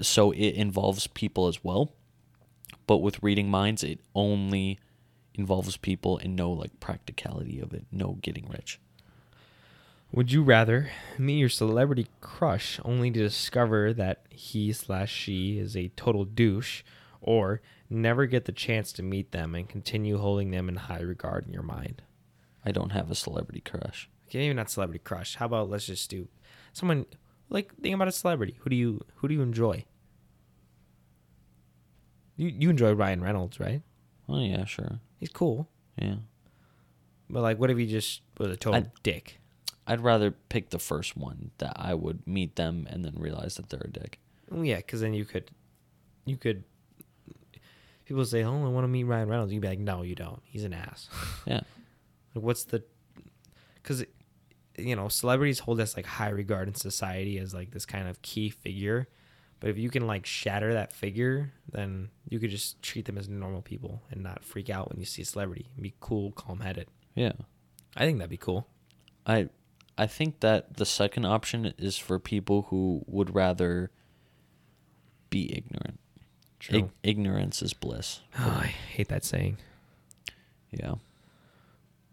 so it involves people as well. But with reading minds, it only involves people and no like practicality of it, no getting rich. Would you rather meet your celebrity crush only to discover that he slash she is a total douche, or never get the chance to meet them and continue holding them in high regard in your mind? I don't have a celebrity crush. Okay, maybe not celebrity crush. How about let's just do someone like think about a celebrity. Who do you who do you enjoy? You you enjoy Ryan Reynolds, right? Oh yeah, sure. He's cool, Yeah. but like, what if he just was a total I'd- dick? I'd rather pick the first one that I would meet them and then realize that they're a dick. Yeah, because then you could, you could. People say, "Oh, I want to meet Ryan Reynolds." You'd be like, "No, you don't. He's an ass." Yeah. Like, What's the? Because, you know, celebrities hold us like high regard in society as like this kind of key figure, But if you can like shatter that figure, then you could just treat them as normal people and not freak out when you see a celebrity. Be cool, calm headed. Yeah. I think that'd be cool. I I think that the second option is for people who would rather be ignorant. Ig- ignorance is bliss. Oh, I hate that saying. Yeah.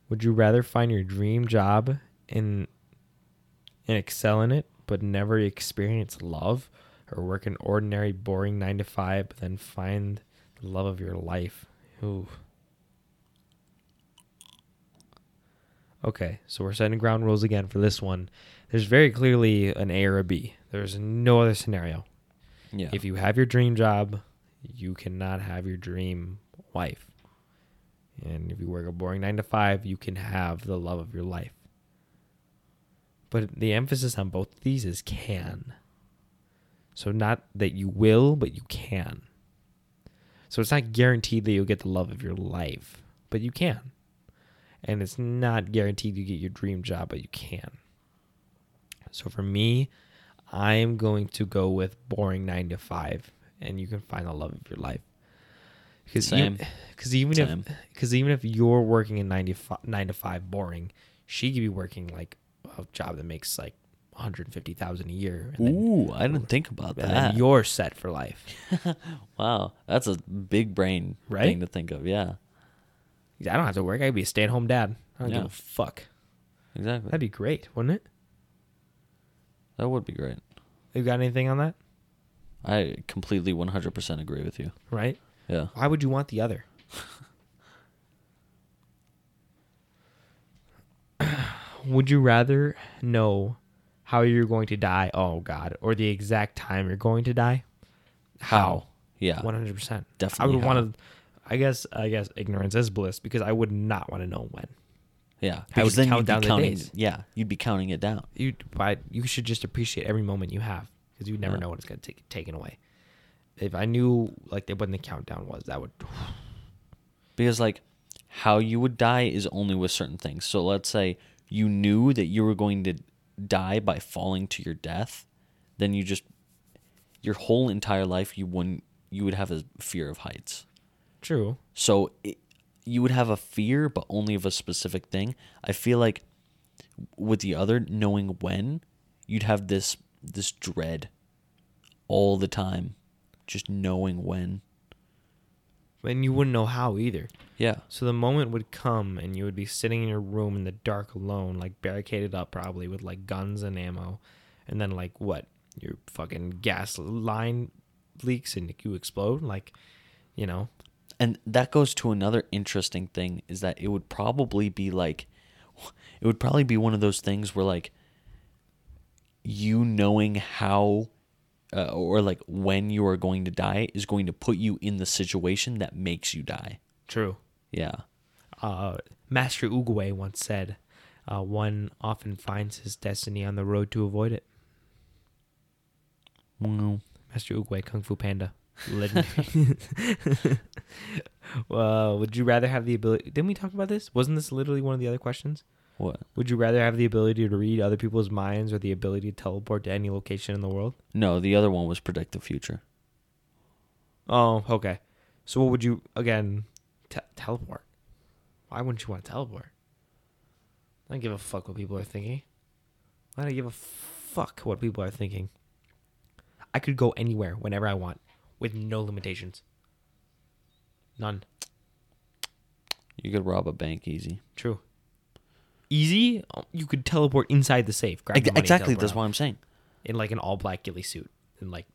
Would you rather find your dream job and and excel in it, but never experience love, or work an ordinary, boring nine to five, but then find the love of your life? Ooh. Okay, so we're setting ground rules again for this one. There's very clearly an A or a B. There's no other scenario. Yeah. If you have your dream job, you cannot have your dream wife. And if you work a boring nine to five, you can have the love of your life. But the emphasis on both of these is can. So not that you will, but you can. So it's not guaranteed that you'll get the love of your life, but you can. And it's not guaranteed you get your dream job, but you can. So for me, I'm going to go with boring nine to five, and you can find the love of your life. Because because even if because even if you're working in 95, nine to five boring, she could be working like a job that makes like one hundred fifty thousand a year. And then, Ooh, I didn't think about that. and then that. you're set for life. Wow, that's a big brain Right? thing to think of. Yeah, I don't have to work. I could be a stay at home dad. I don't Yeah. give a fuck. exactly. That'd be great, wouldn't it? that would be great. You got anything on that? I completely 100% agree with you. Right? Yeah. Why would you want the other? Would you rather know how you're going to die? Oh God, or the exact time you're going to die? How? Yeah. One hundred percent. Definitely. I would want to. I guess. I guess ignorance is bliss because I would not want to know when. Yeah. I would Because then count you'd be down the counting. days. Yeah, you'd be counting it down. You, but you should just appreciate every moment you have because you never Yeah. know when it's going to take taken away. If I knew like when the countdown was, that would. Because like how you would die is only with certain things. So let's say you knew that you were going to die by falling to your death, then you just your whole entire life you wouldn't you would have a fear of heights. True. So it, you would have a fear, but only of a specific thing. I feel like with the other, knowing when, you'd have this this dread all the time, just knowing when. And you wouldn't know how either. Yeah, So the moment would come and you would be sitting in your room in the dark alone, like barricaded up probably with like guns and ammo. And then like what? Your fucking gas line leaks and you explode? Like, you know, and that goes to another interesting thing is that it would probably be like, it would probably be one of those things where like, you knowing how. Uh, or like when you are going to die is going to put you in the situation that makes you die. true. Yeah. Uh, Master Oogway once said, uh, one often finds his destiny on the road to avoid it. Well, Master Oogway, Kung Fu Panda. Legendary. uh, would you rather have the ability? Didn't we talk about this? Wasn't this literally one of the other questions? What? Would you rather have the ability to read other people's minds or the ability to teleport to any location in the world? No, the other one was predict the future. Oh, okay. So what would you again te- teleport? Why wouldn't you want to teleport? I don't give a fuck what people are thinking. I give a fuck what people are thinking? I could go anywhere whenever I want with no limitations. None. You could rob a bank easy. True. Easy. You could teleport inside the safe. Grab the money, exactly, teleport that's out. what I'm saying. in like an all black ghillie suit and like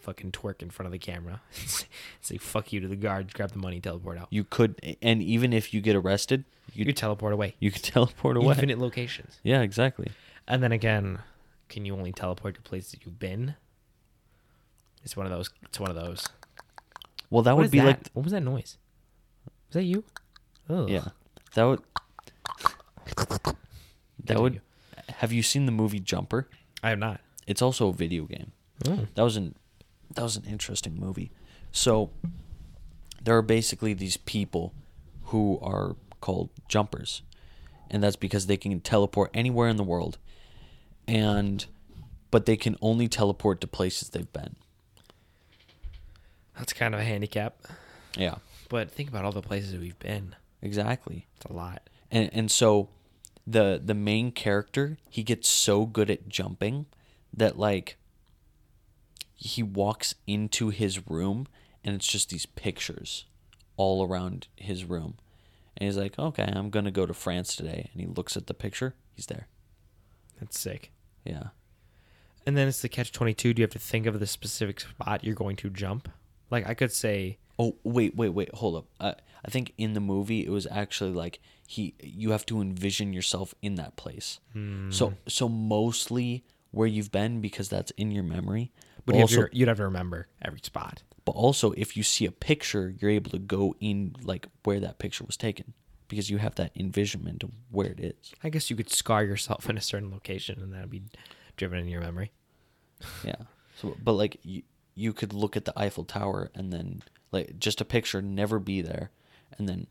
fucking twerk in front of the camera. Say fuck you to the guards, grab the money, teleport out. You could, and even if you get arrested, You teleport away. you could teleport away. Infinite locations. Yeah, exactly. And then again, can you only teleport to places you've been? It's one of those. It's one of those. Well, that What would is be like, What was that noise? Was that you? Oh. yeah, that would. That would. Have you seen the movie Jumper? I have not. It's also a video game. Oh. That was an that was an interesting movie. So there are basically these people who are called jumpers. And that's because they can teleport anywhere in the world. And but they can only teleport to places they've been. That's kind of a handicap. Yeah, But think about all the places we've been. exactly. It's a lot. And and so the the main character, he gets so good at jumping that like he walks into his room and it's just these pictures all around his room. And he's like, "Okay, I'm going to go to France today." And he looks at the picture, he's there. That's sick. Yeah. And then it's the catch 22. Do you have to think of the specific spot you're going to jump? Like, I could say, Oh wait, wait, wait! Hold up. Uh, I think in the movie it was actually like he. You have to envision yourself in that place. Hmm. So so mostly where you've been because that's in your memory. but But you also, have to, you'd have to remember every spot. but also if you see a picture, you're able to go in like where that picture was taken because you have that envisionment of where it is. I guess you could scar yourself in a certain location and that'd be driven in your memory. Yeah. So, but like you, you could look at the Eiffel Tower and then like just a picture, never be there, and then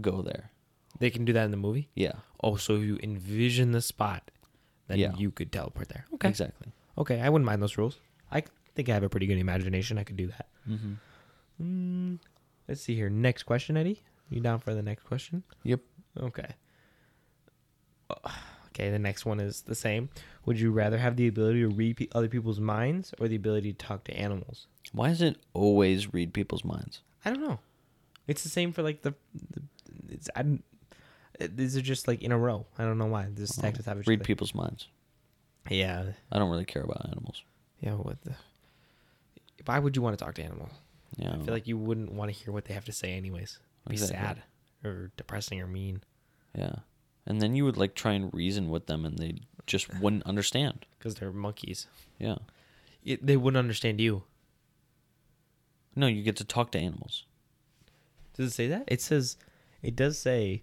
go there. They can do that in the movie? Yeah. Oh, so if you envision the spot, then Yeah. you could teleport there. Okay. Exactly. Okay, I wouldn't mind those rules. I think I have a pretty good imagination. I could do that. Mm-hmm. Mm, let's see here. Next question, Eddie. You down for the next question? Yep. Okay. Okay, the next one is the same. Would you rather have the ability to read pe- other people's minds or the ability to talk to animals? Why does it always read people's minds? I don't know. It's the same for like the. the it's I. it- These are just like in a row. I don't know why. This is stacked with read people's minds. Yeah, I don't really care about animals. yeah. What the? Why would you want to talk to animals? Yeah. I feel like you wouldn't want to hear what they have to say anyways. It'd be Exactly. sad or depressing or mean yeah. And then you would like try and reason with them, and they just wouldn't understand. because they're monkeys. Yeah. It, they wouldn't understand you. No, you get to talk to animals. Does it say that? It says, it does say.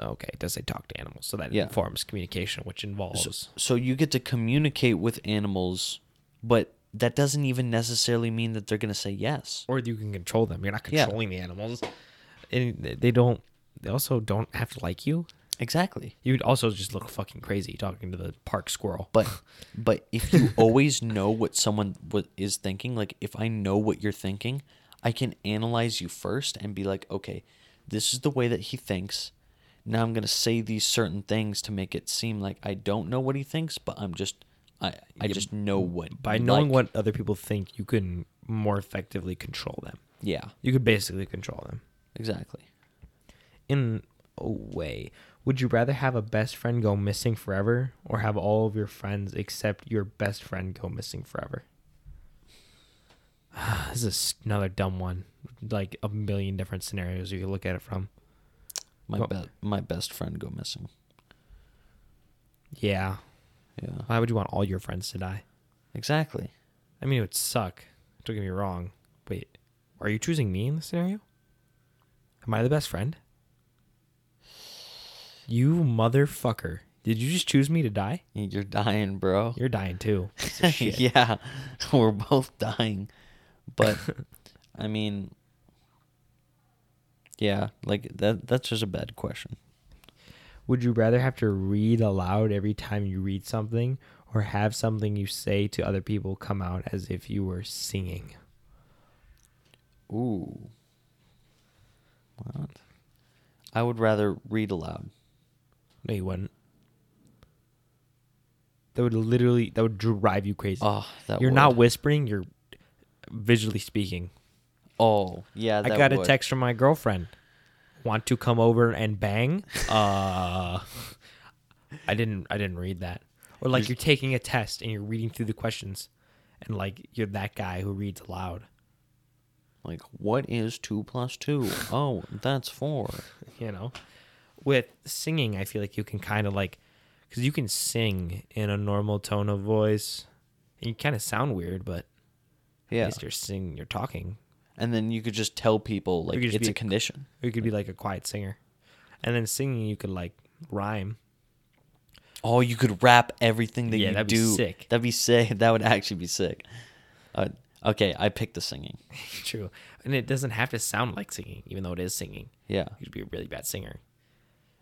Okay, it does say talk to animals, so that Yeah. informs communication, which involves. So you get to communicate with animals, but that doesn't even necessarily mean that they're gonna say yes. or you can control them. You're not Yeah. controlling the animals, and they don't. They also don't have to like you. Exactly. You'd also just look fucking crazy talking to the park squirrel. But but if you always know what someone what is thinking, like if I know what you're thinking, I can analyze you first and be like, okay, this is the way that he thinks. Now I'm gonna say these certain things to make it seem like I don't know what he thinks, but I'm just I I just know what by knowing like. what other people think, you can more effectively control them. Yeah, You could basically control them. exactly. In a way, would you rather have a best friend go missing forever, or have all of your friends except your best friend go missing forever? this is another dumb one. Like a million different scenarios you could look at it from. My be- my best friend go missing. Yeah. Yeah, Why would you want all your friends to die? exactly. I mean, it would suck. Don't get me wrong. Wait, are you choosing me in this scenario? Am I the best friend? You motherfucker. Did you just choose me to die? You're dying, bro. You're dying too. Piece of shit. yeah, we're both dying. But I mean, yeah, like that. That's just a bad question. Would you rather have to read aloud every time you read something or have something you say to other people come out as if you were singing? Ooh, what? I would rather read aloud. No, you wouldn't. That would literally that would drive you crazy. Oh, that you're would. not whispering, you're visually speaking. Oh, yeah. I got a text from my girlfriend. Want to come over and bang? Uh I didn't I didn't read that. Or like you're taking a test and you're reading through the questions and like you're that guy who reads aloud. Like, what is two plus two? Oh, that's four. you know with singing i feel like you can kind of like because you can sing in a normal tone of voice and you kind of sound weird but at Yeah, least you're singing you're talking and then you could just tell people like it's a a- condition. or you could be like a quiet singer and then singing you could like rhyme Oh, you could rap everything that Yeah, you that'd be do. sick. That'd be sick. That would actually be sick. Uh, okay, I picked the singing. true and it doesn't have to sound like singing even though it is singing Yeah, you could be a really bad singer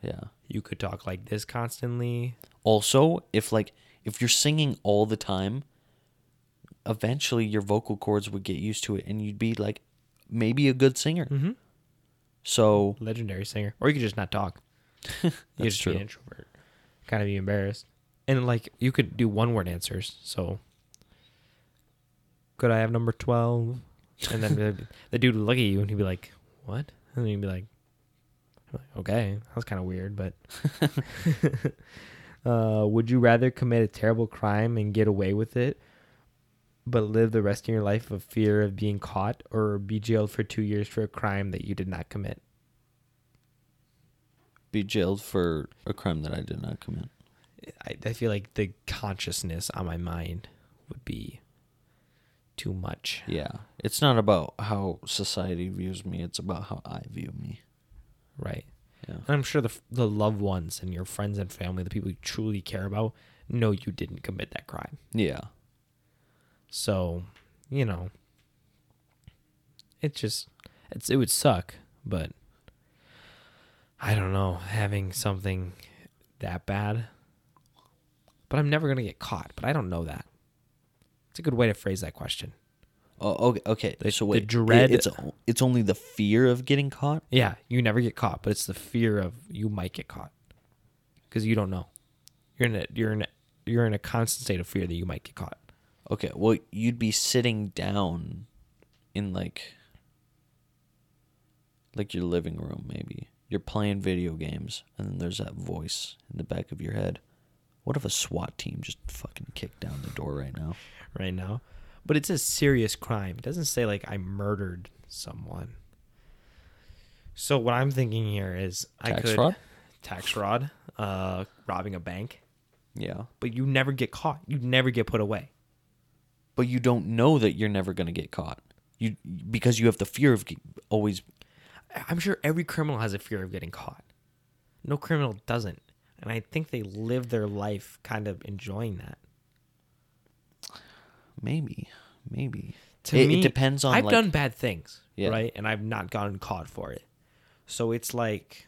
yeah. you could talk like this constantly Also, if like if you're singing all the time, eventually your vocal cords would get used to it and you'd be like maybe a good singer. Mhm. So legendary singer, or you could just not talk. you That's just true. be an introvert, kind of be embarrassed, and like you could do one word answers. So, could I have number twelve? And then the, the dude would look at you and he'd be like, "What?" And then you'd be like, "Okay, that was kind of weird." But uh, would you rather commit a terrible crime and get away with it? But live the rest of your life of fear of being caught, or be jailed for two years for a crime that you did not commit. be jailed for a crime that I did not commit. I, I feel like the consciousness on my mind would be too much. Yeah. It's not about how society views me, it's about how I view me. Right. Yeah. And I'm sure the the loved ones and your friends and family, the people you truly care about, know you didn't commit that crime. Yeah. So, you know, it just it's it would suck, but I don't know having something that bad. But I'm never gonna get caught. But I don't know that. It's a good way to phrase that question. Oh, okay. Okay. The- so the wait, it- dread- it's it's only the fear of getting caught. Yeah, you never get caught, but it's the fear of you might get caught because you don't know. You're in a you're in a, you're in a constant state of fear that you might get caught. Okay. Well, you'd be sitting down in like like your living room maybe. You're playing video games and then there's that voice in the back of your head. What if a SWAT team just fucking kicked down the door right now? right now. But it's a serious crime. It doesn't say like I murdered someone. So what I'm thinking here is I Tax could fraud? tax fraud, uh, robbing a bank, Yeah. but you never get caught. You never get put away. But you don't know that you're never going to get caught. You because you have the fear of always I'm sure every criminal has a fear of getting caught. No criminal doesn't, and I think they live their life kind of enjoying that. maybe maybe to it, me, it depends on I've like, done bad things, Yeah. right? And I've not gotten caught for it. So it's like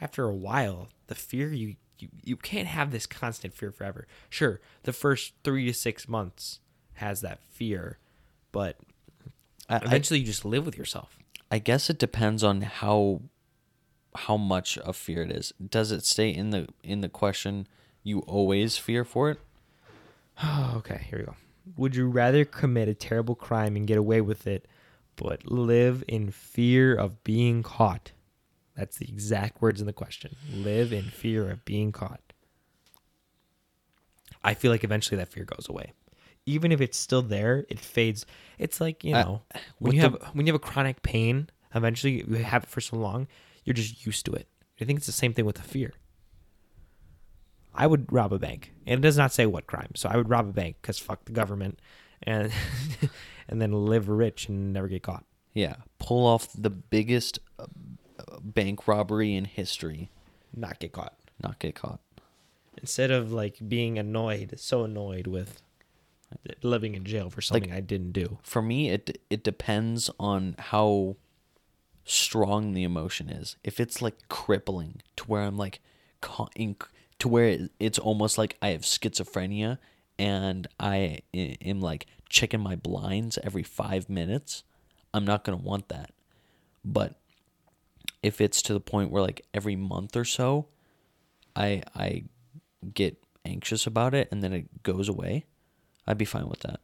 after a while, the fear you you, you can't have this constant fear forever. Sure, the first 3 to 6 months has that fear, but I, I, eventually you just live with yourself. I guess it depends on how how much of fear it is. Does it stay in the in the question you always fear for it? Oh, okay, here we go. Would you rather commit a terrible crime and get away with it, but live in fear of being caught? That's the exact words in the question. Live in fear of being caught. I feel like eventually that fear goes away. Even if it's still there, it fades. It's like, you Uh, know, when you the- have when you have a chronic pain, eventually you have it for so long, you're just used to it. I think it's the same thing with the fear. I would rob a bank, and it does not say what crime. So I would rob a bank because fuck the government, and and then live rich and never get caught. Yeah, pull off the biggest uh, uh, bank robbery in history, Not get caught. not get caught. Instead of like being annoyed, so annoyed with living in jail for something I didn't do. For me, it it depends on how strong the emotion is. If it's like crippling to where I'm like, to where it's almost like I have schizophrenia and I i- am like checking my blinds every five minutes, I'm not gonna want that. But if it's to the point where like every month or so, I I get anxious about it and then it goes away, I'd be fine with that.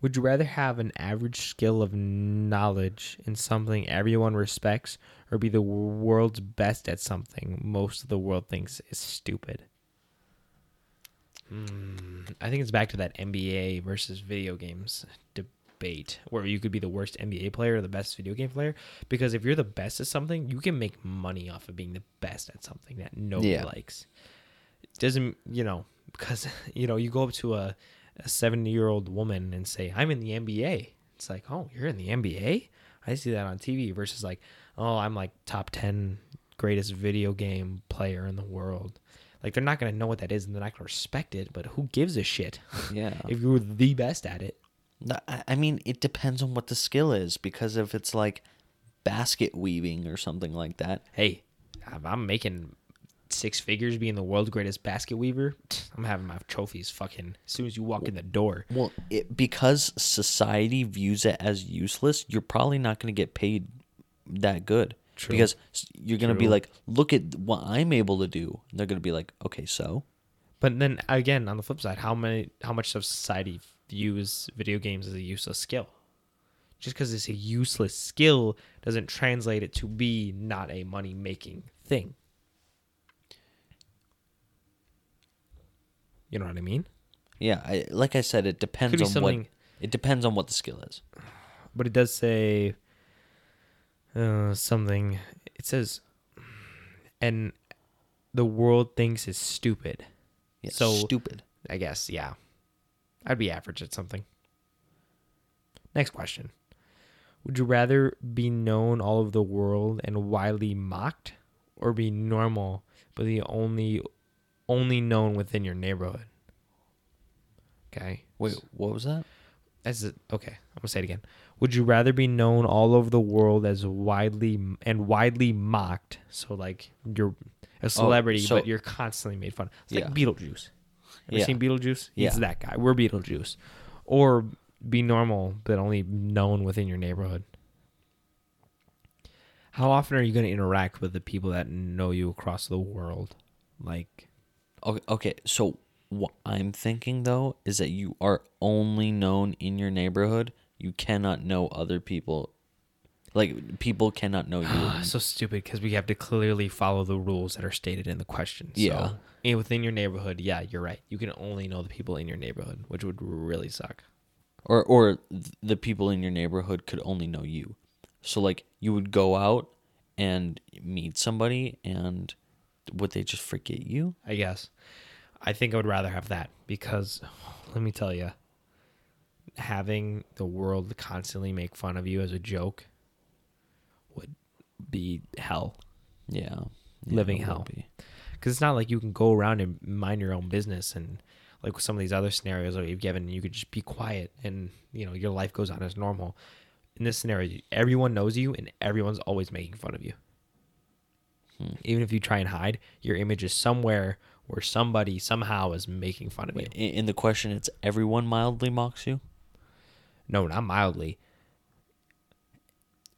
Would you rather have an average skill of knowledge in something everyone respects, or be the world's best at something most of the world thinks is stupid? Hmm, I think it's back to that NBA versus video games debate, where you could be the worst NBA player or the best video game player. Because if you're the best at something, you can make money off of being the best at something that nobody Yeah. likes. It doesn't you know because you know you go up to a a 70 year old woman and say i'm in the nba it's like oh you're in the nba i see that on tv versus like oh i'm like top 10 greatest video game player in the world like they're not going to know what that is and they're not to respect it but who gives a shit Yeah. if you were the best at it I I mean, it depends on what the skill is because if it's like basket weaving or something like that, hey i'm making six figures, being the world's greatest basket weaver, I'm having my trophies fucking as soon as you walk in the door. Well, it, because society views it as useless, you're probably not going to get paid that good. True. Because you're going to be like, look at what I'm able to do. And they're going to be like, okay, so But then again, on the flip side, how many, how much of society views video games as a useless skill? Just because it's a useless skill doesn't translate it to be not a money making thing. You know what I mean? yeah, I, like I said, it depends on what it depends on what the skill is. but it does say uh, something. It says, and the world thinks is stupid. Yeah, So- stupid. I guess, yeah. I'd be average at something. Next question. Would you rather be known all over the world and widely mocked or be normal but the only only known within your neighborhood? Okay. Wait, what was that? As a, okay, I'm gonna say it again. Would you rather be known all over the world as widely and widely mocked? So like you're a oh, celebrity, so- but you're constantly made fun. Of. It's Yeah. like Beetlejuice. Ever Yeah. seen Beetlejuice? He's Yeah. that guy. We're Beetlejuice. Or be normal, but only known within your neighborhood. How often are you going to interact with the people that know you across the world? Like, Okay, okay, so what I'm thinking though is that you are only known in your neighborhood. You cannot know other people. Like people cannot know you. so stupid because we have to clearly follow the rules that are stated in the question. Yeah. So, and within your neighborhood, yeah, you're right. You can only know the people in your neighborhood, which would really suck. or or the people in your neighborhood could only know you. So like you would go out and meet somebody and would they just forget you? I guess. I think I would rather have that because let me tell you, having the world constantly make fun of you as a joke be hell. Yeah. Living hell. Because it's not like you can go around and mind your own business and like with some of these other scenarios that you've given, you could just be quiet and you know your life goes on as normal. In this scenario, everyone knows you and everyone's always making fun of you. Hmm. Even if you try and hide, your image is somewhere where somebody somehow is making fun of you. Wait, in, in the question it's everyone mildly mocks you? No, not mildly.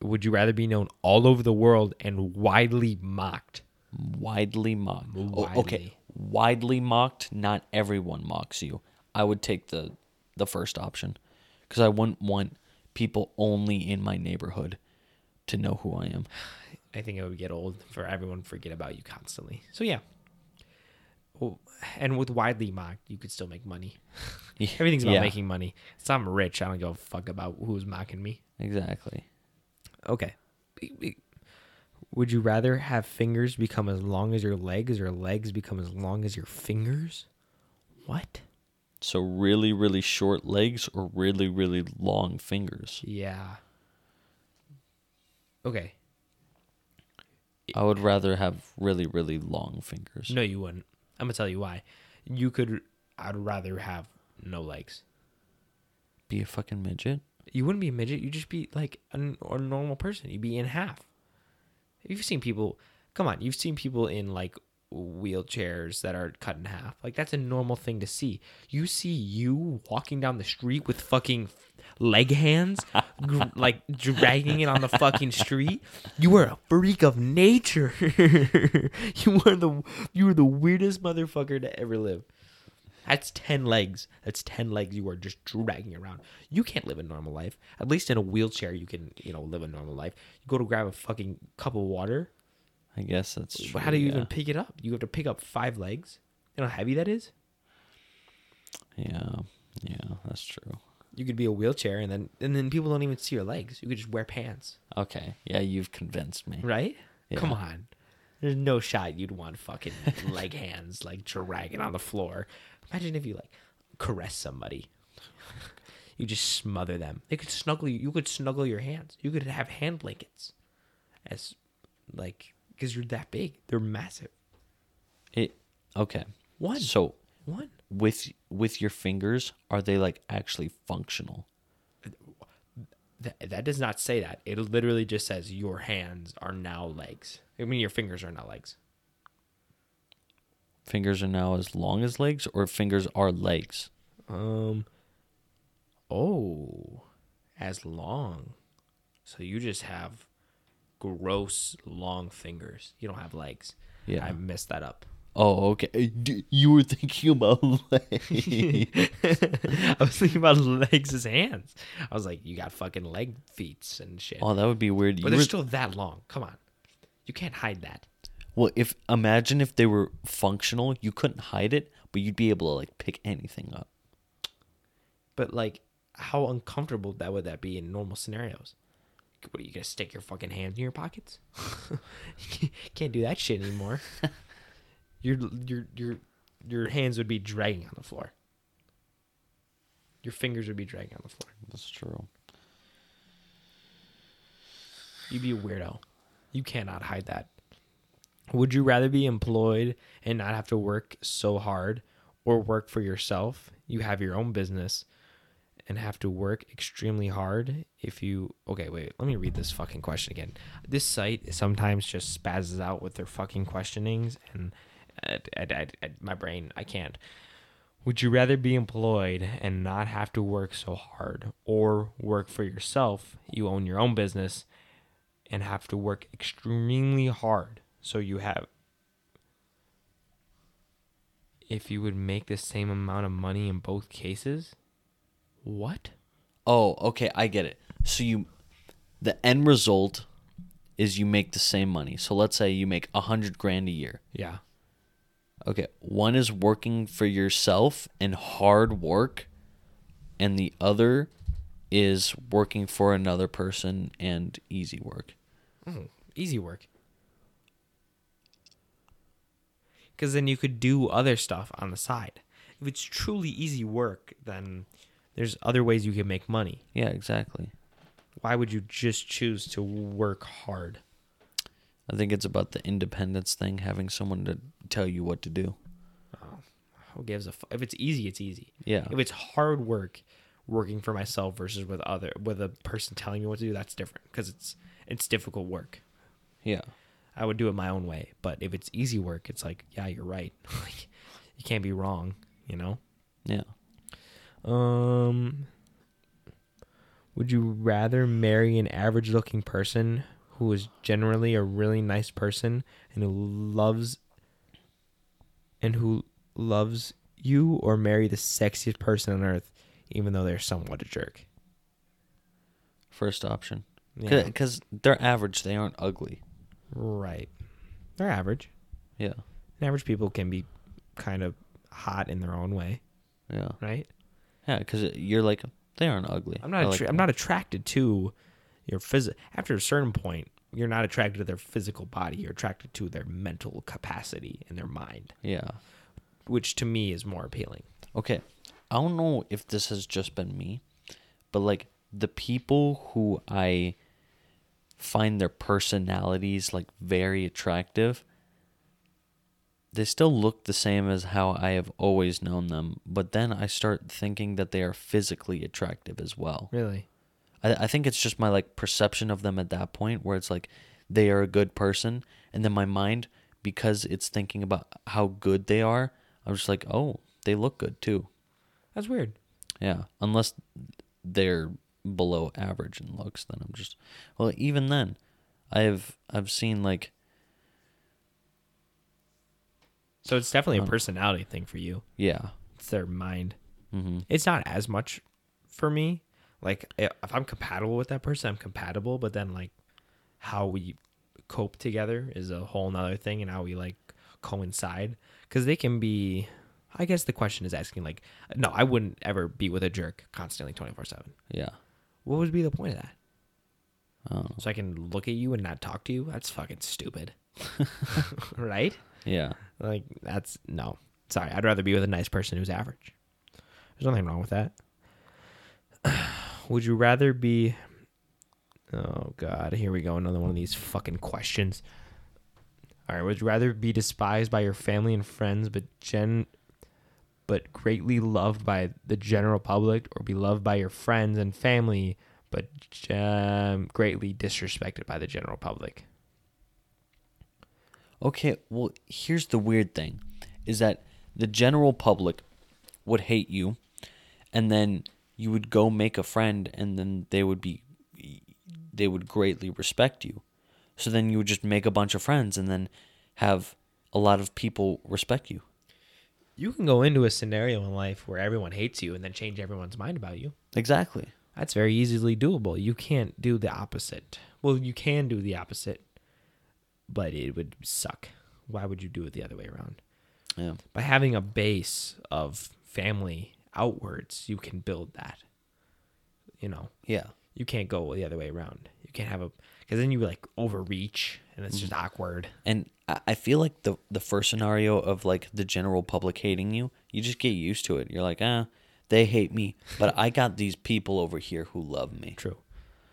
Would you rather be known all over the world and widely mocked? Widely mocked. Oh, okay. Widely. Widely mocked, not everyone mocks you. I would take the the first option cuz I wouldn't want people only in my neighborhood to know who I am. I think it would get old for everyone to forget about you constantly. So yeah. Well, and with widely mocked, you could still make money. Everything's about Yeah. making money. So I'm rich. I don't give a fuck about who's mocking me. Exactly. Okay. Would you rather have fingers become as long as your legs or legs become as long as your fingers? What? So really, really short legs or really, really long fingers. Yeah. Okay. I would rather have really, really long fingers. No, you wouldn't. I'm gonna tell you why. You could. I'd rather have no legs. Be a fucking midget. You wouldn't be a midget. You'd just be like a normal person. You'd be in half. You've seen people. Come on, you've seen people in like wheelchairs that are cut in half. Like that's a normal thing to see. You see you walking down the street with fucking leg hands, gr- like dragging it on the fucking street. You are a freak of nature. you are the you are the weirdest motherfucker to ever live. That's 10 legs. That's 10 legs you are just dragging around. You can't live a normal life. At least in a wheelchair, you can, you know, live a normal life. You go to grab a fucking cup of water. I guess that's true. How do you yeah. even pick it up? You have to pick up five legs. You know how heavy that is? Yeah, yeah, that's true. You could be a wheelchair and then and then people don't even see your legs. You could just wear pants, Okay, yeah, you've convinced me. right? Come on. There's no shot you'd want fucking leg hands like dragging on the floor. Imagine if you like caress somebody. You just smother them. They could snuggle you. You could snuggle your hands. You could have hand blankets, as like because you're that big. They're massive. It okay. One. So One. with with your fingers, are they like actually functional? That, that does not say that. It literally just says your hands are now legs. I mean, your fingers are now legs. Fingers are now as long as legs, or fingers are legs? Um. Oh, as long. So you just have gross long fingers. You don't have legs. Yeah. I messed that up. Oh, okay. Uh, You were thinking about legs. I was thinking about legs as hands. I was like, you got fucking leg feet and shit. oh, that would be weird. but You they're were- still that long. Come on. You can't hide that. Well, if imagine if they were functional, you couldn't hide it, but you'd be able to like pick anything up. But like, how uncomfortable that would that be in normal scenarios? What are you gonna stick your fucking hands in your pockets? You can't do that shit anymore. your your your your hands would be dragging on the floor. Your fingers would be dragging on the floor. That's true. You'd be a weirdo. You cannot hide that. Would you rather be employed and not have to work so hard or work for yourself? You have your own business and have to work extremely hard if you Okay, wait. Let me read this fucking question again. This site sometimes just spazzes out with their fucking questionings and I, I, I, I- my brain, I can't. Would you rather be employed and not have to work so hard or work for yourself? You own your own business and have to work extremely hard. So you have if you would make the same amount of money in both cases? What? Oh, okay, I get it. So you, the end result is you make the same money. So let's say you make a hundred grand a year. Yeah. Okay, one is working for yourself and hard work, and the other is working for another person and easy work. Mm, easy work. Because then you could do other stuff on the side. If it's truly easy work, then there's other ways you can make money. Yeah, exactly. Why would you just choose to work hard? I think it's about the independence thing, having someone to tell you what to do. Oh, who gives a f- if it's easy, it's easy. Yeah. If it's hard work, working for myself versus with other with a person telling me what to do, that's different because it's it's difficult work. Yeah. I would do it my own way. But if it's easy work, it's like, yeah, you're right. like, you can't be wrong, you know? Yeah. Um Would you rather marry an average looking person who is generally a really nice person and who loves and who loves you or marry the sexiest person on earth even though they're somewhat a jerk? First option. Yeah. Because they're average, they aren't ugly. Right. They're average. Yeah. And average people can be kind of hot in their own way, Yeah. right? Yeah, because you're like, they aren't ugly. I'm not. Attra- like I'm not attracted to your phys. After a certain point, you're not attracted to their physical body. You're attracted to their mental capacity and their mind, Yeah. which to me is more appealing. Okay. I don't know if this has just been me, but like the people who I find their personalities like very attractive, they still look the same as how I have always known them, but then I start thinking that they are physically attractive as well. Really? I, I think it's just my like perception of them at that point where it's like they are a good person and then my mind because it's thinking about how good they are i'm just like oh they look good too That's weird. yeah unless they're below average in looks then i'm just well even then i've i've seen like So it's definitely a Um, personality thing for you. yeah It's their mind. hmm It's not as much for me. Like if I'm compatible with that person, I'm compatible. But then like how we cope together is a whole nother thing, and how we like coincide because they can be. I guess the question is asking like, no, I wouldn't ever be with a jerk constantly, twenty four seven. yeah What would be the point of that? I. So I can look at you and not talk to you? That's fucking stupid, right? yeah Like that's no. Sorry, I'd rather be with a nice person who's average. There's nothing wrong with that. Would you rather be Oh god, here we go, another one of these fucking questions. All right, would you rather be despised by your family and friends but gen but greatly loved by the general public or be loved by your friends and family but um, greatly disrespected by the general public? Okay, well, here's the weird thing. is that the general public would hate you, and then you would go make a friend, and then they would be, they would greatly respect you. So then you would just make a bunch of friends, and then have a lot of people respect you. You can go into a scenario in life where everyone hates you and then change everyone's mind about you. Exactly. That's very easily doable. You can't do the opposite. Well, you can do the opposite, but it would suck. Why would you do it the other way around? Yeah. By having a base of family outwards, you can build that. You know, Yeah. you can't go the other way around. You can't have a because then you like overreach and it's just mm-hmm. awkward. And I feel like the the first scenario of like the general public hating you, you just get used to it. You're like, ah, they hate me, but I got these people over here who love me. True.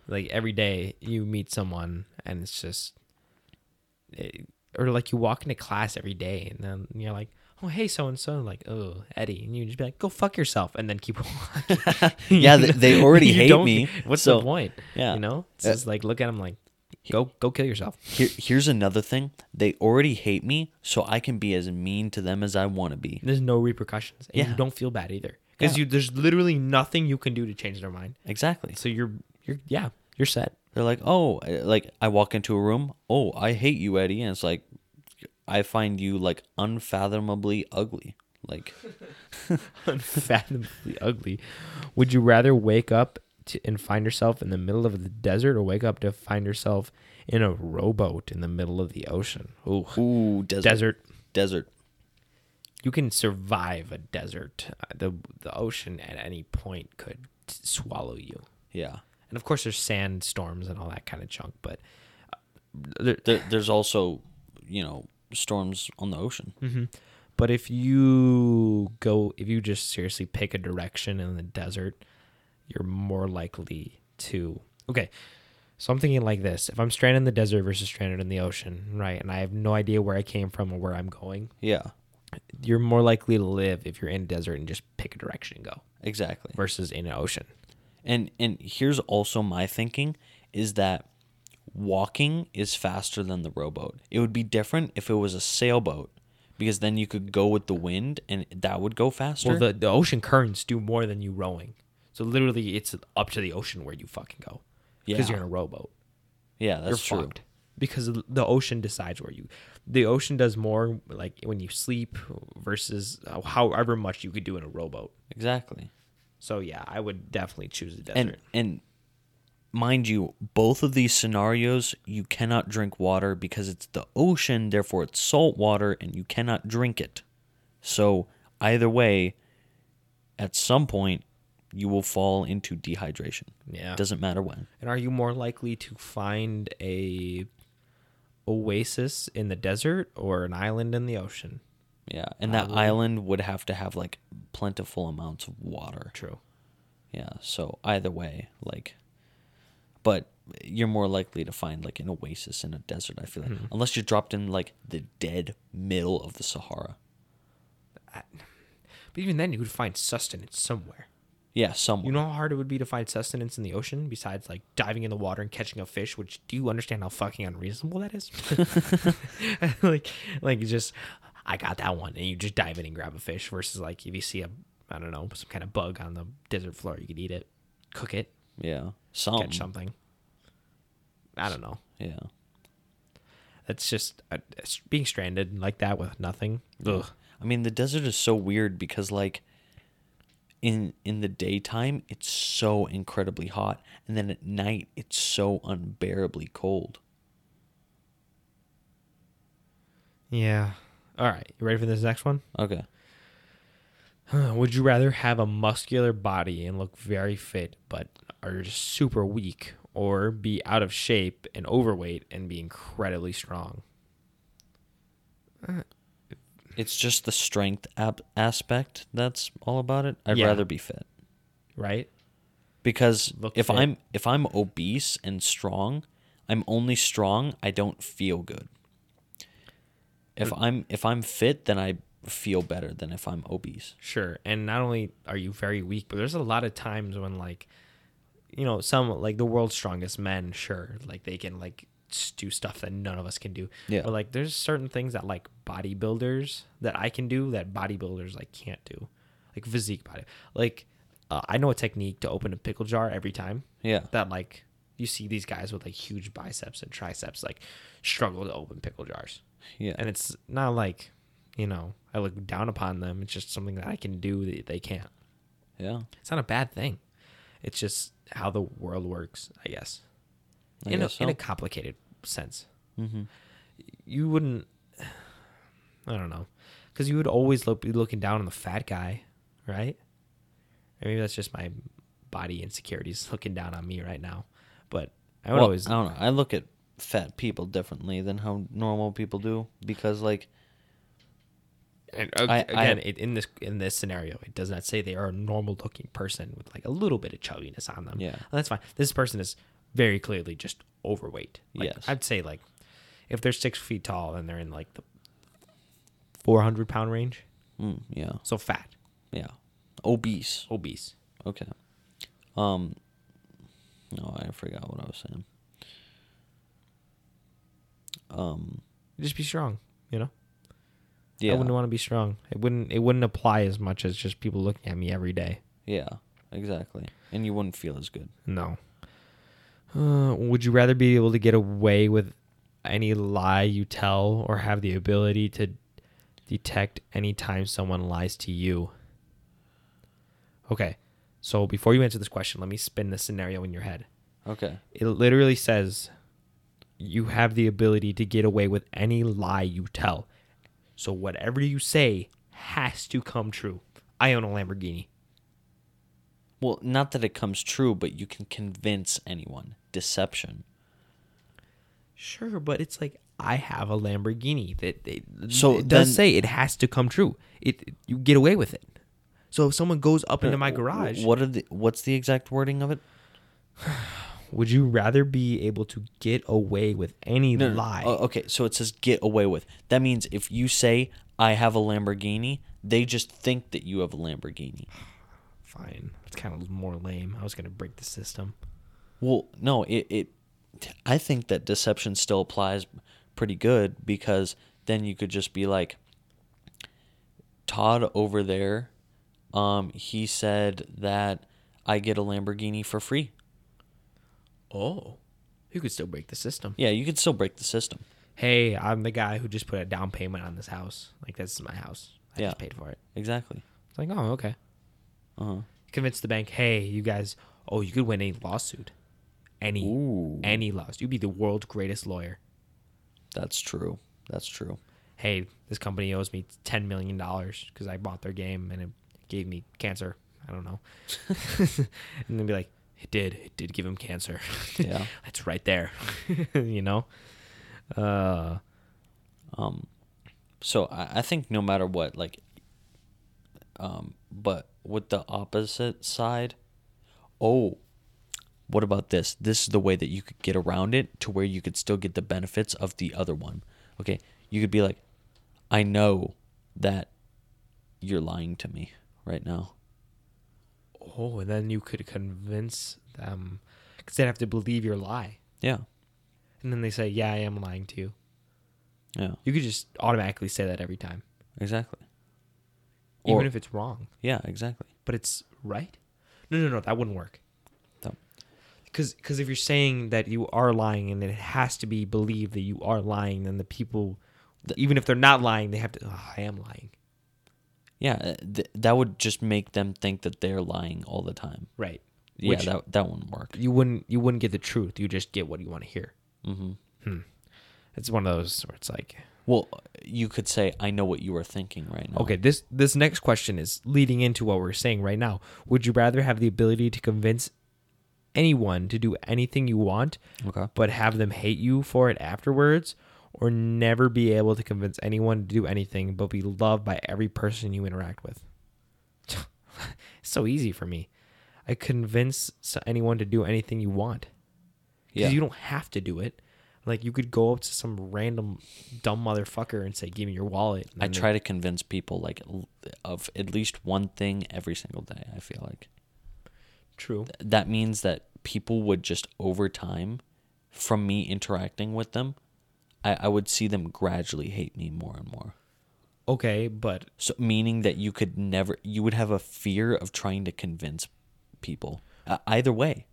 Like every day you meet someone and it's just, it, or like you walk into class every day and then you're like, oh hey so and so, like oh Eddie, and you just be like, go fuck yourself, and then keep walking. Yeah, they- they already hate don't- me, What's so- the point? yeah. you know, it's Uh, just like look at him like, go go kill yourself. Here, here's another thing. They already hate me, so I can be as mean to them as I want to be. There's no repercussions. And Yeah. you don't feel bad either because Yeah. you there's literally nothing you can do to change their mind. Exactly. So you're you're yeah you're set. They're like, oh, like I walk into a room, oh, I hate you, Eddie, and it's like, I find you like unfathomably ugly. Like, unfathomably ugly. Would you rather wake up to, and find yourself in the middle of the desert, or wake up to find yourself in a rowboat in the middle of the ocean? Ooh, ooh, desert, desert. desert. You can survive a desert. Uh, the The ocean at any point could swallow you. Yeah. And of course, there's sandstorms and all that kind of junk. But uh, there, There, there's also, you know, storms on the ocean. hmm But if you go, if you just seriously pick a direction in the desert, you're more likely to. Okay, so I'm thinking like this: if I'm stranded in the desert versus stranded in the ocean, right, and I have no idea where I came from or where I'm going, Yeah, you're more likely to live if you're in a desert and just pick a direction and go exactly. versus in an ocean. And and here's also my thinking is that walking is faster than the rowboat. It would be different if it was a sailboat because then you could go with the wind and that would go faster. Well, the the ocean currents do more than you rowing. So literally, it's up to the ocean where you fucking go because Yeah. you're in a rowboat. yeah, that's you're true. fucked because the ocean decides where you the ocean does more like when you sleep versus uh, however much you could do in a rowboat Exactly. so yeah i would definitely choose the desert And and mind you, both of these scenarios you cannot drink water because it's the ocean, therefore it's salt water and you cannot drink it. So either way, at some point you will fall into dehydration. yeah Doesn't matter when. and are you more likely to find a oasis in the desert or an island in the ocean Yeah, and that island would have to have like plentiful amounts of water. true Yeah, so either way, like, but you're more likely to find like an oasis in a desert. I feel like mm-hmm. unless you're dropped in like the dead middle of the Sahara. but even then you could find sustenance somewhere Yeah, somewhere. you know how hard it would be to find sustenance in the ocean besides like diving in the water and catching a fish which do you understand how fucking unreasonable that is like like just i got that one and you just dive in and grab a fish versus like if you see a i don't know some kind of bug on the desert floor you could eat it cook it yeah, some. catch something i don't know Yeah, it's just uh, being stranded like that with nothing Ugh. I mean the desert is so weird because like in in the daytime it's so incredibly hot, and then at night it's so unbearably cold. yeah all right you ready for this next one Okay. Would you rather have a muscular body and look very fit, but are just super weak, or be out of shape and overweight and be incredibly strong? Uh, It's just the strength ab- aspect that's all about it. I'd Yeah. rather be fit. Right? because Look if fit. I'm if I'm obese and strong, I'm only strong. I don't feel good. If I'm if I'm fit, then I feel better than if I'm obese. Sure. And not only are you very weak, but there's a lot of times when, like, you know, some, like the world's strongest men, sure, like they can, like, do stuff that none of us can do. Yeah. But like there's certain things that like bodybuilders that I can do that bodybuilders like can't do. Like physique body. Like uh, I know a technique to open a pickle jar every time Yeah. that like you see these guys with like huge biceps and triceps like struggle to open pickle jars. Yeah. And it's not like, you know, I look down upon them. It's just something that I can do that they can't. yeah. It's not a bad thing. It's just how the world works, I guess. I in, a, in a complicated sense. Mm-hmm. You wouldn't, I don't know, because you would always look, be looking down on the fat guy, right? Or maybe that's just my body insecurities looking down on me right now. But I would Well, always, I don't know. I look at fat people differently than how normal people do because, like, and, uh, I- I again, have- it, in this in this scenario, it does not say they are a normal looking person with like a little bit of chubbiness on them. Yeah. And that's fine. This person is very clearly just overweight. Like, Yes. I'd say like if they're six feet tall and they're in like the four hundred pound range, mm, yeah, so fat, yeah, obese. obese. Okay. Um. No, I forgot what I was saying. Um. Just be strong, you know. Yeah. I wouldn't want to be strong. It wouldn't. It wouldn't apply as much as just people looking at me every day. Yeah. Exactly. And you wouldn't feel as good. No. Uh, would you rather be able to get away with any lie you tell or have the ability to detect any time someone lies to you? Okay. So before you answer this question, let me spin the scenario in your head. Okay. It literally says you have the ability to get away with any lie you tell. So whatever you say has to come true. I own a Lamborghini. Well, not that it comes true, but you can convince anyone. Deception. Sure, but it's like I have a Lamborghini. That it, So it does then- say it has to come true. It you get away with it. So if someone goes up into my Uh, garage, What are the? What's the exact wording of it? would you rather be able to get away with any no. lie? Oh, okay, so it says get away with. That means if you say I have a Lamborghini, they just think that you have a Lamborghini. Fine, it's kind of more lame. I was gonna break the system. Well, no, it, it I think that deception still applies pretty good because then you could just be like Todd over there um he said that I get a Lamborghini for free. Oh, you could still break the system. Yeah, you could still break the system. Hey, I'm the guy who just put a down payment on this house. Like this is my house. I Yeah. just paid for it. Exactly. It's like, oh, okay. Uh-huh. Convince the bank, hey, you guys, oh, you could win a lawsuit. Any Ooh. any lawsuit. You'd be the world's greatest lawyer. That's true. That's true. Hey, this company owes me ten million dollars because I bought their game and it gave me cancer. I don't know. and they'd be like, it did. It did give him cancer. Yeah. That's right there. you know? Uh Um, so I, I think no matter what, like, um, but with the opposite side, oh, what about this? This is the way that you could get around it to where you could still get the benefits of the other one. Okay, you could be like, I know that you're lying to me right now. oh, and then you could convince them because they'd have to believe your lie. Yeah, And then they say, Yeah, I am lying to you. yeah, You could just automatically say that every time. exactly. Even if it's wrong. Yeah, exactly. But it's right? No, no, no, that wouldn't work. No. Because if you're saying that you are lying and it has to be believed that you are lying, then the people, even if they're not lying, they have to, oh, I am lying. Yeah, uh, th- that would just make them think that they're lying all the time. Right. Yeah, Which- that that wouldn't work. You wouldn't you wouldn't get the truth. You just get what you want to hear. Mm-hmm. It's one of those where it's like, Well, you could say, "I know what you are thinking right now." okay, this this next question is leading into what we're saying right now. Would you rather have the ability to convince anyone to do anything you want, Okay. but have them hate you for it afterwards, or never be able to convince anyone to do anything but be loved by every person you interact with? it's so easy for me. I convince anyone to do anything you want because Yeah. you don't have to do it. Like you could go up to some random dumb motherfucker and say, "Give me your wallet." I try to convince people like of at least one thing every single day. I feel like True. that means that people would just over time from me interacting with them, I, I would see them gradually hate me more and more. Okay, but So meaning that you could never, you would have a fear of trying to convince people. Uh, either way,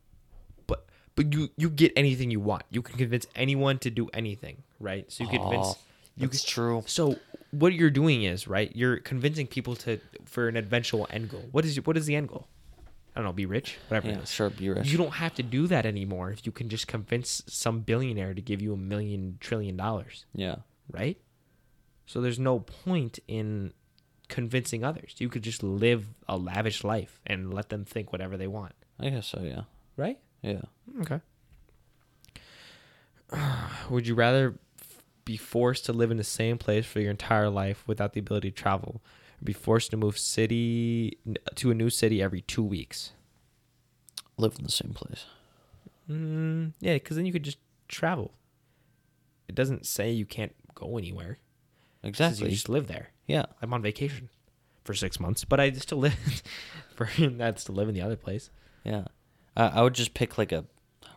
but you you get anything you want. You can convince anyone to do anything, right? So you can convince Oh, you that's can- true. So what you're doing is right. You're convincing people to for an eventual end goal. What is what is the end goal? I don't know. Be rich, whatever. Yeah, is. sure, be rich. You don't have to do that anymore if you can just convince some billionaire to give you a million trillion dollars, yeah, right? So there's no point in convincing others. You could just live a lavish life and let them think whatever they want, I guess so. Yeah, right? Yeah. Okay. Would you rather be forced to live in the same place for your entire life without the ability to travel, or be forced to move city to a new city every two weeks? Live in the same place. Mm, yeah, because then you could just travel. It doesn't say you can't go anywhere. Exactly. you just live there. Yeah, I'm on vacation for six months, but I still live for that's to live in the other place. yeah. I I would just pick like a,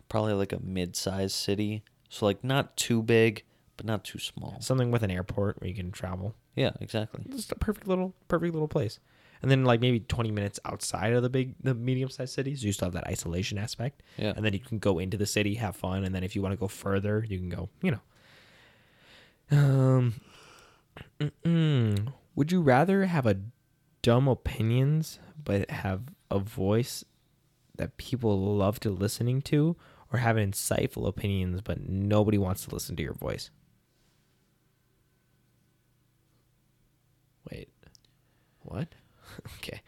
probably like a mid-sized city. So like not too big, but not too small. Something with an airport where you can travel. Yeah, exactly. Just a perfect little, perfect little place. And then like maybe 20 minutes outside of the big, the medium-sized cities, you still have that isolation aspect. Yeah. And then you can go into the city, have fun, and then if you want to go further, you can go. You know. Um. mm-mm. Would you rather have a dumb opinions but have a voice that people love to listening to, or have insightful opinions but nobody wants to listen to your voice? Wait. What? okay.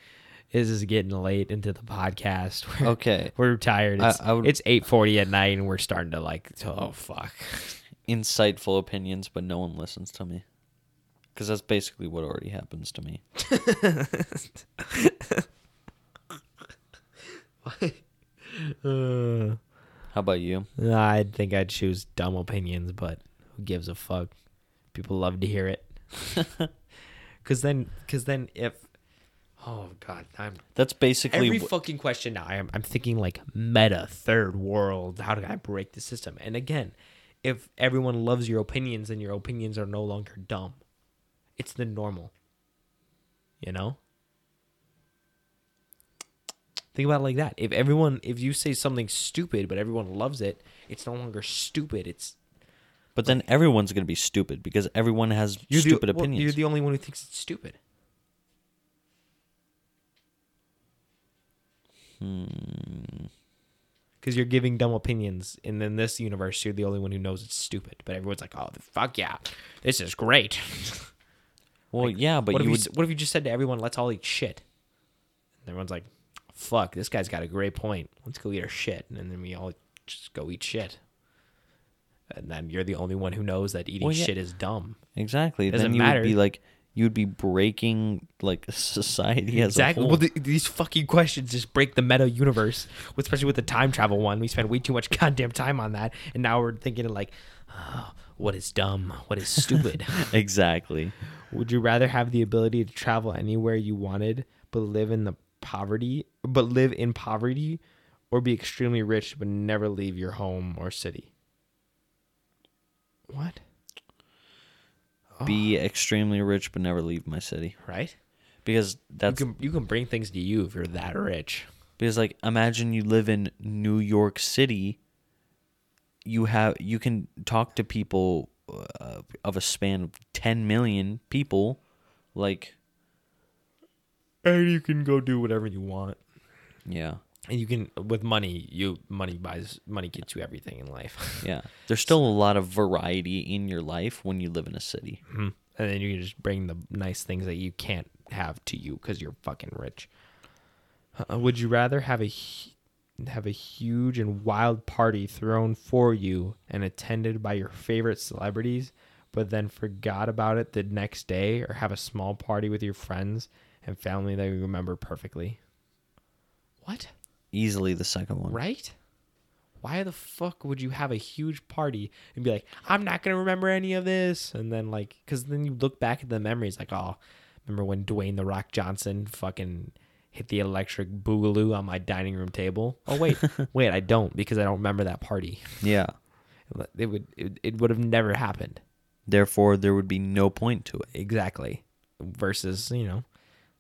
This is getting late into the podcast. We're, Okay. We're tired. I- I would- it's 8:40 at night and we're starting to like oh fuck. Insightful opinions, but no one listens to me. Because that's basically what already happens to me. Uh, How about you? I think I'd choose dumb opinions, but who gives a fuck? People love to hear it. Cuz then cuz then if Oh god, I'm That's basically every wh- fucking question now I'm, I'm thinking like meta third world how do i break the system and again if everyone loves your opinions then your opinions are no longer dumb it's the normal you know think about it like that if everyone if you say something stupid but everyone loves it it's no longer stupid it's But then everyone's gonna be stupid because everyone has stupid the, well, opinions. you're the only one who thinks it's stupid Hmm. because you're giving dumb opinions, and in this universe, you're the only one who knows it's stupid. But everyone's like, "Oh, fuck yeah, this is great." well, yeah, but what you if would. you, what if you just said to everyone, "Let's all eat shit"? And everyone's like, "Fuck, this guy's got a great point. Let's go eat our shit," and then we all just go eat shit. And then you're the only one who knows that eating Well, yeah. shit is dumb. Exactly. Doesn't then you matter. would be like, you would be breaking like society as Exactly. a Well, whole. th- these fucking questions just break the meta universe, especially with the time travel one. We spent way too much goddamn time on that, and now we're thinking of like, oh, what is dumb? What is stupid? exactly. Would you rather have the ability to travel anywhere you wanted, but live in the poverty, but live in poverty, or be extremely rich but never leave your home or city? What? Be extremely rich but never leave my city Right? because that's you can you can bring things to you if you're that rich. because like imagine you live in New York City. You have you can talk to people uh, of a span of ten million people, like And you can go do whatever you want. yeah, And you can with money, you money buys money gets you everything in life. yeah. There's still a lot of variety in your life when you live in a city. Mhm. and then you can just bring the nice things that you can't have to you because you're fucking rich. Uh, would you rather have a have a huge and wild party thrown for you and attended by your favorite celebrities, but then forgot about it the next day, or have a small party with your friends and family that you remember perfectly? What? Easily the second one. Right? Why the fuck would you have a huge party and be like, I'm not gonna remember any of this, and then like, because then you look back at the memories, like, oh, remember when Dwayne the Rock Johnson fucking hit the electric boogaloo on my dining room table? Oh wait, wait, I don't because I don't remember that party. Yeah. It would it, it would have never happened. Therefore, there would be no point to it. Exactly. Versus, you know,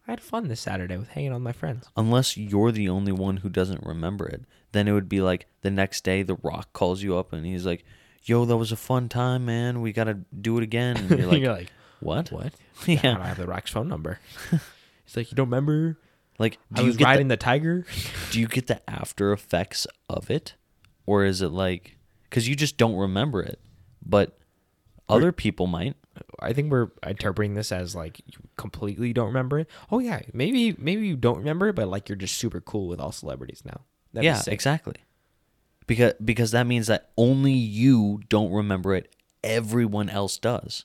I had fun this Saturday with hanging out with my friends. Unless you're the only one who doesn't remember it. Then it would be like the next day, The Rock calls you up and he's like, Yo, that was a fun time, man. We got to do it again. And you're like, You're like, What? what? Yeah. I have the Rock's phone number? He's like, you don't remember? Like, I do you, was get the, riding the tiger. do you get the after effects of it? Or is it like, because you just don't remember it, but other people might. I think we're interpreting this as like you completely don't remember it. Oh yeah, maybe maybe you don't remember it, but like you're just super cool with all celebrities now. That'd yeah, exactly. Because because that means that only you don't remember it. Everyone else does.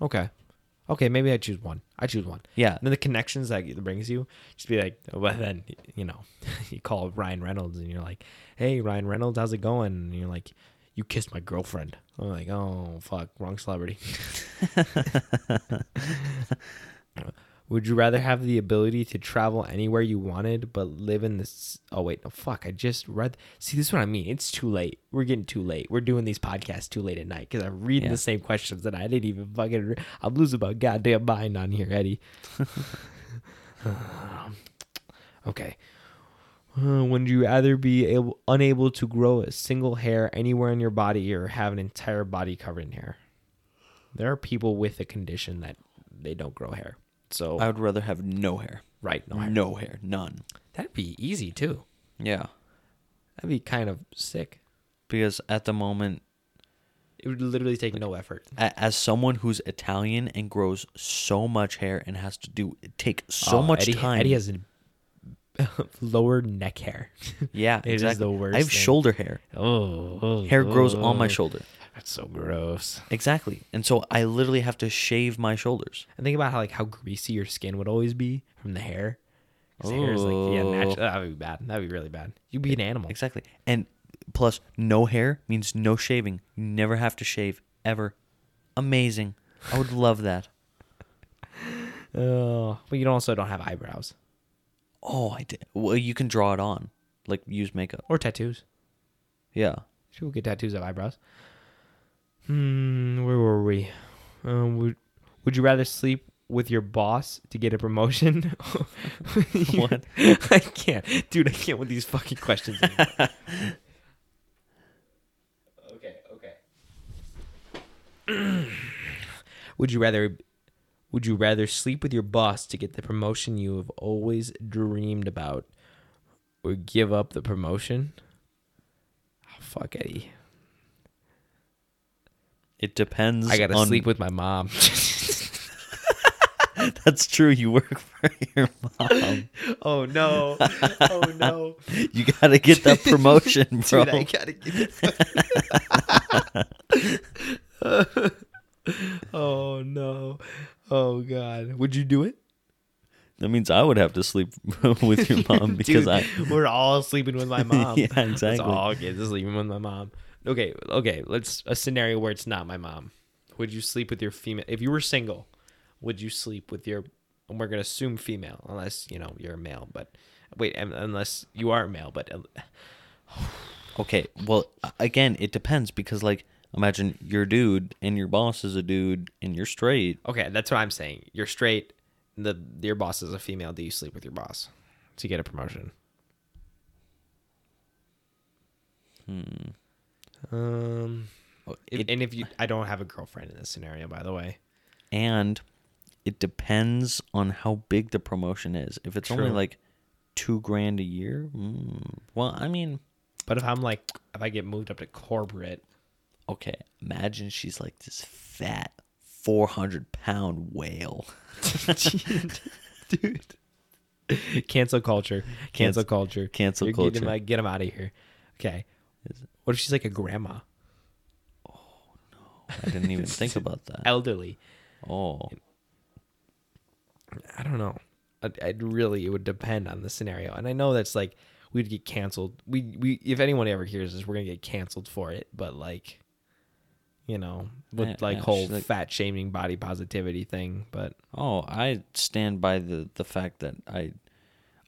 Okay. Okay, maybe I choose one. I choose one. Yeah. And then the connections that it brings you, just be like, well, then, you know, you call Ryan Reynolds and you're like, hey, Ryan Reynolds, how's it going? And you're like, you kissed my girlfriend. I'm like, oh, fuck, wrong celebrity. Would you rather have the ability to travel anywhere you wanted, but live in this? Oh wait, no, fuck! I just read. See, this is what I mean. It's too late. We're getting too late. We're doing these podcasts too late at night because I'm reading Yeah. the same questions and I didn't even fucking. Re- I'm losing my goddamn mind on here, Eddie. Um, okay. Would you rather be able unable to grow a single hair anywhere in your body or have an entire body covered in hair? There are people with a condition that they don't grow hair. So I would rather have no hair. right, no hair. No hair. None. That'd be easy too. Yeah. That'd be kind of sick. Because at the moment, It would literally take no effort. as someone who's Italian and grows so much hair and has to do take so Oh, much Eddie, time. Eddie has lower neck hair. yeah, It is exactly. the worst I have thing. shoulder hair. oh, oh, Hair grows on my oh. shoulder. That's so gross. Exactly. And so I literally have to shave my shoulders. And think about how like how greasy your skin would always be from the hair. 'Cause hair is like yeah, Oh. natural. That would be bad. That'd be really bad. You'd be an animal. Exactly. And plus, no hair means no shaving. You never have to shave ever. Amazing. I would love that. Oh, but you also don't have eyebrows Oh, I did. Well, you can draw it on, like use makeup. or tattoos. Yeah. People get tattoos of eyebrows. Hmm, where were we? Um, would Would you rather sleep with your boss to get a promotion? What? I can't, dude. I can't with these fucking questions. okay, okay. would you rather? Would you rather sleep with your boss to get the promotion you have always dreamed about, or give up the promotion? Oh, fuck Eddie. It depends. I gotta on- sleep with my mom. That's true. You work for your mom. oh no! Oh no! You gotta get that promotion, bro. Dude, I gotta get this. oh no! Oh god! Would you do it? that means I would have to sleep with your mom because Dude, I. we're all sleeping with my mom. Yeah, exactly. all get sleeping with my mom. Okay, okay. Let's a scenario where it's not my mom. Would you sleep with your female? If you were single, would you sleep with your? And we're gonna assume female, unless you know you're a male. But wait, unless you are a male. But uh, Okay, well, again, it depends because, like, imagine you're a dude and your boss is a dude and you're straight. Okay, that's what I'm saying. You're straight. The your boss is a female. Do you sleep with your boss to get a promotion? Hmm. Um. It- and if you, I don't have a girlfriend in this scenario, by the way. and it depends on how big the promotion is. If it's only like two grand a year, mm, well, I mean, But if I'm like, if I get moved up to corporate, okay, imagine she's like this fat, 400 pound whale. dude. Cancel culture. Cancel Cancel- culture. cancel You're culture. my- get him out of here. Okay. What if she's like a grandma, Oh, no. I didn't even think about that. elderly? Oh, I don't know. I'd, I'd really it would depend on the scenario, and I know that's like we'd get canceled. We we if anyone ever hears this, we're gonna get canceled for it. But like, you know, with like whole like- fat shaming, body positivity thing. But oh, I stand by the the fact that I,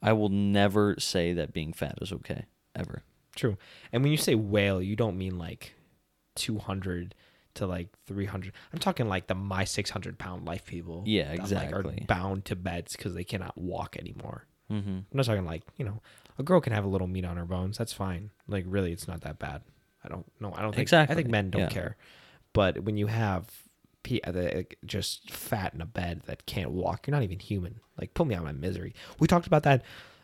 I will never say that being fat is okay ever. true. And when you say whale, you don't mean like 200 to like 300. I'm talking like the my 600 pound life people. Yeah, that, like, exactly. are bound to beds because they cannot walk anymore. Mm-hmm. I'm not talking like you know a girl can have a little meat on her bones. That's fine. Like really, it's not that bad. I don't know. I don't think. Exactly. I think men don't yeah. care. But when you have uh, just fat in a bed that can't walk, you're not even human. Like put me out of my misery. We talked about that.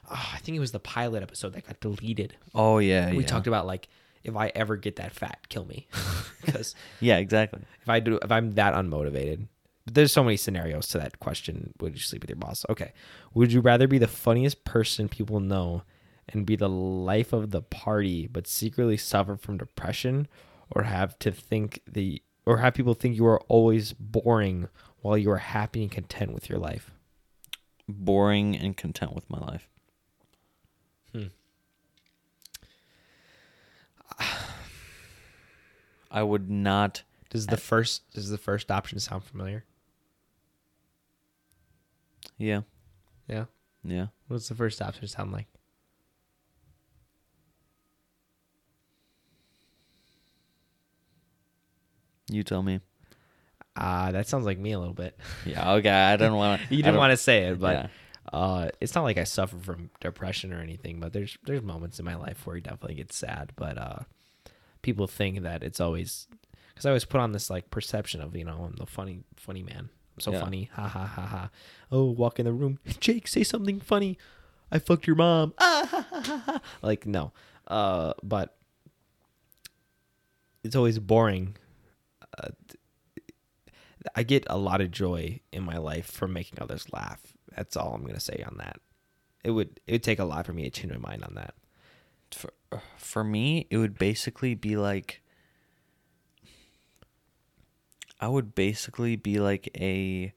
ah, I think it was the pilot episode that got deleted. Oh yeah, We yeah. talked about like if I ever get that fat, kill me. Because Yeah, exactly. if I do, if I'm that unmotivated, but there's so many scenarios to that question. Would you sleep with your boss? Okay. Would you rather be the funniest person people know and be the life of the party, but secretly suffer from depression, or have to think the, or have people think you are always boring while you are happy and content with your life? Boring and content with my life. Hmm. I would not. Does the first does the first option sound familiar? Yeah, Yeah. yeah. What's the first option sound like? You tell me. Uh, that sounds like me a little bit. Yeah. Okay. I don't want. you didn't want to say it, but Yeah. uh, it's not like I suffer from depression or anything. But there's there's moments in my life where it definitely gets sad. But uh, people think that it's always because I always put on this like perception of you know I'm the funny funny man. I'm so Yeah. funny. Ha ha ha ha. Oh, walk in the room. Jake, say something funny. I fucked your mom. Ah, ha, ha, ha, ha. Like no. Uh, but it's always boring. I get a lot of joy in my life from making others laugh. That's all I'm gonna say on that. It would it would take a lot for me to change my mind on that. For, for me, it would basically be like. I would basically be like a.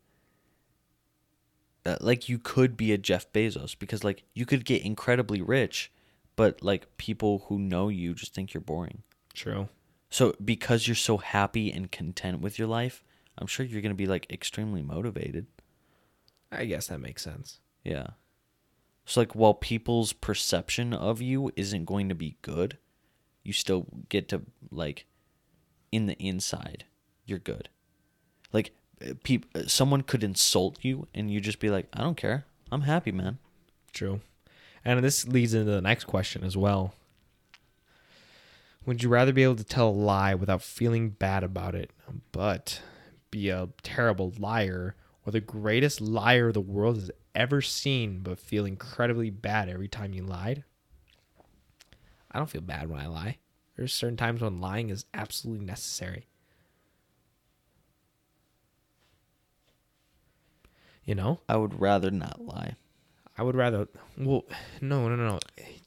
Uh, like you could be a Jeff Bezos because like you could get incredibly rich, but like people who know you just think you're boring. True. So because you're so happy and content with your life, I'm sure you're gonna be like extremely motivated. I guess that makes sense. Yeah. So like while people's perception of you isn't going to be good, you still get to like in the inside, you're good. Like eh, peop- eh, someone could insult you and you just be like, "I don't care. I'm happy, man." True. And this leads into the next question as well. Would you rather be able to tell a lie without feeling bad about it, but be a terrible liar, or the greatest liar the world has ever seen, but feel incredibly bad every time you lied? I don't feel bad when I lie. There's certain times when lying is absolutely necessary. You know? I would rather not lie. I would rather. Well, no, no, no, no.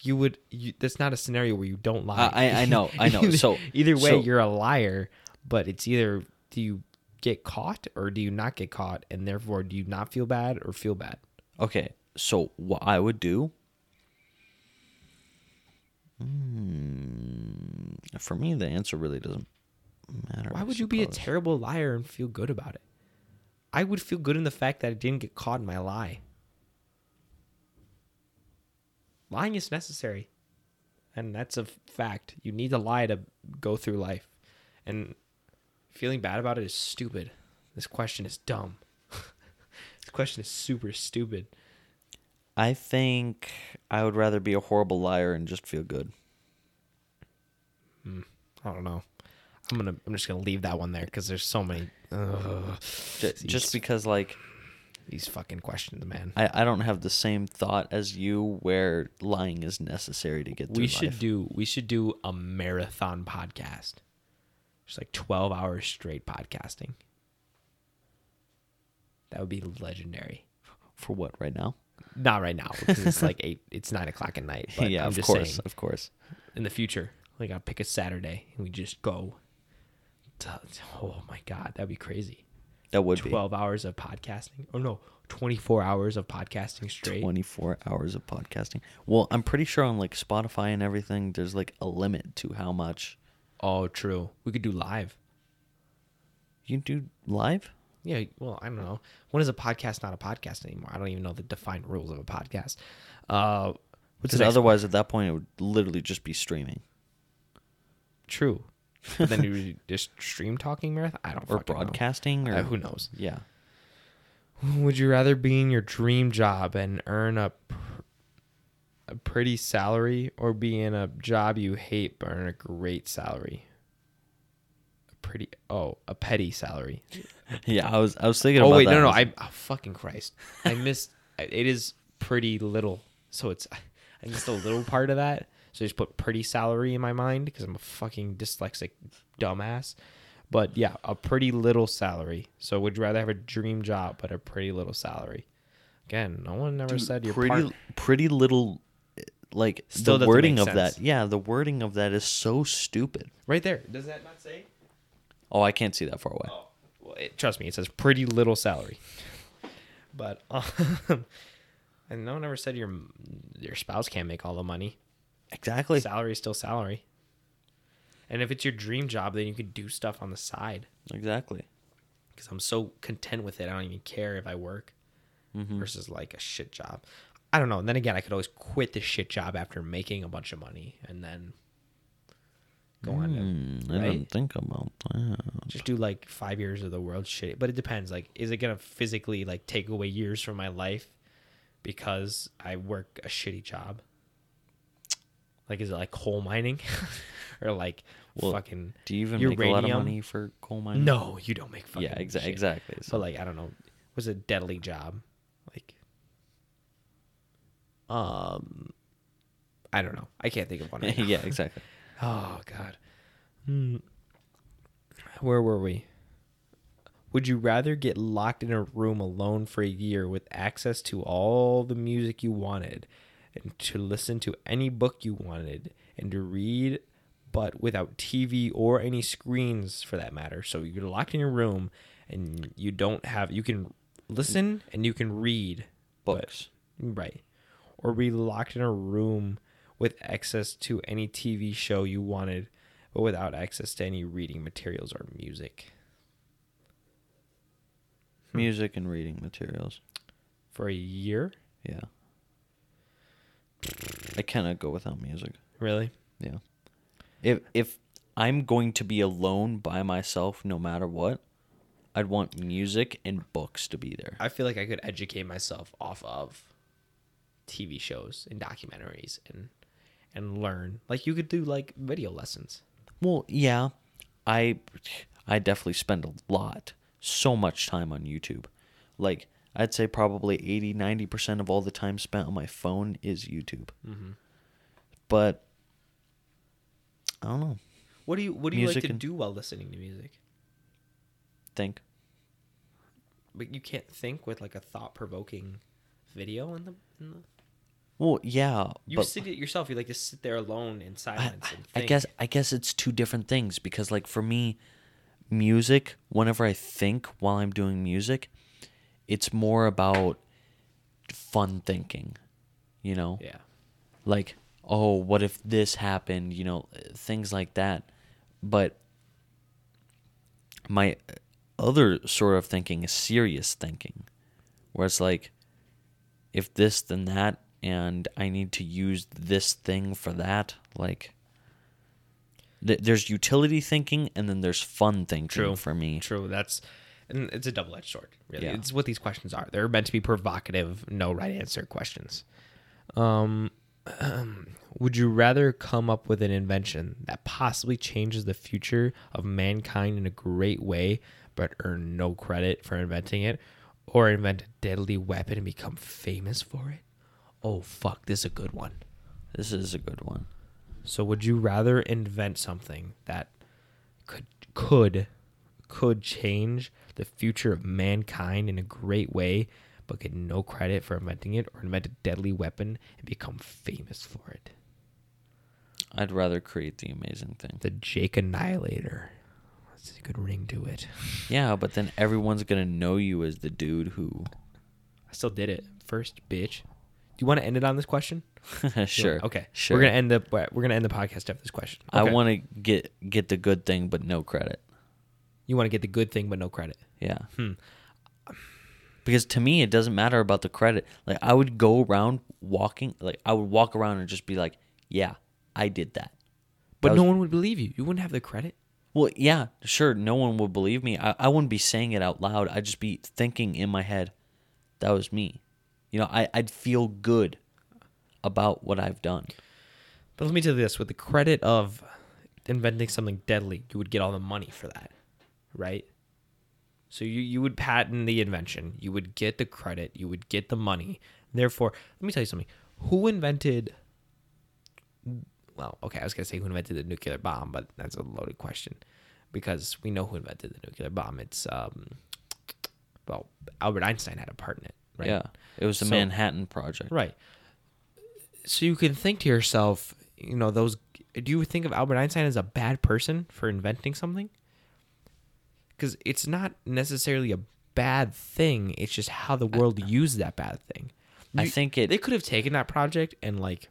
You would. You, that's not a scenario where you don't lie. I- I- know, I know. Either- So- either way, so- you're a liar. But it's either do you get caught or do you not get caught, and therefore do you not feel bad or feel bad? Okay, so what I would do Hmm, for me the answer really doesn't matter. Why I would you be a terrible liar and feel good about it? I would feel good in the fact that I didn't get caught in my lie. Lying is necessary. And that's a fact. You need to lie to go through life. And feeling bad about it is stupid. This question is dumb. this question is super stupid. I think I would rather be a horrible liar and just feel good. Hmm. I don't know. I'm gonna. I'm just gonna leave that one there because there's so many. Ugh, J- just because like these fucking questions, man. I, I don't have the same thought as you where lying is necessary to get through we should life. do we should do a marathon podcast just like 12 hours straight podcasting that would be legendary for what right now? not right now because it's like eight it's nine o'clock at night but yeah, i'm of just course, saying of course. in the future like i'll pick a saturday and we just go to, oh my god that'd be crazy That would be 12 hours of podcasting oh no 24 hours of podcasting straight 24 hours of podcasting. Well, I'm pretty sure on like Spotify and everything, there's like a limit to how much oh true we could do live you do live. Yeah, well, I don't know. When is a podcast not a podcast anymore? I don't even know the defined rules of a podcast. Uh, what's Because the next otherwise, at that point, it would literally just be streaming. True, But then you just stream talking marathon. I don't or fucking know. broadcasting or Uh, who knows? yeah. Would you rather be in your dream job and earn a, a pretty salary or be in a job you hate but earn a great salary? A pretty oh, a petty salary. Yeah, I was I was thinking Oh about wait, no, no, I I oh, fucking Christ. I missed it is pretty little. So it's I missed a little part of that. So I just put pretty salary in my mind because I'm a fucking dyslexic dumbass. But yeah, a pretty little salary. So would you rather have a dream job but a pretty little salary? Again, no one ever Dude, said you're pretty part- pretty little like Still the wording of that. Yeah, the wording of that is so stupid. right there. Does that not say? Oh, I can't see that far away. Oh, well, it, trust me, it says pretty little salary. But um, and no one ever said your your spouse can't make all the money. Exactly. Salary is still salary. And if it's your dream job, then you could do stuff on the side. Exactly. Because I'm so content with it, I don't even care if I work Mm-hmm. versus like a shit job. I don't know. And then again, I could always quit the shit job after making a bunch of money and then go on to Hmm, I didn't think about that. just do like five years of the world shit. But it depends. Like, is it gonna physically like take away years from my life because I work a shitty job? Like, is it like coal mining or like Well, fucking? Do you even make a lot of money for coal mining? No, you don't make fucking. Yeah, exa- exactly. But So, like, I don't know. Was a deadly job? Um, I don't know. I can't think of one. Right yeah, exactly. Oh God. Hmm. Where were we? Would you rather get locked in a room alone for a year with access to all the music you wanted and to listen to any book you wanted and to read but without TV or any screens for that matter. So you're locked in your room and you don't have you can listen and you can read but- Books. Right. Or be locked in a room with access to any TV show you wanted, but without access to any reading materials or music hmm. Music and reading materials. for a year. Yeah. I cannot go without music. Really? Yeah. If if I'm going to be alone by myself no matter what, I'd want music and books to be there. I feel like I could educate myself off of TV shows and documentaries and and learn. Like you could do like video lessons. Well, yeah. I I definitely spend a lot, so much time on YouTube. Like I'd say probably 80 90% of all the time spent on my phone is YouTube. Mhm. But I don't know. What do you what do you like to do while listening to music? Think. But you can't think with like a thought provoking video in the, in the Well, yeah, you but sit it yourself. You like to sit there alone in I, silence and I think. guess I guess it's two different things because like for me music whenever I think while I'm doing music it's more about fun thinking you know Yeah. like oh what if this happened you know things like that but my other sort of thinking is serious thinking where it's like if this then that and i need to use this thing for that like th- there's utility thinking and then there's fun thinking True. for me True. That's and it's a double edged sword. Really, Yeah. it's what these questions are. They're meant to be provocative, no right answer questions. Um, would you rather come up with an invention that possibly changes the future of mankind in a great way, but earn no credit for inventing it, or invent a deadly weapon and become famous for it? Oh fuck, this is a good one. this is a good one So would you rather invent something that could could could change the future of mankind in a great way but get no credit for inventing it or invent a deadly weapon and become famous for it? i'd rather create the amazing thing The Jake Annihilator. That's a good ring to it. yeah but then everyone's gonna know you as the dude who I still did it. First, bitch. Do you want to end it on this question? sure Okay. sure We're gonna end the we're gonna end the podcast after this question. i want to get get the good thing but no credit you want to get the good thing but no credit. Yeah. Hmm. Because to me, it doesn't matter about the credit. Like I would go around walking, like I would walk around and just be like, "Yeah, I did that." But That no was- one would believe you. You wouldn't have the credit. Well, yeah, sure. No one would believe me. I, I wouldn't be saying it out loud. I'd just be thinking in my head, that was me. You know, I, I'd feel good about what I've done. But let me tell you this: with the credit of inventing something deadly, you would get all the money for that, right? So you you would patent the invention, you would get the credit, you would get the money. Therefore, let me tell you something: who invented? Well, okay, I was gonna say who invented the nuclear bomb, but that's a loaded question because we know who invented the nuclear bomb. It's um, well, Albert Einstein had a part in it, right? Yeah. It was the So- Manhattan Project. Right. So you can think to yourself, you know, those. Do you think of Albert Einstein as a bad person for inventing something? Because it's not necessarily a bad thing. It's just how the world used that bad thing. I think it- They could have taken that project and like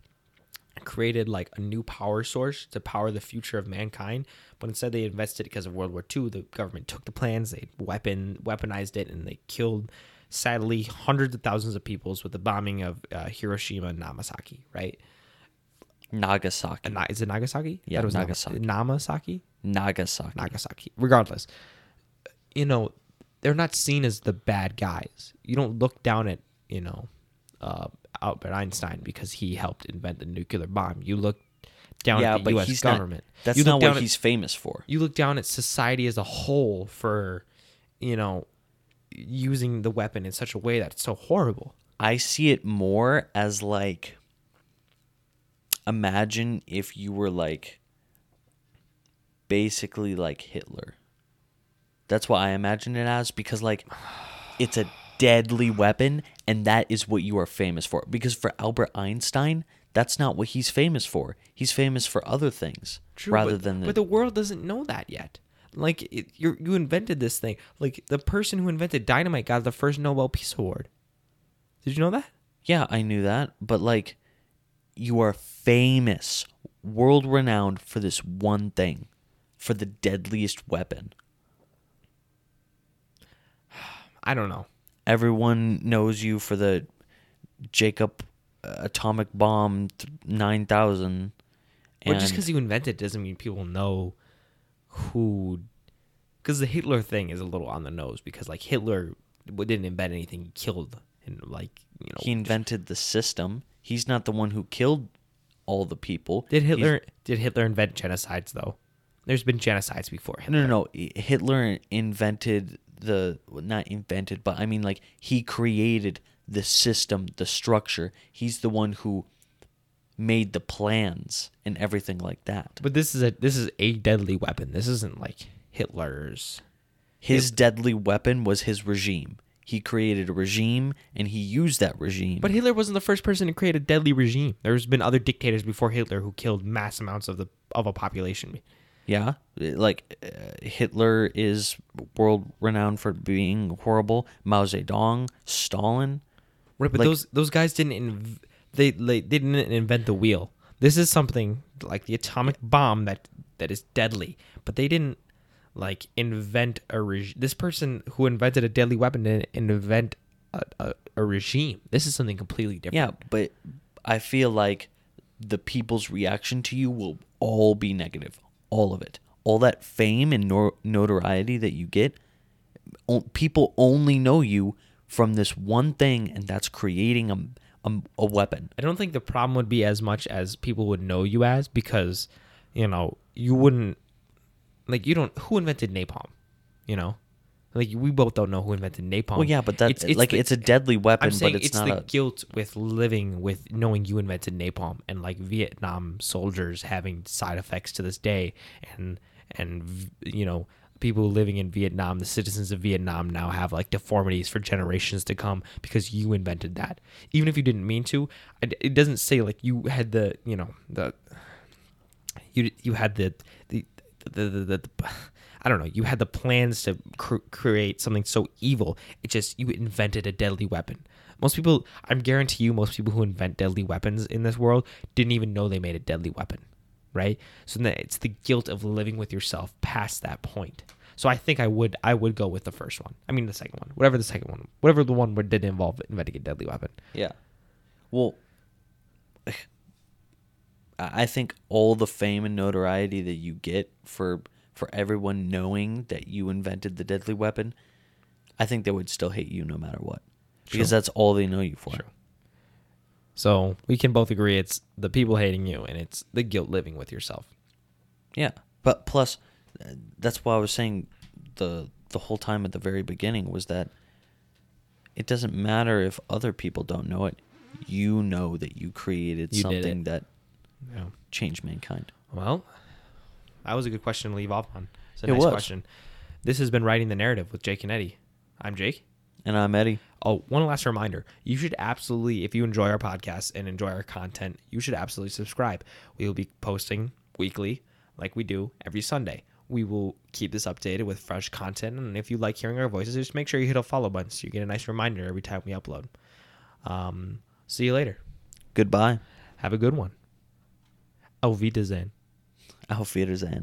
created like a new power source to power the future of mankind, but instead they invested it because of World War II. The government took the plans, they weapon weaponized it, and they killed sadly hundreds of thousands of peoples with the bombing of uh, Hiroshima and Nagasaki. Right? Nagasaki. And is it Nagasaki? Yeah, That was Nagasaki. Nagasaki. Nagasaki. Nagasaki. Regardless, you know, they're not seen as the bad guys. You don't look down at, you know, uh, Albert Einstein because he helped invent the nuclear bomb. You look down yeah, at the U.S. government. not. That's you not what at- he's famous for. You look down at society as a whole for, you know, using the weapon in such a way that's so horrible. I see it more as like imagine if you were like basically like Hitler. That's what I imagine it as because like it's a deadly weapon and that is what you are famous for. Because for Albert Einstein, that's not what he's famous for. He's famous for other things True, rather but, than the, but the world doesn't know that yet. Like it, you you invented this thing. Like the person who invented dynamite got the first Nobel Peace Award. Did you know that? Yeah, I knew that, but like you are famous, world renowned for this one thing, for the deadliest weapon. I don't know. Everyone knows you for the Jacob uh, atomic bomb 9000 But just because you invented it doesn't mean people know who. Because the Hitler thing is a little on the nose. Because like Hitler didn't invent anything; he killed and like you know. he invented the system. He's not the one who killed all the people. did He's- Hitler did Hitler invent genocides though? There's been genocides before No, Hitler. no, no. Hitler invented the not invented, but I mean like he created the system, the structure. He's the one who made the plans and everything like that. But this is a this is a deadly weapon. This isn't like Hitler's. His deadly weapon was his regime. He created a regime and he used that regime. But Hitler wasn't the first person to create a deadly regime. There's been other dictators before Hitler who killed mass amounts of the of a population. yeah, like uh, Hitler is world renowned for being horrible. Mao Zedong, Stalin. Right, but Like- those those guys didn't inv- they, they didn't invent the wheel. This is something like the atomic bomb that that is deadly, but they didn't like invent a regime. This person who invented a deadly weapon didn't invent a, a, a regime. This is something completely different. Yeah, but I feel like the people's reaction to you will all be negative. All of it. All that fame and nor- notoriety that you get, o- people only know you from this one thing, and that's creating a, a, a weapon. I don't think the problem would be as much as people would know you as because, you know, you wouldn't like you don't who invented napalm, you know, like we both don't know who invented napalm. Well, yeah, but that like the- it's a deadly weapon, I'm saying but it's, it's, not the a. guilt with living with knowing you invented napalm and like Vietnam soldiers having side effects to this day, and and you know people living in Vietnam, the citizens of Vietnam now have like deformities for generations to come because you invented that. Even if you didn't mean to, it doesn't say like you had the you know the you you had the the the, the, the, the I don't know. You had the plans to cr- create something so evil. It just you invented a deadly weapon. Most people, I'm guarantee you, most people who invent deadly weapons in this world didn't even know they made a deadly weapon, right? So then it's the guilt of living with yourself past that point. So I think I would I would go with the first one. I mean the second one, whatever the second one, whatever the one where did involve inventing a deadly weapon. Yeah. Well, I think all the fame and notoriety that you get for for everyone knowing that you invented the deadly weapon, I think they would still hate you no matter what. Because Sure. that's all they know you for. Sure. So we can both agree it's the people hating you and it's the guilt living with yourself. Yeah. But plus uh, that's why I was saying the the whole time at the very beginning was that it doesn't matter if other people don't know it. You know that you created You something that Yeah. changed mankind. Well, that was a good question to leave off on. It's a It nice was. question. This has been writing the narrative with Jake and Eddie. I'm Jake. And I'm Eddie. Oh, one last reminder. You should absolutely, if you enjoy our podcast and enjoy our content, you should absolutely subscribe. We will be posting weekly, like we do every Sunday. We will keep this updated with fresh content. And if you like hearing our voices, just make sure you hit a follow button so you get a nice reminder every time we upload. Um, see you later. Goodbye. Have a good one. Auf Wiedersehen. Auf Wiedersehen.